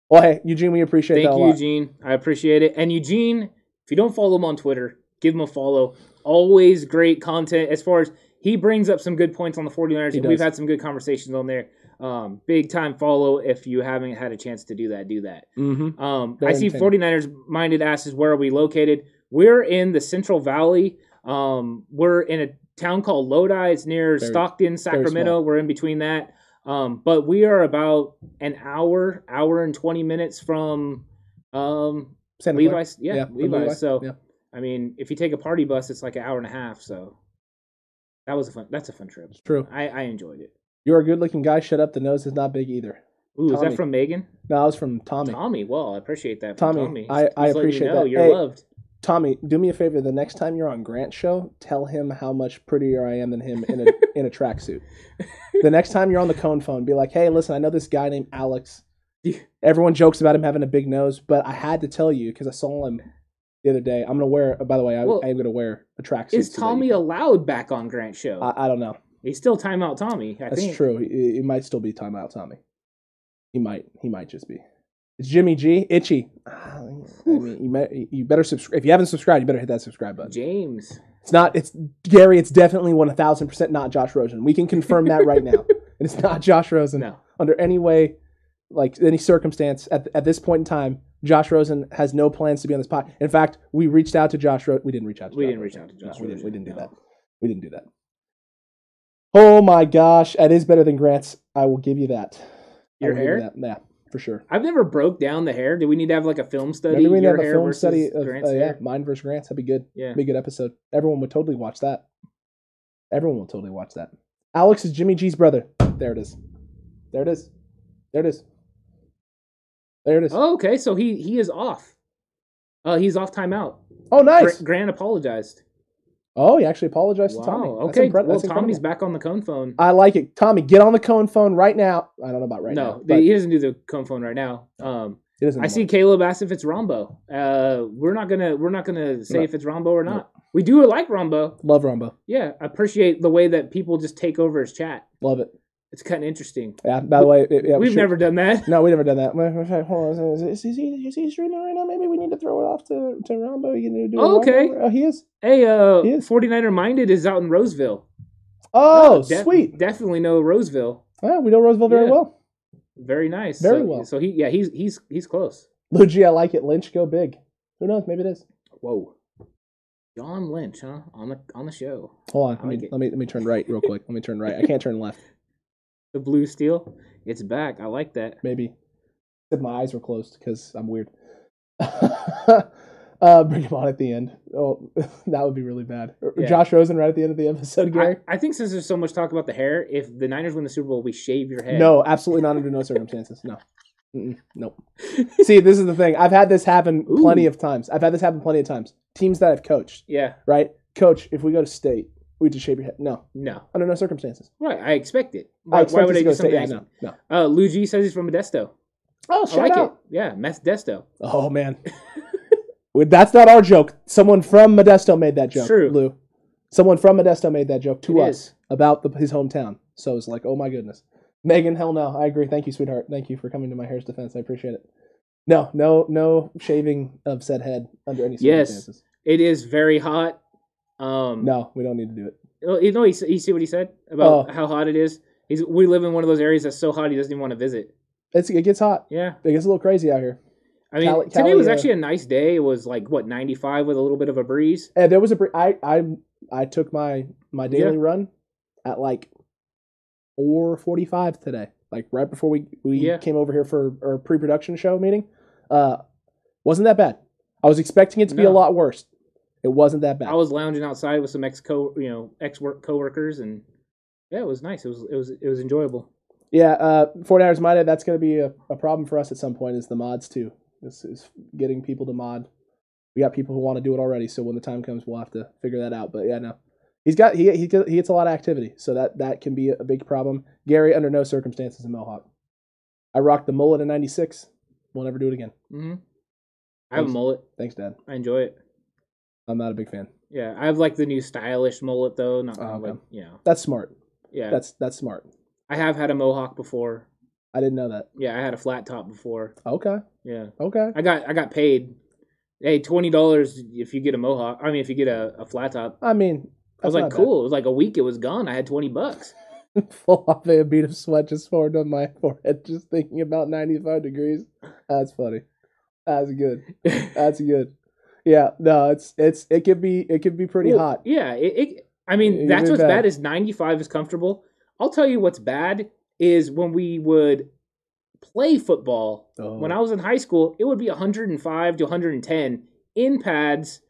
Well, hey, Eugene, we appreciate Thank that a you, lot. Eugene. I appreciate it. And Eugene, if you don't follow him on Twitter, give him a follow. Always great content as far as he brings up some good points on the 49ers. And We've had some good conversations on there. Um, big time follow. If you haven't had a chance to do that, do that. Mm-hmm. Um, I see entertaining. 49ers minded asses, where are we located? We're in the Central Valley. Um, we're in a town called Lodi. It's near Very- Stockton, Sacramento. We're in between that. Um, but we are about an hour, hour and 20 minutes from um. Levi's. Yeah, Yeah, Levi's. Levi, So, yeah. I mean, if you take a party bus, it's like an hour and a half. So that was a fun, that's a fun trip. It's true. I, I enjoyed it. You're a good looking guy. Shut up. The nose is not big either. Ooh, is that from Megan? No, I was from Tommy. Tommy. Well, I appreciate that. Tommy, Tommy. I- I letting you appreciate know that. You're Hey, loved. Tommy, do me a favor. The next time you're on Grant's show, tell him how much prettier I am than him in a in a tracksuit. The next time you're on the cone phone, be like, "Hey, listen, I know this guy named Alex. Everyone jokes about him having a big nose, but I had to tell you because I saw him the other day. I'm gonna wear. By the way, I, Well, I'm gonna wear a tracksuit. Is today. Tommy allowed back on Grant show? I, I don't know. He's still timeout Tommy. I That's think. true. He, he might still be timeout Tommy. He might. He might just be. It's Jimmy G. Itchy. Ah, I mean, you, may, you better subscribe. If you haven't subscribed, you better hit that subscribe button. James. It's not. It's Gary. It's definitely one thousand percent not Josh Rosen. We can confirm that right now. And it's not Josh Rosen No. under any way, like any circumstance. At at this point in time, Josh Rosen has no plans to be on this pod. In fact, we reached out to Josh. Ro- we didn't reach out. to We Josh didn't reach Rosen. out to Josh No, we didn't. We didn't do no. that. We didn't do that. Oh my gosh, that is better than Grant's. I will give you that. Your give you hair? that. Yeah, for sure. I've never broke down the hair. Do we need to have like a film study? Maybe we need to have a film study of Grant's uh, yeah, hair? mine versus Grant's. That'd be good. Yeah. Be a good episode. Everyone would totally watch that. Everyone will totally watch that. Alex is Jimmy G's brother. There it is. There it is. There it is. There it is. Oh, okay. So he he is off. Uh, he's off timeout. Oh, nice. Gra- Grant apologized. Oh, he actually apologized Wow. to Tommy. That's okay. impre- well, Tommy's back on the cone phone. I like it. Tommy, get on the cone phone right now. I don't know about right no, now. but he doesn't do the cone phone right now. Um, it isn't I see. Caleb asked if it's Rombo. Uh, we're not gonna we're not gonna say No. if it's Rombo or not. We do like Rombo. Love Rombo. Yeah, I appreciate the way that people just take over his chat. Love it. It's kind of interesting. Yeah. By the way, it- yeah, we We've should- never done that. No, we've never done that. Hold on. Is, is, is he, is he streaming right now? Maybe we need to throw it off to, to Rombo. You can do Oh, okay. Oh, he is. Hey, uh, He is. 49er Minded is out in Roseville. Oh, Def- sweet. Definitely know Roseville. Yeah, we know Roseville very Yeah. well. Very nice. Very so, well. So he, yeah, he's he's he's close. Luigi, I like it. Lynch, go big. Who knows? Maybe it is. Whoa, John Lynch, huh? On the on the show, Hold on. Let me, like let me let me turn right real quick. Let me turn right. I can't turn left. the blue steel. It's back. I like that. Maybe. Said my eyes were closed because I'm weird. uh, bring him on at the end. Oh, that would be really bad. Yeah. Josh Rosen right at the end of the episode, Gary. I, I think since there's so much talk about the hair, if the Niners win the Super Bowl, we shave your head. No, absolutely not under no circumstances. No. Mm-mm, nope. See, this is the thing. I've had this happen Ooh. plenty of times. I've had this happen plenty of times. Teams that I've coached, Yeah. right? Coach, if we go to state, we just shave your head. No, No. under no circumstances. Right. I expect it. I Why, expect why would I do something? Yeah, no, no. Uh, Lou G says he's from Modesto. Oh, I like out. it. Yeah, Modesto. Oh man, that's not our joke. Someone from Modesto made that joke. True. Lou. Someone from Modesto made that joke to It us is. about the, his hometown. So it's like, oh my goodness. Megan, hell no. I agree. Thank you, sweetheart. Thank you for coming to my hair's defense. I appreciate it. No, no, no shaving of said head under any circumstances. Yes. circumstances. It is very hot. Um, No, we don't need to do it. Oh, You know, he, you see what he said about Oh. how hot it is. He's we live in one of those areas that's so hot he doesn't even want to visit. It's, it gets hot. Yeah, It gets a little crazy out here. I mean, Cali- today was uh, actually a nice day. It was like what ninety five with a little bit of a breeze. And there was a br- I I I took my my daily Yeah. run at like four forty five today, like right before we we Yeah. came over here for our pre production show meeting. Uh, wasn't that bad. I was expecting it to be a lot worse. It wasn't that bad. I was lounging outside with some ex co you know ex work coworkers, and yeah, it was nice. It was it was it was enjoyable. yeah, uh, Fort Hours Minded. That's going to be a, a problem for us at some point. Is the mods too? This is getting people to mod. We got people who want to do it already, so when the time comes, we'll have to figure that out. But yeah, no, he's got he he, he gets a lot of activity, so that that can be a big problem. Gary, under no circumstances, a mohawk. I rocked the mullet in '96. We'll never do it again. Mm-hmm. I have a Thanks. mullet. Thanks, Dad. I enjoy it. I'm not a big fan. Yeah, I have like the new stylish mullet though. Not Oh, okay. like you know. That's smart. Yeah, That's that's smart. I have had a mohawk before. I didn't know that. Yeah, I had a flat top before. Okay, Yeah, okay. I got I got paid Hey, twenty dollars if you get a mohawk. I mean, if you get a, a flat top. I mean, I was like, cool. It was like a week. It was gone. I had twenty bucks. Full off a bead of sweat just formed on my forehead, just thinking about 95 degrees. That's funny. That's good. That's good. Yeah, no, it's it's it could be it could be pretty Well, hot. Yeah, it, it I mean, It that's what's bad. bad. is 95 is comfortable. I'll tell you what's bad is when we would play football. Oh. When I was in high school, it would be 105 to 110 in pads.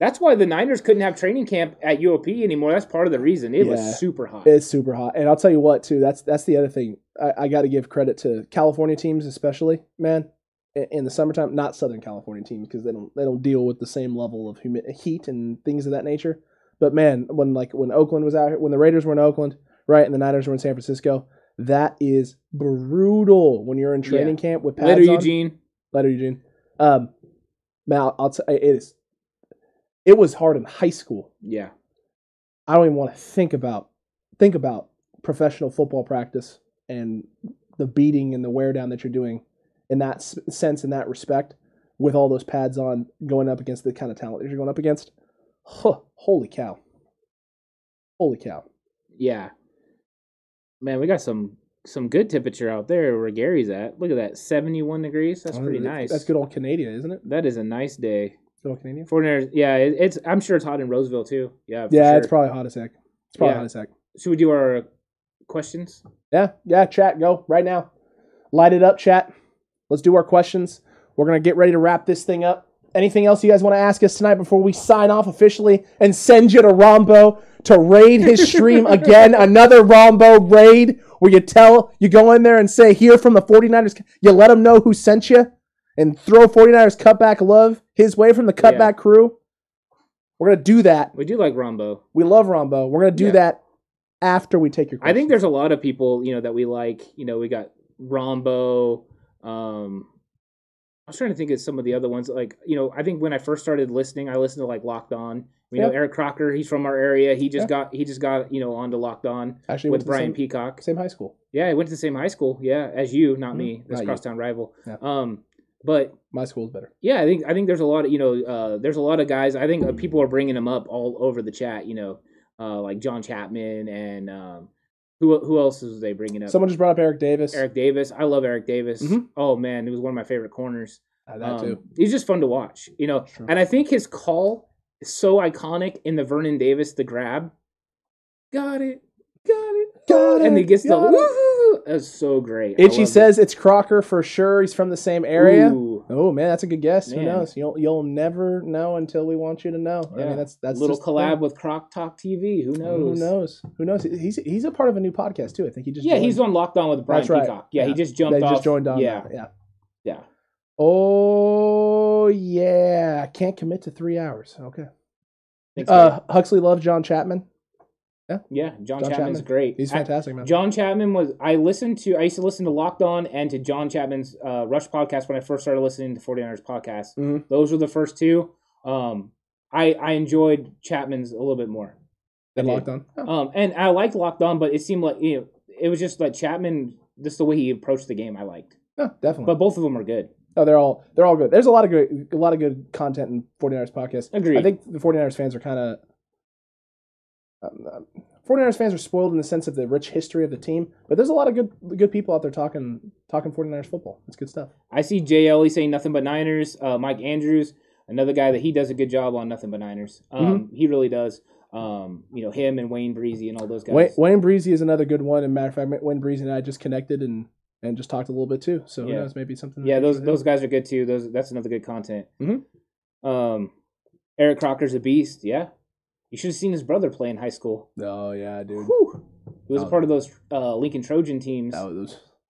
That's why the Niners couldn't have training camp at UOP anymore. That's part of the reason. It Yeah. was super hot. It's super hot, and I'll tell you what too. That's that's the other thing. I, I got to give credit to California teams, especially man. In- the summertime, not Southern California teams because they don't they don't deal with the same level of humi- heat and things of that nature. But man, when like when Oakland was out here, when the Raiders were in Oakland, right, and the Niners were in San Francisco, that is brutal when you're in training camp with pads Later, on. Eugene. Later, Eugene. Um, man, I'll, I'll t- it is. It was hard in high school. Yeah. I don't even want to think about think about professional football practice and the beating and the wear down that you're doing in that sense in that respect with all those pads on going up against the kind of talent that you're going up against. Huh, holy cow. Holy cow. Yeah. Man, we got some some good temperature out there where Gary's at. Look at that, 71 degrees. That's pretty nice. That's good old Canadian, isn't it? That is a nice day. Good old Canadian. 49ers, yeah, it, it's. I'm sure it's hot in Roseville too. Yeah, Yeah, sure. it's probably hot as heck. It's probably Yeah. hot as heck. Should we do our questions? Yeah, yeah, chat, go right now. Light it up, chat. Let's do our questions. We're going to get ready to wrap this thing up. Anything else you guys want to ask us tonight before we sign off officially and send you to Rombo to raid his stream again? Another Rombo raid where you tell, you go in there and say, here from the 49ers, you let them know who sent you and throw 49ers cutback love his way from the cutback Yeah. crew. We're going to do that. We do like Rombo. We love Rombo. We're going to do Yeah. that after we take your I think there's a lot of people, you know, that we like. You know, we got Rombo. Um, I was trying to think of some of the other ones. Like, you know, I think when I first started listening, I listened to like Locked On. You know, Eric Crocker. He's from our area. He just Yeah. got he just got you know onto Locked On Actually with Brian same, Peacock. same high school. Yeah, he went to the same high school. Yeah, as you, not Mhm. me. This Not you. crosstown rival. Yeah. Um, but My school's better. yeah, I think I think there's a lot of you know uh, there's a lot of guys. I think uh, people are bringing them up all over the chat. You know, uh, like John Chapman and um, who who else was they bringing up? Someone just brought up Eric Davis. Eric Davis. I love Eric Davis. Mhm. Oh man, he was one of my favorite corners. Uh, that Um, too. He's just fun to watch. You know, True. and I think his call is so iconic in the Vernon Davis the grab. Got it, got it, Got it, and he gets the got it. woohoo. That's so great. I Itchy says it's Crocker for sure. He's from the same area. Ooh, Oh man, that's a good guess. Who knows? You'll you'll never know until we want you to know. I mean, that's that's little collab with Croc Talk TV. Who knows? Who knows? Who knows? He's he's a part of a new podcast too. I think he just Yeah, joined. he's on Locked On with Brian That's right. Peacock. Yeah, he just jumped they off. just joined on. Yeah, yeah. yeah. Oh yeah, can't commit to three hours. Okay. Thanks, Uh, Huxley loves John Chapman. Man. yeah, John, John Chapman's Chapman. great. He's I- fantastic, man. John Chapman was. I listened to. I used to listen to Locked On and to John Chapman's uh, Rush podcast when I first started listening to 49ers podcast. Mhm. Those were the first two. Um, I I enjoyed Chapman's a little bit more. Than And locked on. Oh, Um, and I liked Locked On, but it seemed like you know it was just like Chapman. Just the way he approached the game, I liked. yeah, definitely. But both of them are good. oh, they're all they're all good. There's a lot of good a lot of good content in 49ers podcast. Agreed. I think the 49ers fans are kind of. Um, um, 49ers fans are spoiled in the sense of the rich history of the team, but there's a lot of good good people out there talking talking 49ers football. It's good stuff. I see Jay Ellie saying nothing but Niners. Uh, Mike Andrews, another guy that he does a good job on nothing but Niners. Um, Mm-hmm. He really does. Um, you know him and Wayne Breezy and all those guys. Wayne, Wayne Breezy is another good one. And matter of fact, Wayne Breezy and I just connected and and just talked a little bit too. So who Yeah. knows, maybe something. yeah, those those guys are good too. Those that's another good content. Mhm. Um, Eric Crocker's a beast. Yeah, you should have seen his brother play in high school. Oh yeah, dude. Whew. He was a Oh. part of those uh, Lincoln Trojan teams. That was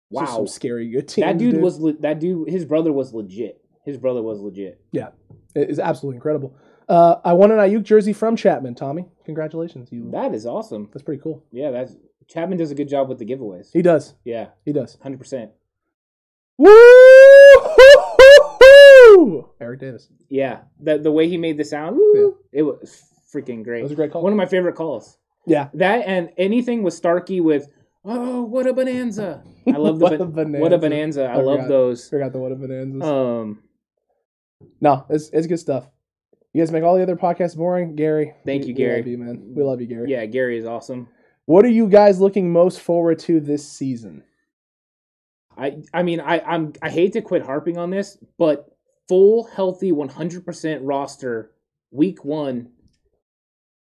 wow, some scary good teams. that dude, dude was le- that dude. His brother was legit. His brother was legit. Yeah, it is absolutely incredible. Uh, I won an Aiyuk jersey from Chapman. Tommy, congratulations! You That is awesome. that's pretty cool. Yeah, that's Chapman does a good job with the giveaways. He does. Yeah, He does. hundred percent. Woo! Eric Davis. Yeah, the the way he made the sound, woo, it was freaking That great. was a great call. One of my favorite calls. yeah. That and anything with Starkey with, oh, what a bonanza! I love the What what, a a, what a bonanza. bonanza! I, I love forgot. those. Forgot the what a bonanza. Um, No, it's it's good stuff. You guys make all the other podcasts boring, Gary. Thank we- you, we Gary. love you, man. We love you, Gary. Yeah, Gary is awesome. What are you guys looking most forward to this season? I I mean I I'm I hate to quit harping on this, but full healthy 100% roster week one.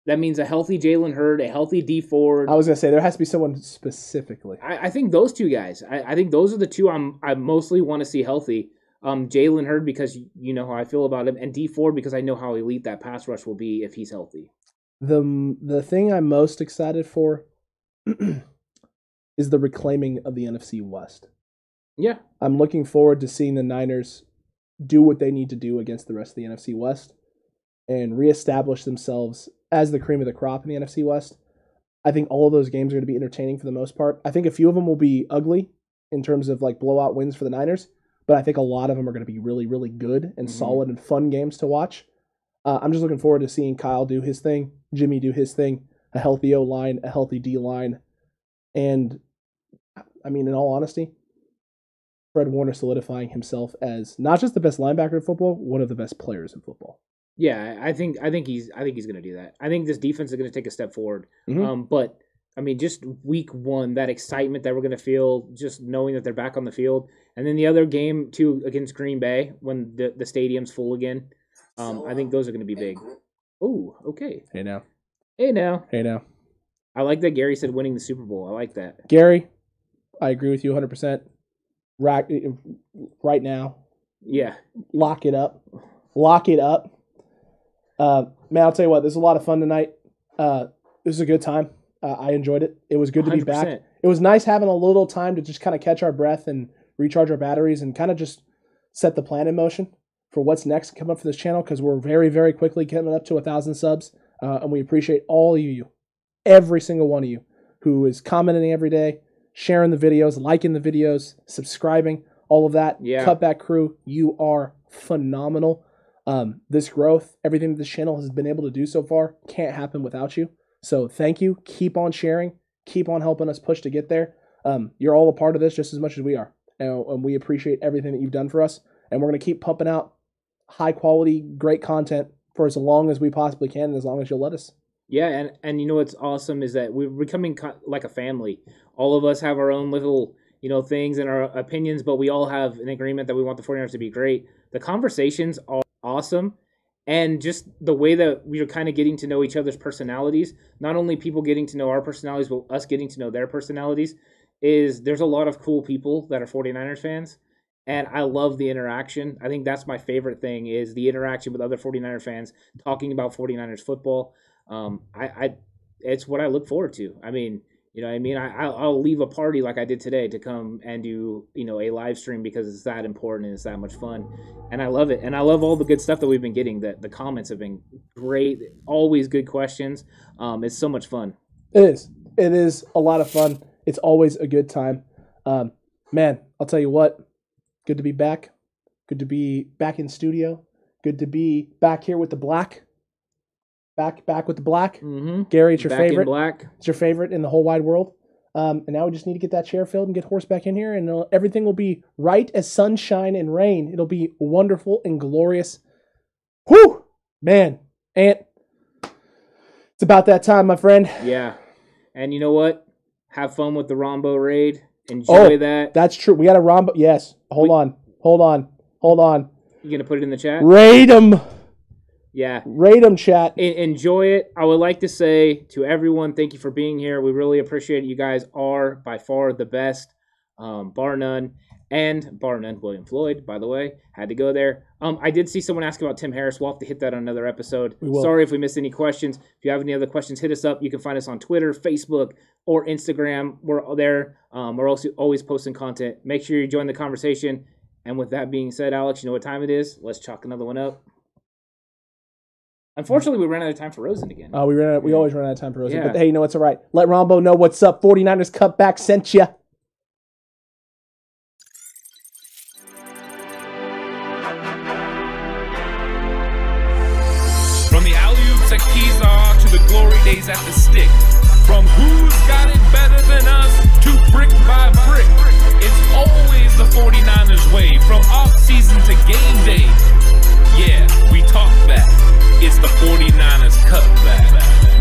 That means a healthy Jalen Hurd, a healthy D Ford. I was gonna say there has to be someone specifically. I, I think those two guys. I, I think those are the two I'm I mostly want to see healthy. Um, Jalen Hurd because you know how I feel about him, and D Ford because I know how elite that pass rush will be if he's healthy. The the thing I'm most excited for is the reclaiming of the NFC West. Yeah, I'm looking forward to seeing the Niners do what they need to do against the rest of the NFC West and reestablish themselves as the cream of the crop in the NFC West. I think all of those games are going to be entertaining for the most part. I think a few of them will be ugly in terms of like blowout wins for the Niners, but I think a lot of them are going to be really, really good and Mhm. solid and fun games to watch. Uh, I'm just looking forward to seeing Kyle do his thing, Jimmy do his thing, a healthy O line, a healthy D line, and I mean, in all honesty, Fred Warner solidifying himself as not just the best linebacker in football, one of the best players in football. Yeah. I think I think he's I think he's gonna do that. I think this defense is gonna take a step forward. Mhm. Um, but I mean, just week one, that excitement that we're gonna feel, just knowing that they're back on the field, and then the other game too against Green Bay when the the stadium's full again. Um, I think those are gonna be big. Oh, okay. Hey now, Hey now, hey now, I like that Gary said winning the Super Bowl. I like that. Gary, I agree with you 100. percent Right, right now, Yeah, lock it up, lock it up. Uh, man, I'll tell you what, there's a lot of fun tonight. Uh, this was a good time. Uh, I enjoyed it. It was good to be back. 100%. It was nice having a little time to just kind of catch our breath and recharge our batteries and kind of just set the plan in motion for what's next coming up for this channel because we're very, very quickly coming up to a thousand subs. Uh, and we appreciate all of you, every single one of you who is commenting every day, sharing the videos, liking the videos, subscribing, all of that. Yeah. Cutback crew, you are phenomenal. Um, this growth, everything that this channel has been able to do so far, can't happen without you. So thank you. Keep on sharing. Keep on helping us push to get there. Um, you're all a part of this just as much as we are, and, and we appreciate everything that you've done for us. And we're going to keep pumping out high quality, great content for as long as we possibly can, and as long as you'll let us. Yeah, and and you know what's awesome is that we're becoming co- like a family. All of us have our own little you know things and our opinions, but we all have an agreement that we want the 49ers to be great. The conversations are awesome. And just the way that we are kind of getting to know each other's personalities, not only people getting to know our personalities, but us getting to know their personalities, is there's a lot of cool people that are 49ers fans. And I love the interaction. I think that's my favorite thing is the interaction with other 49er fans talking about 49ers football. Um, I, I, it's what I look forward to. I mean, you know, what I mean, I, I'll, leave a party like I did today to come and do, you know, a live stream because it's that important and it's that much fun, and I love it. And I love all the good stuff that we've been getting. That the comments have been great. Always good questions. Um, it's so much fun. It is. It is a lot of fun. It's always a good time. Um, man, I'll tell you what. Good to be back. Good to be back in studio. Good to be back here with the black. Back, back with the black. Mm-hmm. Gary, it's your Back in favorite. black. It's your favorite in the whole wide world. Um, and now we just need to get that chair filled and get Horse back in here, and uh, everything will be right as sunshine and rain. It'll be wonderful and glorious. Whew, man, Ant. It's about that time, my friend. Yeah, and you know what? Have fun with the Rombo raid. Enjoy Oh, that. That's true. We got a Rombo. Yes. Hold We- on. Hold on. Hold on. You gonna put it in the chat? Raid 'em. Yeah. Rate them, chat. En- enjoy it. I would like to say to everyone, thank you for being here. We really appreciate it. You guys are by far the best, um, bar none. And bar none, William Floyd, by the way, had to go there. Um, I did see someone ask about Tim Harris. We'll have to hit that on another episode. Sorry if we missed any questions. If you have any other questions, hit us up. You can find us on Twitter, Facebook, or Instagram. We're there. Um, we're also always posting content. Make sure you join the conversation. And with that being said, Alex, you know what time it is? Let's chalk another one up. Mm-hmm. Unfortunately, we ran out of time for Rosen again. Oh, we ran out, we always run out of time for Rosen. Yeah. But hey, you know what's all right. Let Rombo know what's up. 49ers cut back sent you. From the alley-oops at Kezar to the glory days at the stick. From who's got it better than us to brick by brick. It's always the 49ers way, from off-season to game day. Yeah, we talk that. It's the 49ers cutback.